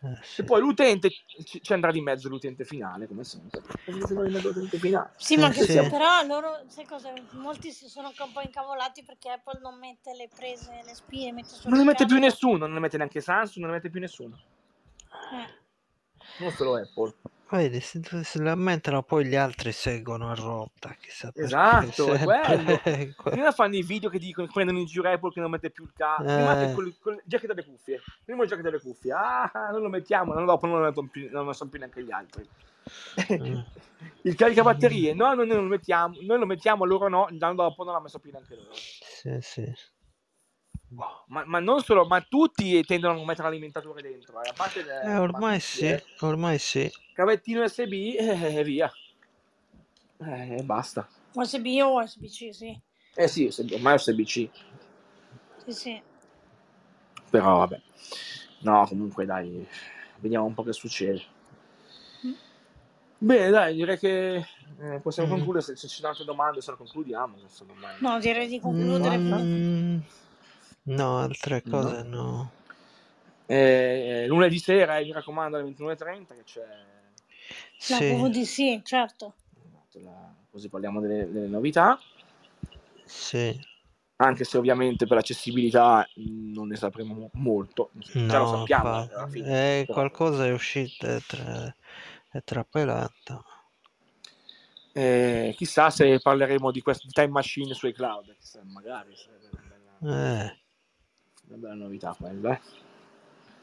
[SPEAKER 4] eh, sì.
[SPEAKER 2] E poi l'utente ci, ci andrà di mezzo l'utente finale, come sempre. L'utente finale.
[SPEAKER 3] Sì, ma
[SPEAKER 4] Eh,
[SPEAKER 3] che
[SPEAKER 4] sì.
[SPEAKER 3] però loro, sai cosa? Molti si sono anche un po' incavolati perché Apple non mette le prese, le spie, mette
[SPEAKER 2] Non
[SPEAKER 3] il
[SPEAKER 2] mette più nessuno, non ne mette neanche Samsung, non ne mette più nessuno.
[SPEAKER 3] Eh.
[SPEAKER 2] Non solo Apple.
[SPEAKER 4] Vedi, si, si lamentano, poi gli altri seguono a rotta, chissà perché.
[SPEAKER 2] Esatto, è quello.
[SPEAKER 4] que-
[SPEAKER 2] Prima fanno i video che dicono che prendono in giro Apple che non mette più il cavo. Prima
[SPEAKER 4] Eh.
[SPEAKER 2] col, col jacket delle cuffie. Prima il jacket delle cuffie. Ah, non lo mettiamo, l'anno dopo non lo mettono più, non lo so più neanche gli altri.
[SPEAKER 4] Mm.
[SPEAKER 2] il caricabatterie, no, noi non lo mettiamo, noi lo mettiamo, loro no, l'anno dopo non l'ha messo più neanche loro.
[SPEAKER 4] Sì, sì.
[SPEAKER 2] Ma, ma non solo, ma tutti tendono a mettere l'alimentatore dentro. eh, A parte le-
[SPEAKER 4] Eh, ormai
[SPEAKER 2] ma
[SPEAKER 4] sì,
[SPEAKER 2] eh.
[SPEAKER 4] ormai sì.
[SPEAKER 2] Cavettino USB e eh, via. Eh, e basta.
[SPEAKER 3] USB o USB-C, sì.
[SPEAKER 2] Eh sì, USB ormai è USB-C.
[SPEAKER 3] Sì, sì.
[SPEAKER 2] Però vabbè. No, comunque dai, vediamo un po' che succede.
[SPEAKER 3] Mm.
[SPEAKER 2] Bene, dai, direi che eh, possiamo
[SPEAKER 4] Mm.
[SPEAKER 2] concludere. Se, se ci sono altre domande, se no concludiamo.
[SPEAKER 3] No, direi di concludere.
[SPEAKER 4] Mm, no, altre
[SPEAKER 2] No.
[SPEAKER 4] cose no.
[SPEAKER 2] Eh, lunedì sera, eh, mi raccomando, alle 21.30 che c'è...
[SPEAKER 3] La
[SPEAKER 4] Sì,
[SPEAKER 3] VVDC, certo.
[SPEAKER 2] esatto, la- così parliamo delle, delle novità.
[SPEAKER 4] sì.
[SPEAKER 2] Anche se ovviamente per l'accessibilità mh, non ne sapremo mo- molto. Già lo
[SPEAKER 4] No,
[SPEAKER 2] sappiamo alla fine.
[SPEAKER 4] eh,
[SPEAKER 2] però-
[SPEAKER 4] qualcosa è uscito, è, tra, è trapelato.
[SPEAKER 2] Eh, chissà se parleremo di, quest- di time machine sui cloud. Chissà, magari sarebbe una bella,
[SPEAKER 4] Eh,
[SPEAKER 2] una bella novità quella. eh.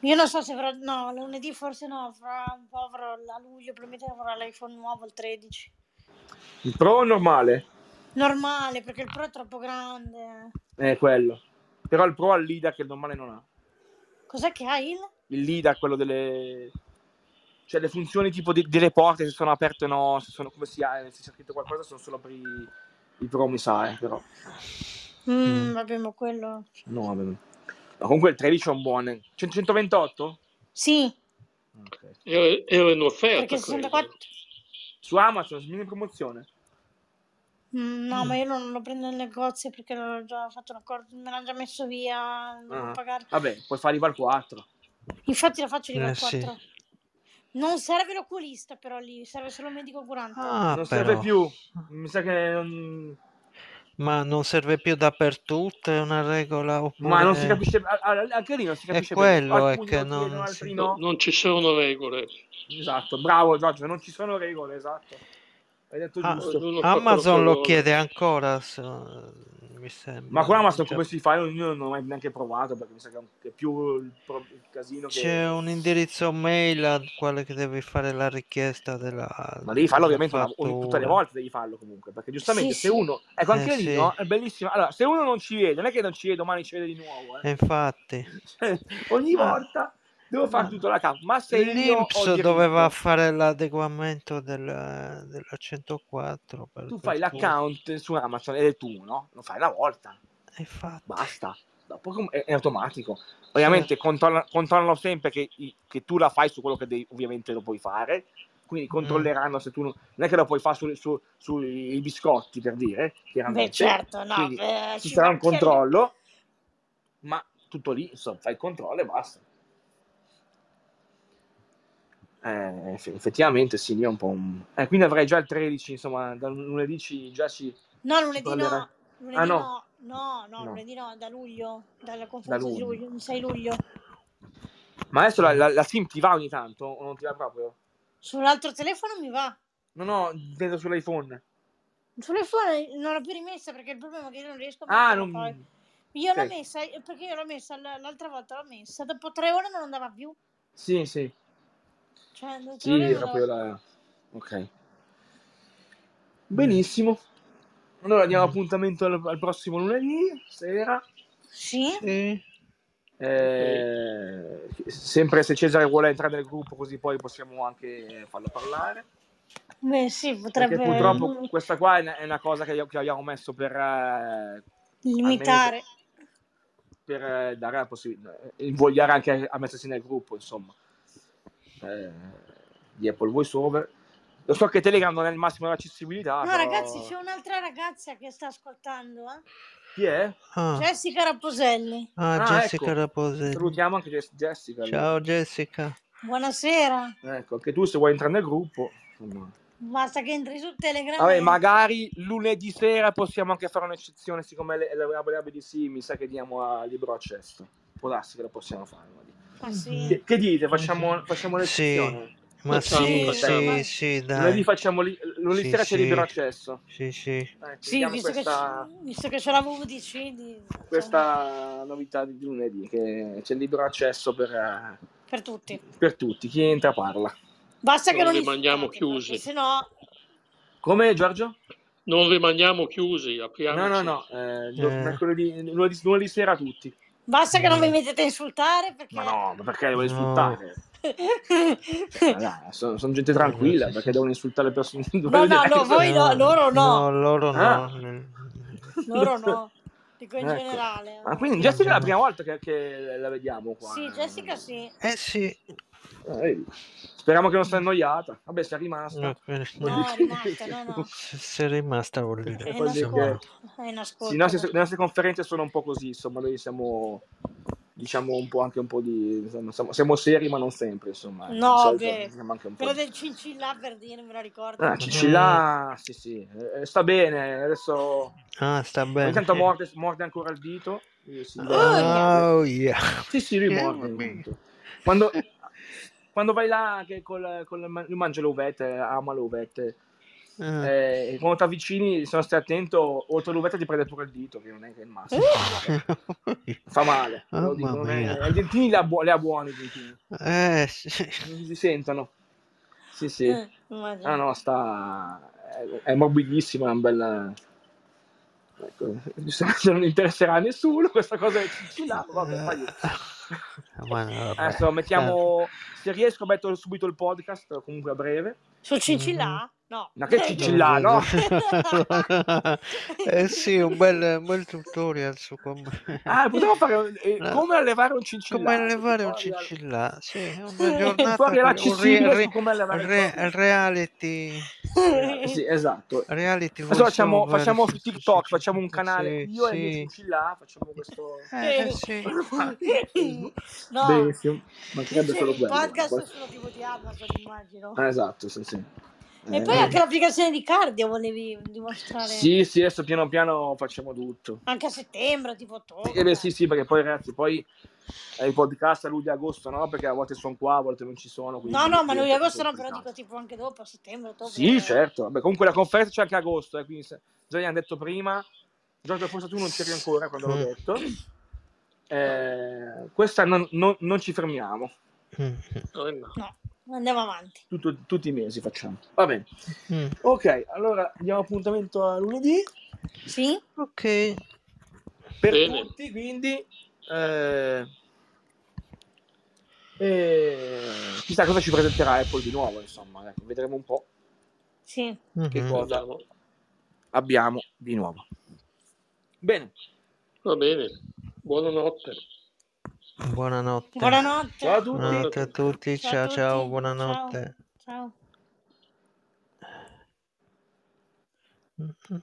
[SPEAKER 3] Io non so se avrò. No, lunedì forse no. Fra un po' avrò a luglio. Probabilmente avrò l'iPhone nuovo, il 13.
[SPEAKER 2] Il Pro o normale?
[SPEAKER 3] Normale, perché il Pro è troppo grande.
[SPEAKER 2] È quello. Però il Pro ha il LIDAR che il normale non ha.
[SPEAKER 3] Cos'è che ha il?
[SPEAKER 2] Il LIDAR, quello delle... Cioè le funzioni tipo di- delle porte se sono aperte o no, se sono come si ha, se c'è scritto qualcosa, sono solo per i, i Pro mi sa, eh, però.
[SPEAKER 3] Mm,
[SPEAKER 4] Mm.
[SPEAKER 3] vabbè, ma quello.
[SPEAKER 2] No, vabbè. No, comunque il 13 è un buon... 128?
[SPEAKER 3] Sì,
[SPEAKER 2] Ok.
[SPEAKER 5] Era, era in offerta.
[SPEAKER 3] perché
[SPEAKER 5] credo.
[SPEAKER 3] 64.
[SPEAKER 2] Su Amazon, mini promozione.
[SPEAKER 3] Mm, no,
[SPEAKER 4] Mm.
[SPEAKER 3] ma io non lo prendo in negozio perché l'ho già fatto un accordo. Me l'hanno già messo via.
[SPEAKER 2] Ah.
[SPEAKER 3] pagare.
[SPEAKER 2] Vabbè, puoi fare arrivare al 4.
[SPEAKER 3] Infatti la faccio di
[SPEAKER 4] Eh,
[SPEAKER 3] al
[SPEAKER 4] sì.
[SPEAKER 3] 4. Non serve l'oculista, però lì serve solo il medico curante.
[SPEAKER 4] ah,
[SPEAKER 2] non serve
[SPEAKER 4] però.
[SPEAKER 2] più. Mi sa che non...
[SPEAKER 4] Ma non serve più dappertutto, è una regola oppure...
[SPEAKER 2] Ma non si capisce... Anche lì non si
[SPEAKER 4] È
[SPEAKER 2] capisce
[SPEAKER 4] quello,
[SPEAKER 2] bene.
[SPEAKER 4] è che non
[SPEAKER 2] chiedono,
[SPEAKER 4] si-
[SPEAKER 5] No,
[SPEAKER 2] no.
[SPEAKER 5] non ci sono regole.
[SPEAKER 2] Esatto, bravo Giorgio, non ci sono regole, esatto. Hai detto
[SPEAKER 4] Ah,
[SPEAKER 2] giusto.
[SPEAKER 5] Quello
[SPEAKER 4] Amazon lo chiede ancora, se- mi sembra.
[SPEAKER 2] Ma con Amazon
[SPEAKER 4] Cioè,
[SPEAKER 2] come si fa? Io non ho mai neanche provato perché mi sa che è più il, pro- il casino che...
[SPEAKER 4] C'è un indirizzo mail al quale che devi fare la richiesta della
[SPEAKER 2] Ma devi farlo ovviamente una- ogni- tutte le volte, devi farlo comunque, perché giustamente
[SPEAKER 3] Sì,
[SPEAKER 2] se
[SPEAKER 3] sì.
[SPEAKER 2] uno... Ecco, anche
[SPEAKER 4] Eh,
[SPEAKER 2] lì,
[SPEAKER 4] sì.
[SPEAKER 2] no? È bellissimo. Allora, se uno non ci vede, non è che non ci vede, domani ci vede di nuovo, eh.
[SPEAKER 4] infatti,
[SPEAKER 2] Cioè, ogni
[SPEAKER 4] Ma-
[SPEAKER 2] volta devo fare tutto da capo. Ma se
[SPEAKER 4] l'Inps doveva fare l'adeguamento del- della 104 per,
[SPEAKER 2] tu fai l'account su Amazon ed è tu, no? Lo fai una volta.
[SPEAKER 4] E infatti,
[SPEAKER 2] basta. Dopo è, è automatico. Ovviamente
[SPEAKER 4] Certo.
[SPEAKER 2] controlla- controllano sempre che, che tu la fai su quello che devi, ovviamente lo puoi fare. Quindi
[SPEAKER 4] Mm.
[SPEAKER 2] controlleranno se tu non, non è che lo puoi fare su- su- sui biscotti per dire, chiaramente.
[SPEAKER 3] Beh, certo, no. Beh,
[SPEAKER 2] ci
[SPEAKER 3] ci
[SPEAKER 2] sarà un controllo, ma tutto lì, insomma, fai il controllo e basta. Eh, eff- effettivamente sì, lì è un po' un... Eh, quindi avrei già il 13, insomma, da lunedì ci- già ci...
[SPEAKER 3] No, lunedì
[SPEAKER 2] parlerà.
[SPEAKER 3] no. Lunedì
[SPEAKER 2] Ah, no.
[SPEAKER 3] no. No, no, lunedì no, da luglio, dalla conferenza di
[SPEAKER 2] luglio.
[SPEAKER 3] luglio, il 6 luglio.
[SPEAKER 2] Ma adesso la, la, la SIM ti va ogni tanto o non ti va proprio?
[SPEAKER 3] Sull'altro telefono mi va.
[SPEAKER 2] No, no, dentro sull'iPhone.
[SPEAKER 3] Sull'iPhone non l'ho più rimessa perché il problema è che io non riesco a
[SPEAKER 2] Ah, non...
[SPEAKER 3] poi. Io
[SPEAKER 2] ok.
[SPEAKER 3] l'ho messa, perché io l'ho messa l'altra volta, l'ho messa, dopo tre ore non andava più.
[SPEAKER 2] Sì, sì.
[SPEAKER 3] Cioè, tre
[SPEAKER 2] Sì,
[SPEAKER 3] non
[SPEAKER 2] era proprio la... Ok. Benissimo. Allora diamo
[SPEAKER 4] Mm.
[SPEAKER 2] appuntamento al, al prossimo lunedì sera.
[SPEAKER 3] Sì?
[SPEAKER 4] sì.
[SPEAKER 2] Eh, sempre se Cesare vuole entrare nel gruppo così poi possiamo anche farlo parlare.
[SPEAKER 3] Beh, sì, potrebbe
[SPEAKER 2] Perché purtroppo questa qua è una, è una cosa che, che abbiamo messo per, eh,
[SPEAKER 3] limitare.
[SPEAKER 2] per eh, dare la possibilità, invogliare anche a mettersi nel gruppo, insomma, eh, di Apple VoiceOver. Lo so che Telegram non è il massimo dell'accessibilità.
[SPEAKER 3] No,
[SPEAKER 2] però-
[SPEAKER 3] ragazzi, c'è un'altra ragazza che sta ascoltando, eh?
[SPEAKER 2] Chi è?
[SPEAKER 4] Ah,
[SPEAKER 3] Jessica Raposelli.
[SPEAKER 4] ah,
[SPEAKER 2] Ah,
[SPEAKER 4] Jessica
[SPEAKER 2] ecco.
[SPEAKER 4] Raposelli.
[SPEAKER 2] Salutiamo anche Jess- Jessica.
[SPEAKER 4] Ciao Jessica.
[SPEAKER 3] Buonasera.
[SPEAKER 2] Ecco, anche tu se vuoi entrare nel gruppo. insomma.
[SPEAKER 3] Basta che entri su Telegram.
[SPEAKER 2] Vabbè, magari lunedì sera possiamo anche fare un'eccezione, siccome le, le, le BDC mi sa che diamo a libero accesso. Può darsi che lo possiamo fare. guardi.
[SPEAKER 3] Ah, sì.
[SPEAKER 2] Che, che dite? Facciamo, facciamo
[SPEAKER 4] Sì.
[SPEAKER 2] un'eccezione?
[SPEAKER 4] Ma
[SPEAKER 5] Facciamo,
[SPEAKER 4] sì, sì, sì,
[SPEAKER 2] Lunedì
[SPEAKER 4] dai.
[SPEAKER 2] facciamo li, lunedì
[SPEAKER 4] Sì,
[SPEAKER 2] sera c'è
[SPEAKER 4] sì.
[SPEAKER 2] libero accesso.
[SPEAKER 4] Sì, sì.
[SPEAKER 2] Ecco,
[SPEAKER 3] Sì, visto,
[SPEAKER 2] questa,
[SPEAKER 3] che, visto che c'è la VVDC, di-
[SPEAKER 2] questa novità di lunedì, che c'è libero accesso per, eh,
[SPEAKER 3] per tutti.
[SPEAKER 2] per tutti. Chi entra parla.
[SPEAKER 3] Basta che
[SPEAKER 5] Non
[SPEAKER 3] non
[SPEAKER 5] rimaniamo chiusi.
[SPEAKER 3] perché sennò
[SPEAKER 2] Come Giorgio?
[SPEAKER 5] Non rimaniamo chiusi, apriamoci.
[SPEAKER 2] No, no, no. eh,
[SPEAKER 4] Eh.
[SPEAKER 2] mercoledì, lunedì, lunedì sera tutti.
[SPEAKER 3] Basta che non
[SPEAKER 4] Mm.
[SPEAKER 3] vi mettete a insultare perché
[SPEAKER 2] Ma no, ma perché devo
[SPEAKER 4] No.
[SPEAKER 2] insultare? Sono, sono gente tranquilla,
[SPEAKER 4] Sì, sì,
[SPEAKER 2] perché devono insultare le persone.
[SPEAKER 3] No, no, no, voi no, loro no.
[SPEAKER 4] loro
[SPEAKER 2] Ah.
[SPEAKER 4] no.
[SPEAKER 3] loro no. Dico in
[SPEAKER 2] Ecco.
[SPEAKER 3] generale.
[SPEAKER 2] Ma quindi Jessica è la prima volta che, che la vediamo qua.
[SPEAKER 3] Sì, Jessica sì.
[SPEAKER 4] Eh sì.
[SPEAKER 2] Eh. Speriamo che non sia annoiata. Vabbè, sia rimasta.
[SPEAKER 4] No,
[SPEAKER 3] No, è rimasta, no, no.
[SPEAKER 4] Se se è rimasta vuol dire.
[SPEAKER 3] È ascolto. È in ascolto.
[SPEAKER 2] Sì, le, nostre, le nostre conferenze sono un po' così, insomma, noi siamo diciamo un po' anche un po' di insomma, siamo, siamo seri ma non sempre, insomma.
[SPEAKER 3] No, beh,
[SPEAKER 2] siamo anche un po'
[SPEAKER 3] Quello
[SPEAKER 2] di-
[SPEAKER 3] del cincilla per dire, me la ricordo.
[SPEAKER 2] Ah, Cicilla, sì, sì, eh, sta bene, adesso
[SPEAKER 4] Ah, sta bene.
[SPEAKER 2] tanto morde, morde ancora il dito. sì,
[SPEAKER 4] Oh yeah.
[SPEAKER 2] Sì, sì, lui morde. Quando, quando vai là, che col, col- lui mangia le uvette, ama le uvette,
[SPEAKER 4] Ah.
[SPEAKER 2] eh, quando ti avvicini, se non stai attento, oltre all'uvetta ti prende pure il dito, che non è che è il massimo. Fa male, dico, è-
[SPEAKER 4] mia.
[SPEAKER 2] i dentini li ha, bu- li ha buoni, i dentini.
[SPEAKER 4] Eh, sì.
[SPEAKER 2] non si sentono. Sì, sì.
[SPEAKER 3] Eh.
[SPEAKER 2] Ah no, sta... è, è morbidissima, è un bel... Ecco, se non interesserà a nessuno questa cosa del cincillato, vabbè, fai io.
[SPEAKER 4] Ma no, vabbè.
[SPEAKER 2] Adesso mettiamo, se riesco metto subito il podcast, comunque a breve.
[SPEAKER 3] Sul cincilla? No.
[SPEAKER 2] Ma che cincilla, no?
[SPEAKER 4] eh sì, un bel, un bel tutorial su come,
[SPEAKER 2] Ah, potevo fare eh,
[SPEAKER 4] No.
[SPEAKER 2] come allevare un cincillato.
[SPEAKER 4] come allevare un cincilla. Sì, una giornata, un re-
[SPEAKER 2] su come allevare il
[SPEAKER 4] re- reality,
[SPEAKER 2] Eh, Sì, esatto.
[SPEAKER 4] reality
[SPEAKER 2] Adesso facciamo, facciamo su
[SPEAKER 4] Sì, sì,
[SPEAKER 2] TikTok,
[SPEAKER 4] sì,
[SPEAKER 2] facciamo un canale
[SPEAKER 4] sì,
[SPEAKER 2] io e il mio
[SPEAKER 4] sì.
[SPEAKER 2] cincilla, facciamo questo...
[SPEAKER 4] Eh, sì.
[SPEAKER 3] No,
[SPEAKER 2] Benissimo, mancherebbe solo
[SPEAKER 3] il
[SPEAKER 2] quello.
[SPEAKER 3] podcast
[SPEAKER 2] Poi-
[SPEAKER 3] sullo tipo di Amazon, immagino.
[SPEAKER 2] Ah, esatto, sì, sì.
[SPEAKER 3] E
[SPEAKER 2] Eh,
[SPEAKER 3] poi anche l'applicazione di cardio volevi dimostrare.
[SPEAKER 2] Sì, sì, adesso piano piano facciamo tutto.
[SPEAKER 3] Anche a settembre, tipo ottobre.
[SPEAKER 2] Eh beh, sì, sì, perché poi ragazzi, poi eh, i podcast a luglio-agosto, no? Perché a volte sono qua, a volte non ci sono. quindi
[SPEAKER 3] No, no, ma noi agosto no, però dico tipo anche dopo, a settembre, ottobre.
[SPEAKER 2] Sì, certo. Vabbè, comunque la conferenza c'è anche a agosto, eh, quindi se, già gli hanno detto prima. Giorgio, forse tu non c'eri ancora quando l'ho detto. Eh, questa non, non- non ci fermiamo.
[SPEAKER 4] Mm,
[SPEAKER 5] Eh, no.
[SPEAKER 3] Andiamo avanti.
[SPEAKER 2] Tutto- tutti i mesi facciamo. Va bene.
[SPEAKER 4] mm.
[SPEAKER 2] Ok, allora diamo appuntamento a lunedì
[SPEAKER 3] Sì?
[SPEAKER 4] Ok,
[SPEAKER 2] per
[SPEAKER 5] Bene.
[SPEAKER 2] tutti, quindi eh, e chissà cosa ci presenterà Apple di nuovo, insomma, ecco, vedremo un po'
[SPEAKER 3] Sì.
[SPEAKER 2] che
[SPEAKER 4] Mhm.
[SPEAKER 2] cosa abbiamo di nuovo. Bene,
[SPEAKER 5] Va bene. Buonanotte.
[SPEAKER 4] Buonanotte.
[SPEAKER 3] Buonanotte.
[SPEAKER 2] ciao a tutti.
[SPEAKER 4] Buonanotte a tutti,
[SPEAKER 3] Ciao a
[SPEAKER 4] ciao ciao,
[SPEAKER 3] tutti.
[SPEAKER 4] buonanotte.
[SPEAKER 3] Ciao.
[SPEAKER 4] Mhm.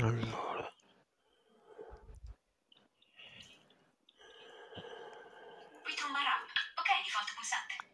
[SPEAKER 4] Allora,
[SPEAKER 1] my app. Ok, default pulsante.